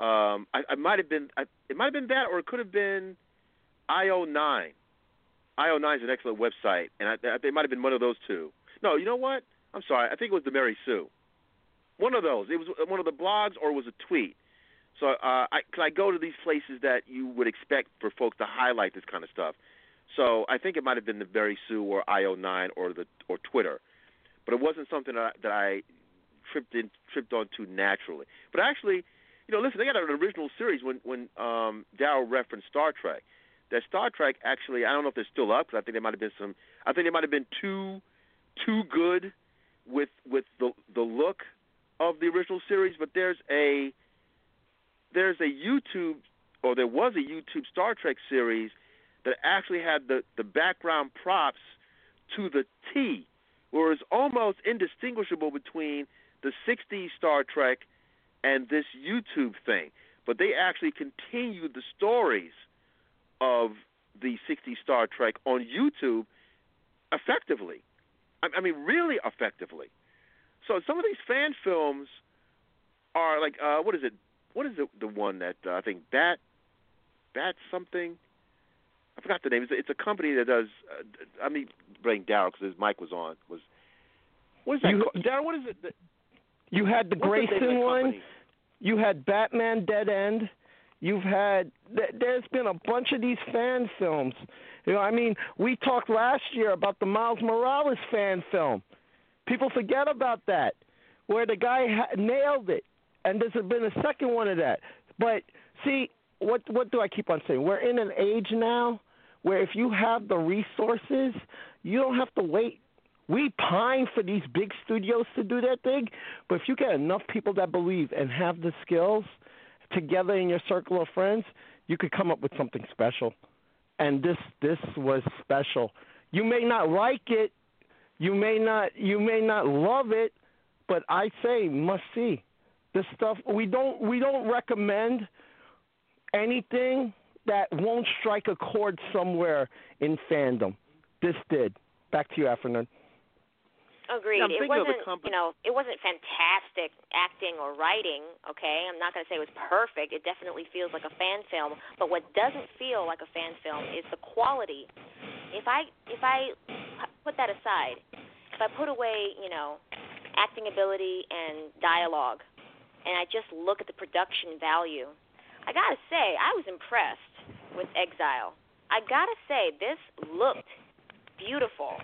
Um, I, I might have been. I, it might have been that, or it could have been IO9. IO9 is an excellent website, and I, I, it might have been one of those two. No, you know what? I'm sorry. I think it was the Mary Sue. One of those. It was one of the blogs, or it was a tweet. So, uh, I, cause I go to these places that you would expect for folks to highlight this kind of stuff. So I think it might have been the Mary Sue or IO9 or the or Twitter, but it wasn't something that I, that I tripped in tripped onto naturally. But actually, you know, listen, they got an original series when when um, Daryll referenced Star Trek. That Star Trek actually, I don't know if they're still up because I think there might have been some. I think they might have been too too good with with the the look of the original series. But there's a there's a YouTube or there was a YouTube Star Trek series that actually had the the background props to the T, where it's almost indistinguishable between the '60s Star Trek and this YouTube thing. But they actually continued the stories of the '60s Star Trek on YouTube effectively. I, I mean, really effectively. So some of these fan films are like, uh, what is it? What is the the one that uh, I think Bat Bat something? I forgot the name. It's a, it's a company that does. Uh, I mean, bring Daryll because his mic was on. Was what is that? You- Daryll, what is it? That, You had the what's the Grayson one. company? You had Batman Dead End. You've had th- there's been a bunch of these fan films. You know, I mean, we talked last year about the Miles Morales fan film. People forget about that, where the guy ha- nailed it, and there's been a second one of that. But see, what what do I keep on saying? We're in an age now where if you have the resources, you don't have to wait. We pine for these big studios to do their thing, but if you get enough people that believe and have the skills, together in your circle of friends, you could come up with something special. And this this was special. You may not like it, you may not you may not love it, but I say must see. This stuff we don't we don't recommend anything that won't strike a chord somewhere in fandom. This did. Back to you, Afronerd. Agreed. Yeah, it thinking of the wasn't, you know, it wasn't fantastic acting or writing. Okay, I'm not going to say it was perfect. It definitely feels like a fan film. But what doesn't feel like a fan film is the quality. If I if I put that aside, if I put away, you know, acting ability and dialogue, and I just look at the production value, I gotta say I was impressed with Exile. I gotta say this looked beautiful.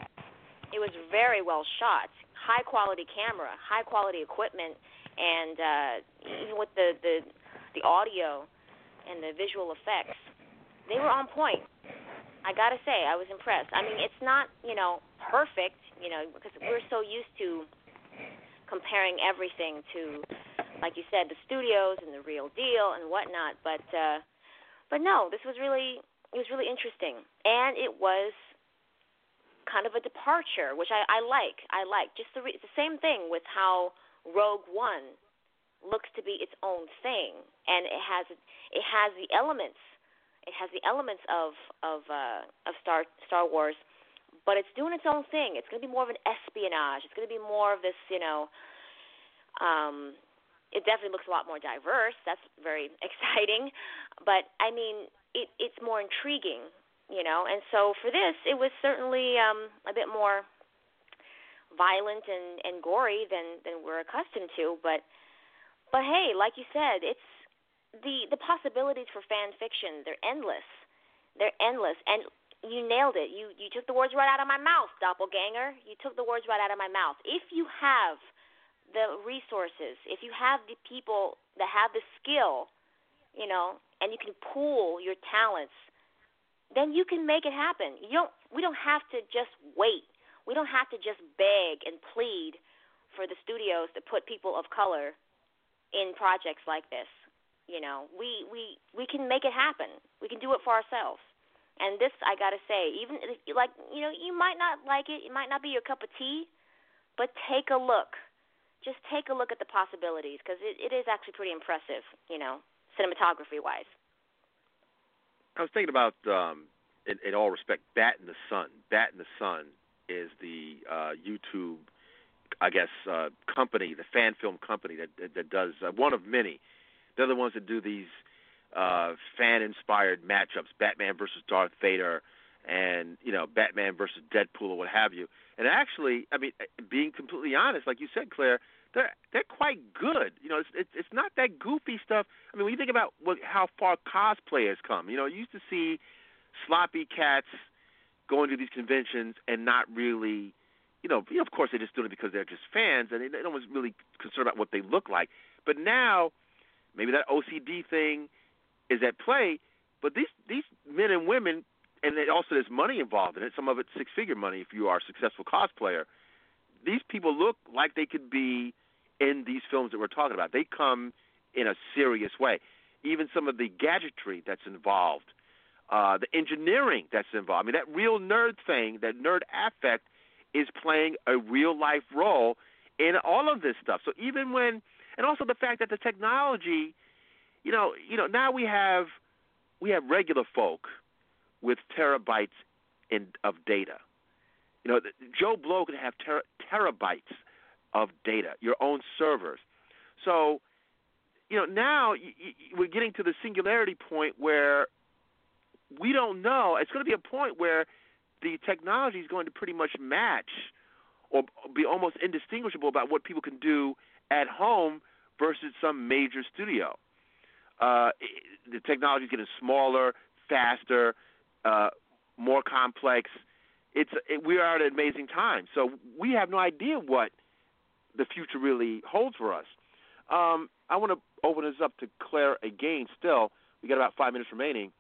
It was very well shot. High quality camera, high quality equipment, and uh, even with the, the the audio and the visual effects, they were on point. I gotta say, I was impressed. I mean, it's not you know perfect, you know, because we're so used to comparing everything to, like you said, the studios and the real deal and whatnot. But uh, but no, this was really it was really interesting, and it was kind of a departure, which I, I like. I like just the re- the same thing with how Rogue One looks to be its own thing, and it has it has the elements it has the elements of of uh, of Star Star Wars, but it's doing its own thing. It's going to be more of an espionage. It's going to be more of this, you know. Um, it definitely looks a lot more diverse. That's very [laughs] exciting, but I mean, it, it's more intriguing you know. And so for this, it was certainly um, a bit more violent and, and gory than than we're accustomed to. But but hey, like you said, it's the the possibilities for fan fiction. They're endless. They're endless, and you nailed it. You you took the words right out of my mouth, doppelganger. You took the words right out of my mouth. If you have the resources, if you have the people that have the skill, you know, and you can pool your talents then you can make it happen. You don't we don't have to just wait. We don't have to just beg and plead for the studios to put people of color in projects like this. You know, we we we can make it happen. We can do it for ourselves. And this I got to say, even if, like, you know, you might not like it, it might not be your cup of tea, but take a look. Just take a look at the possibilities because it, it is actually pretty impressive, you know, cinematography wise. I was thinking about, um, in, in all respect, Bat in the Sun. Bat in the Sun is the uh, YouTube, I guess, uh, company, the fan film company that that, that does uh, one of many. They're the ones that do these uh, fan-inspired matchups: Batman versus Darth Vader, and you know, Batman versus Deadpool, or what have you. And actually, I mean, being completely honest, like you said, Claire, they're they're quite good. You know, it's it's, not that goofy stuff. I mean, when you think about what how far cosplay has come, you know, you used to see sloppy cats going to these conventions and not really, you know, of course they just do it because they're just fans and they, they don't was really concerned about what they look like. But now, maybe that OCD thing is at play. But these these men and women, and then also there's money involved in it. Some of it's six figure money if you are a successful cosplayer. These people look like they could be in these films that we're talking about. They come in a serious way. Even some of the gadgetry that's involved, uh, the engineering that's involved. I mean, that real nerd thing, that nerd affect, is playing a real life role in all of this stuff. So even when, and also the fact that the technology, you know, you know, now we have we have regular folk with terabytes in of data. You know, Joe Blow can have ter- terabytes of data, your own servers. So, you know, now y- y- we're getting to the singularity point where we don't know. It's going to be a point where the technology is going to pretty much match or be almost indistinguishable about what people can do at home versus some major studio. Uh, the technology is getting smaller, faster, uh, more complex. It's it, we are at an amazing time. So we have no idea what the future really holds for us. Um, I want to open this up to Claire again. Still, we got about five minutes remaining.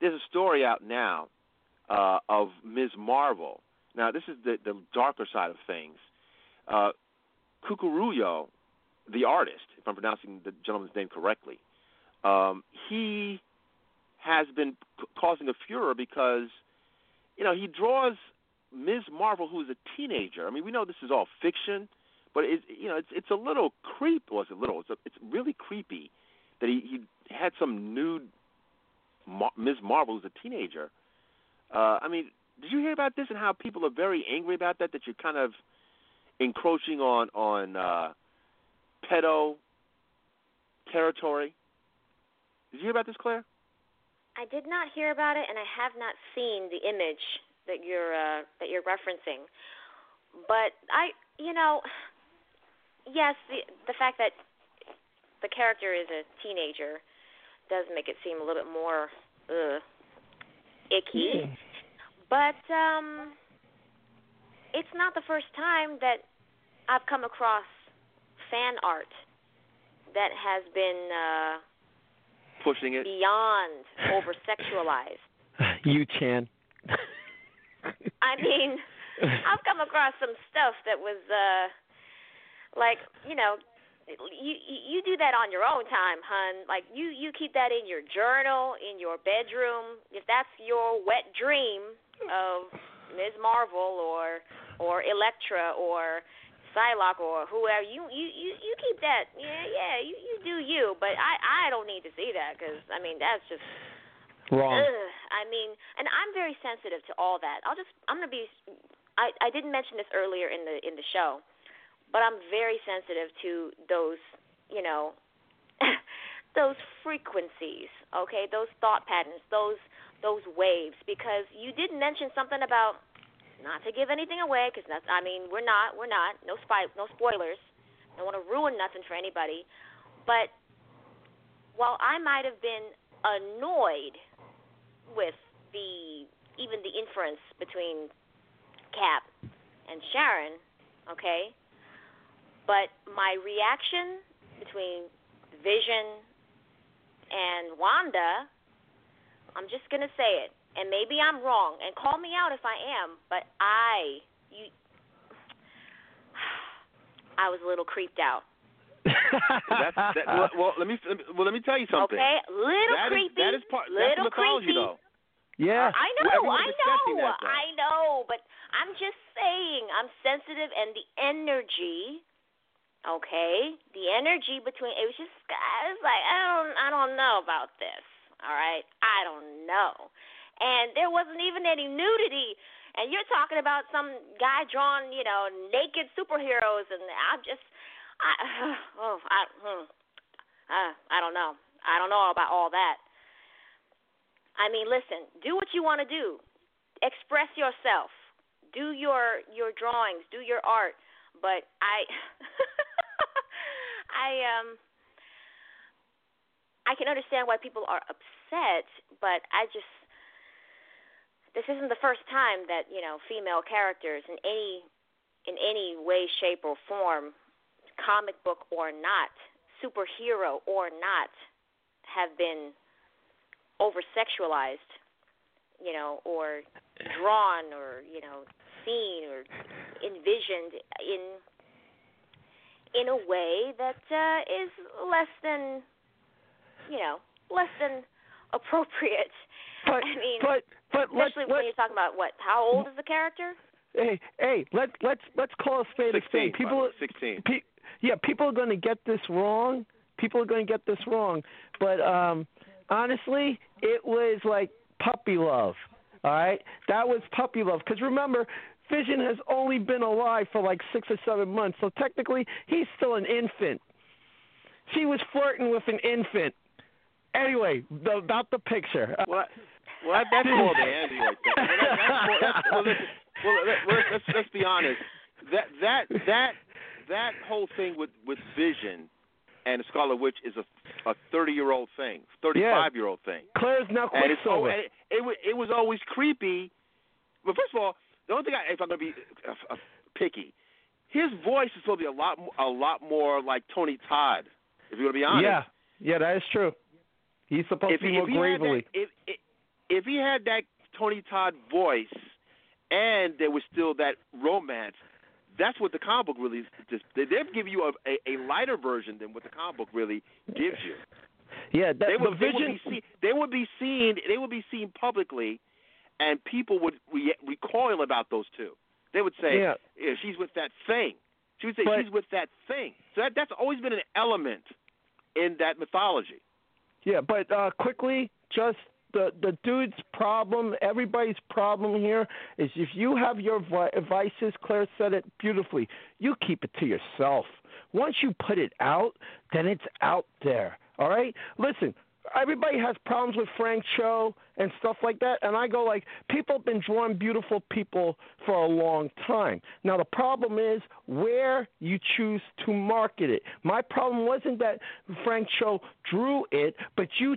There's a story out now uh, of Ms. Marvel. Now, this is the, the darker side of things. Uh, Kukuruyo, the artist, if I'm pronouncing the gentleman's name correctly, um, he has been c- causing a furor because, you know, he draws Ms. Marvel, who is a teenager. I mean, we know this is all fiction, but it, you know, it's it's a little creep. Well, it's a little. It's a, it's really creepy that he he had some nude Mar- Ms. Marvel, who's a teenager. Uh, I mean, did you hear about this and how people are very angry about that? That you're kind of encroaching on on uh, pedo territory. Did you hear about this, Claire? I did not hear about it, and I have not seen the image that you're uh, that you're referencing. But I, you know, yes, the the fact that the character is a teenager does make it seem a little bit more ugh, icky. But um, it's not the first time that I've come across fan art that has been uh, Pushing it. beyond over sexualized. [laughs] You Chan. [laughs] I mean, I've come across some stuff that was uh like, you know, you you do that on your own time, hun. Like you you keep that in your journal, in your bedroom. If that's your wet dream of Ms. Marvel or or Elektra or Psylocke or whoever, you you you you keep that. Yeah, yeah, you you do you. But I I don't need to see that because I mean that's just Wrong. Ugh, I mean, and I'm very sensitive to all that. I'll just I'm gonna be. I I didn't mention this earlier in the in the show, but I'm very sensitive to those you know [laughs] those frequencies. Okay, those thought patterns, those those waves. Because you did mention something about not to give anything away, because I mean we're not we're not no spy no spoilers. Don't want to ruin nothing for anybody, but while I might have been annoyed with the even the inference between Cap and Sharon, okay? But my reaction between Vision and Wanda, I'm just to say it. And maybe I'm wrong and call me out if I am, but I you [sighs] I was a little creeped out. That's, that, well, [laughs] well, let me well let me tell you something. Okay, little That is- creepy. that is part. That's little mythology, creepy. though. Yeah. I know, everyone's I know, that. I know, but I'm just saying I'm sensitive and the energy, okay? The energy between it was just I was like I don't I don't know about this. All right? I don't know. And there wasn't even any nudity. And you're talking about some guy drawing, you know, naked superheroes and I'm just I [sighs] oh, I hmm, uh, I don't know. I don't know about all that. I mean, listen, do what you want to do. Express yourself. Do your your drawings, do your art. But I [laughs] I um I can understand why people are upset, but I just this isn't the first time that, you know, female characters in any in any way, shape or form, comic book or not, superhero or not, have been over sexualized, you know, or drawn or, you know, seen or envisioned in in a way that uh, is less than you know, less than appropriate. But [laughs] I mean but but let's especially when let's you're talking about what how old is the character? hey hey let let's let's call a spade a spade. People way, 16. pe- yeah, people are going to get this wrong. People are going to get this wrong. But um honestly, it was like puppy love. All right? That was puppy love cuz remember Vision has only been alive for like 6 or 7 months. So technically, he's still an infant. She was flirting with an infant. Anyway, the, about the picture. Uh, Well, well, that, that's more than Andy right there. Well, that, that's more, that's, well, listen, well, let, let's let's be honest. That that that that whole thing with with Vision and Scarlet Witch is a a thirty year old thing, thirty five year old thing. Claire's now And it's and it, it it was always creepy. But first of all, the only thing I, if I'm gonna be uh, uh, picky, his voice is supposed to be a lot a lot more like Tony Todd. If you're gonna be honest. Yeah, yeah, that is true. He's supposed if to be more if he had gravely. that, if, if if he had that Tony Todd voice, and there was still that romance, that's what the comic book really just they, given you a, a, a lighter version than what the comic book really gives you. Yeah, that, they would, the they would be seen, they would be seen they would be seen publicly, and people would re- recoil about those two. They would say, Yeah. she's with that thing." She would say, But- "She's with that thing." So that that's always been an element in that mythology. Yeah, but uh, quickly, just the the dude's problem, everybody's problem here is if you have your vi- vices, Claire said it beautifully. You keep it to yourself. Once you put it out, then it's out there. All right. Listen, everybody has problems with Frank Cho and stuff like that, and I go like, people have been drawing beautiful people for a long time. Now the problem is where you choose to market it. My problem wasn't that Frank Cho drew it, but you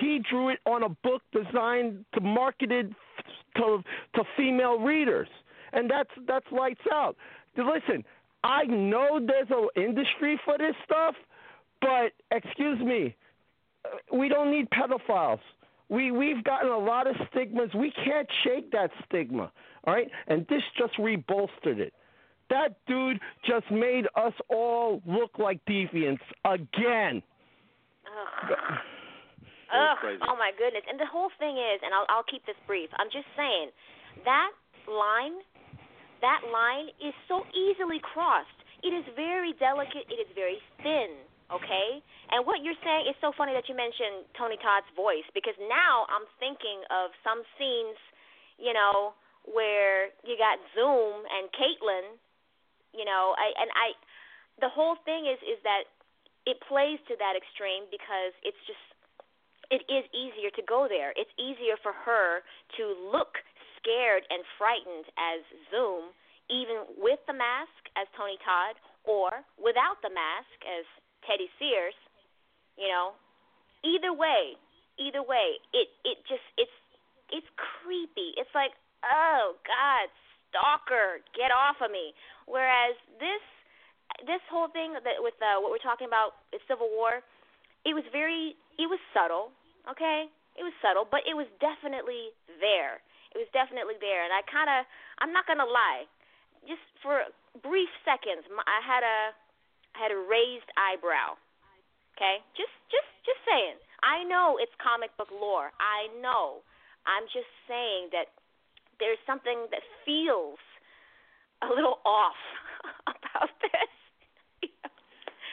he drew it on a book designed to marketed to to female readers, and that's that's lights out. Listen, I know there's an industry for this stuff, but excuse me, we don't need pedophiles. We we've gotten a lot of stigmas. We can't shake that stigma. All right, and this just rebolstered it. That dude just made us all look like deviants again. Ugh, oh my goodness. And the whole thing is, and I'll I'll keep this brief. I'm just saying that line that line is so easily crossed. It is very delicate, it is very thin, okay? And what you're saying is so funny that you mentioned Tony Todd's voice because now I'm thinking of some scenes, you know, where you got Zoom and Caitlin, you know, I and I the whole thing is is that it plays to that extreme because it's just it is easier to go there. It's easier for her to look scared and frightened as Zoom, even with the mask as Tony Todd, or without the mask as Teddy Sears. You know, either way, either way, it it just it's it's creepy. It's like, oh God, stalker, get off of me. Whereas this this whole thing that with uh, what we're talking about with Civil War, it was very it was subtle, okay? It was subtle, but it was definitely there. It was definitely there, and I kind of I'm not gonna lie, just for brief seconds, I had a I had a raised eyebrow. Okay, just just just saying. I know it's comic book lore. I know. I'm just saying that there's something that feels a little off [laughs] about this. [laughs]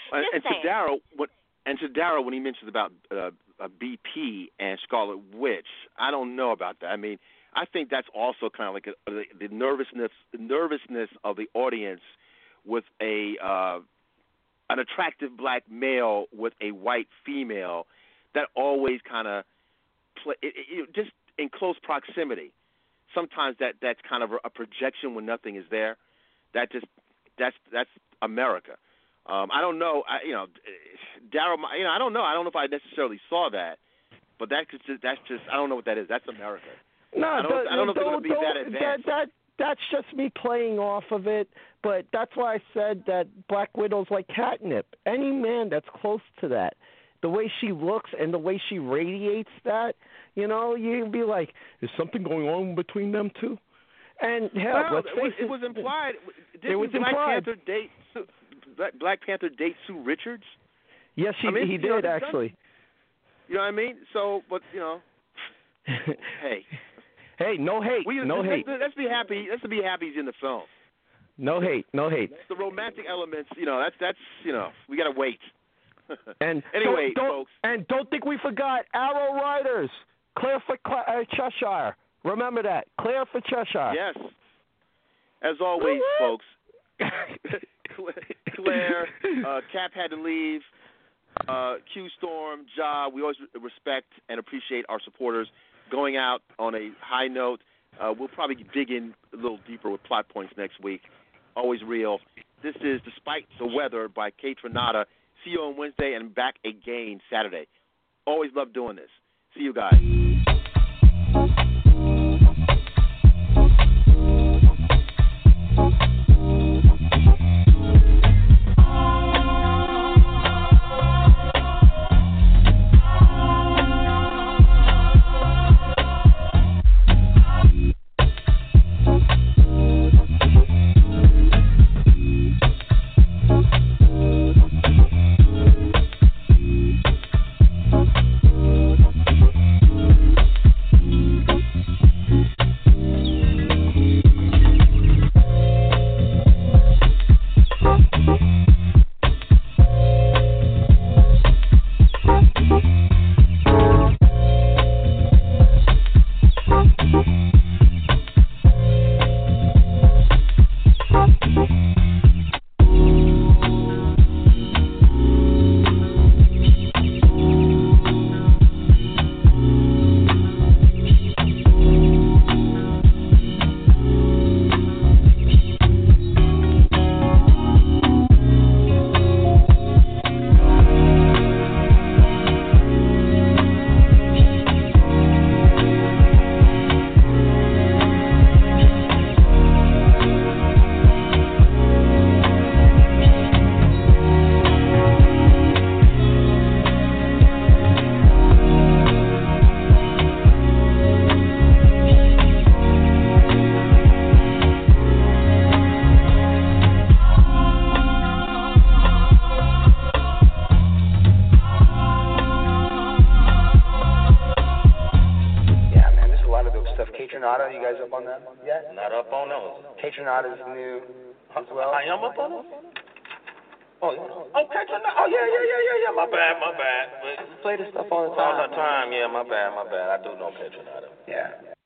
And, Just and to saying. Daryll, what and to Daryll when he mentions about uh, uh, BP and Scarlet Witch, I don't know about that. I mean, I think that's also kind of like a, the, the nervousness, nervousness of the audience with a uh, an attractive black male with a white female. That always kind of play it, it, it, just in close proximity. Sometimes that that's kind of a projection when nothing is there. That just that's that's America. Um, I don't know. I, you know, Daryll. You know, I don't know. I don't know if I necessarily saw that, but that's just that's just I don't know what that is. That's America. No, I don't, I don't know if it's don't, going to be that advanced. that, that that's just me playing off of it. But that's why I said that Black Widow's like catnip. Any man that's close to that, the way she looks and the way she radiates that, you know, you'd be like, is something going on between them two? And hell, well, let's it, face was, it was implied. Didn't was Black implied. Panther date Sue, Black, Panther date Sue Richards? Yes, he I mean, he you know, did actually. You know what I mean? So, but you know, [laughs] hey, hey, no hate, we, no let's, hate, Let's, be happy. Let's be happy he's in the film. no hate, no hate. The romantic elements, you know, that's that's you know, we gotta wait. [laughs] And anyway, don't, don't, folks. and don't think we forgot Arrow Riders, Claire for uh, Cheshire. Remember that, Claire for Cheshire. Yes. As always, folks. [laughs] Claire, uh, Cap had to leave. Uh, Q Storm, Ja, we always respect and appreciate our supporters. Going out on a high note. Uh, we'll probably dig in a little deeper with plot points next week. Always real. This is Despite the Weather by Kate Renata. See you on Wednesday and back again Saturday. Always love doing this. See you guys. Those. Catronata's new as well. I am up on those. Oh, oh, Catronata. Oh, yeah, oh, yeah, yeah, yeah, yeah. My bad, my bad. But play this stuff all the all time. the time. Yeah, my bad, my bad. I do know Catronata. Yeah.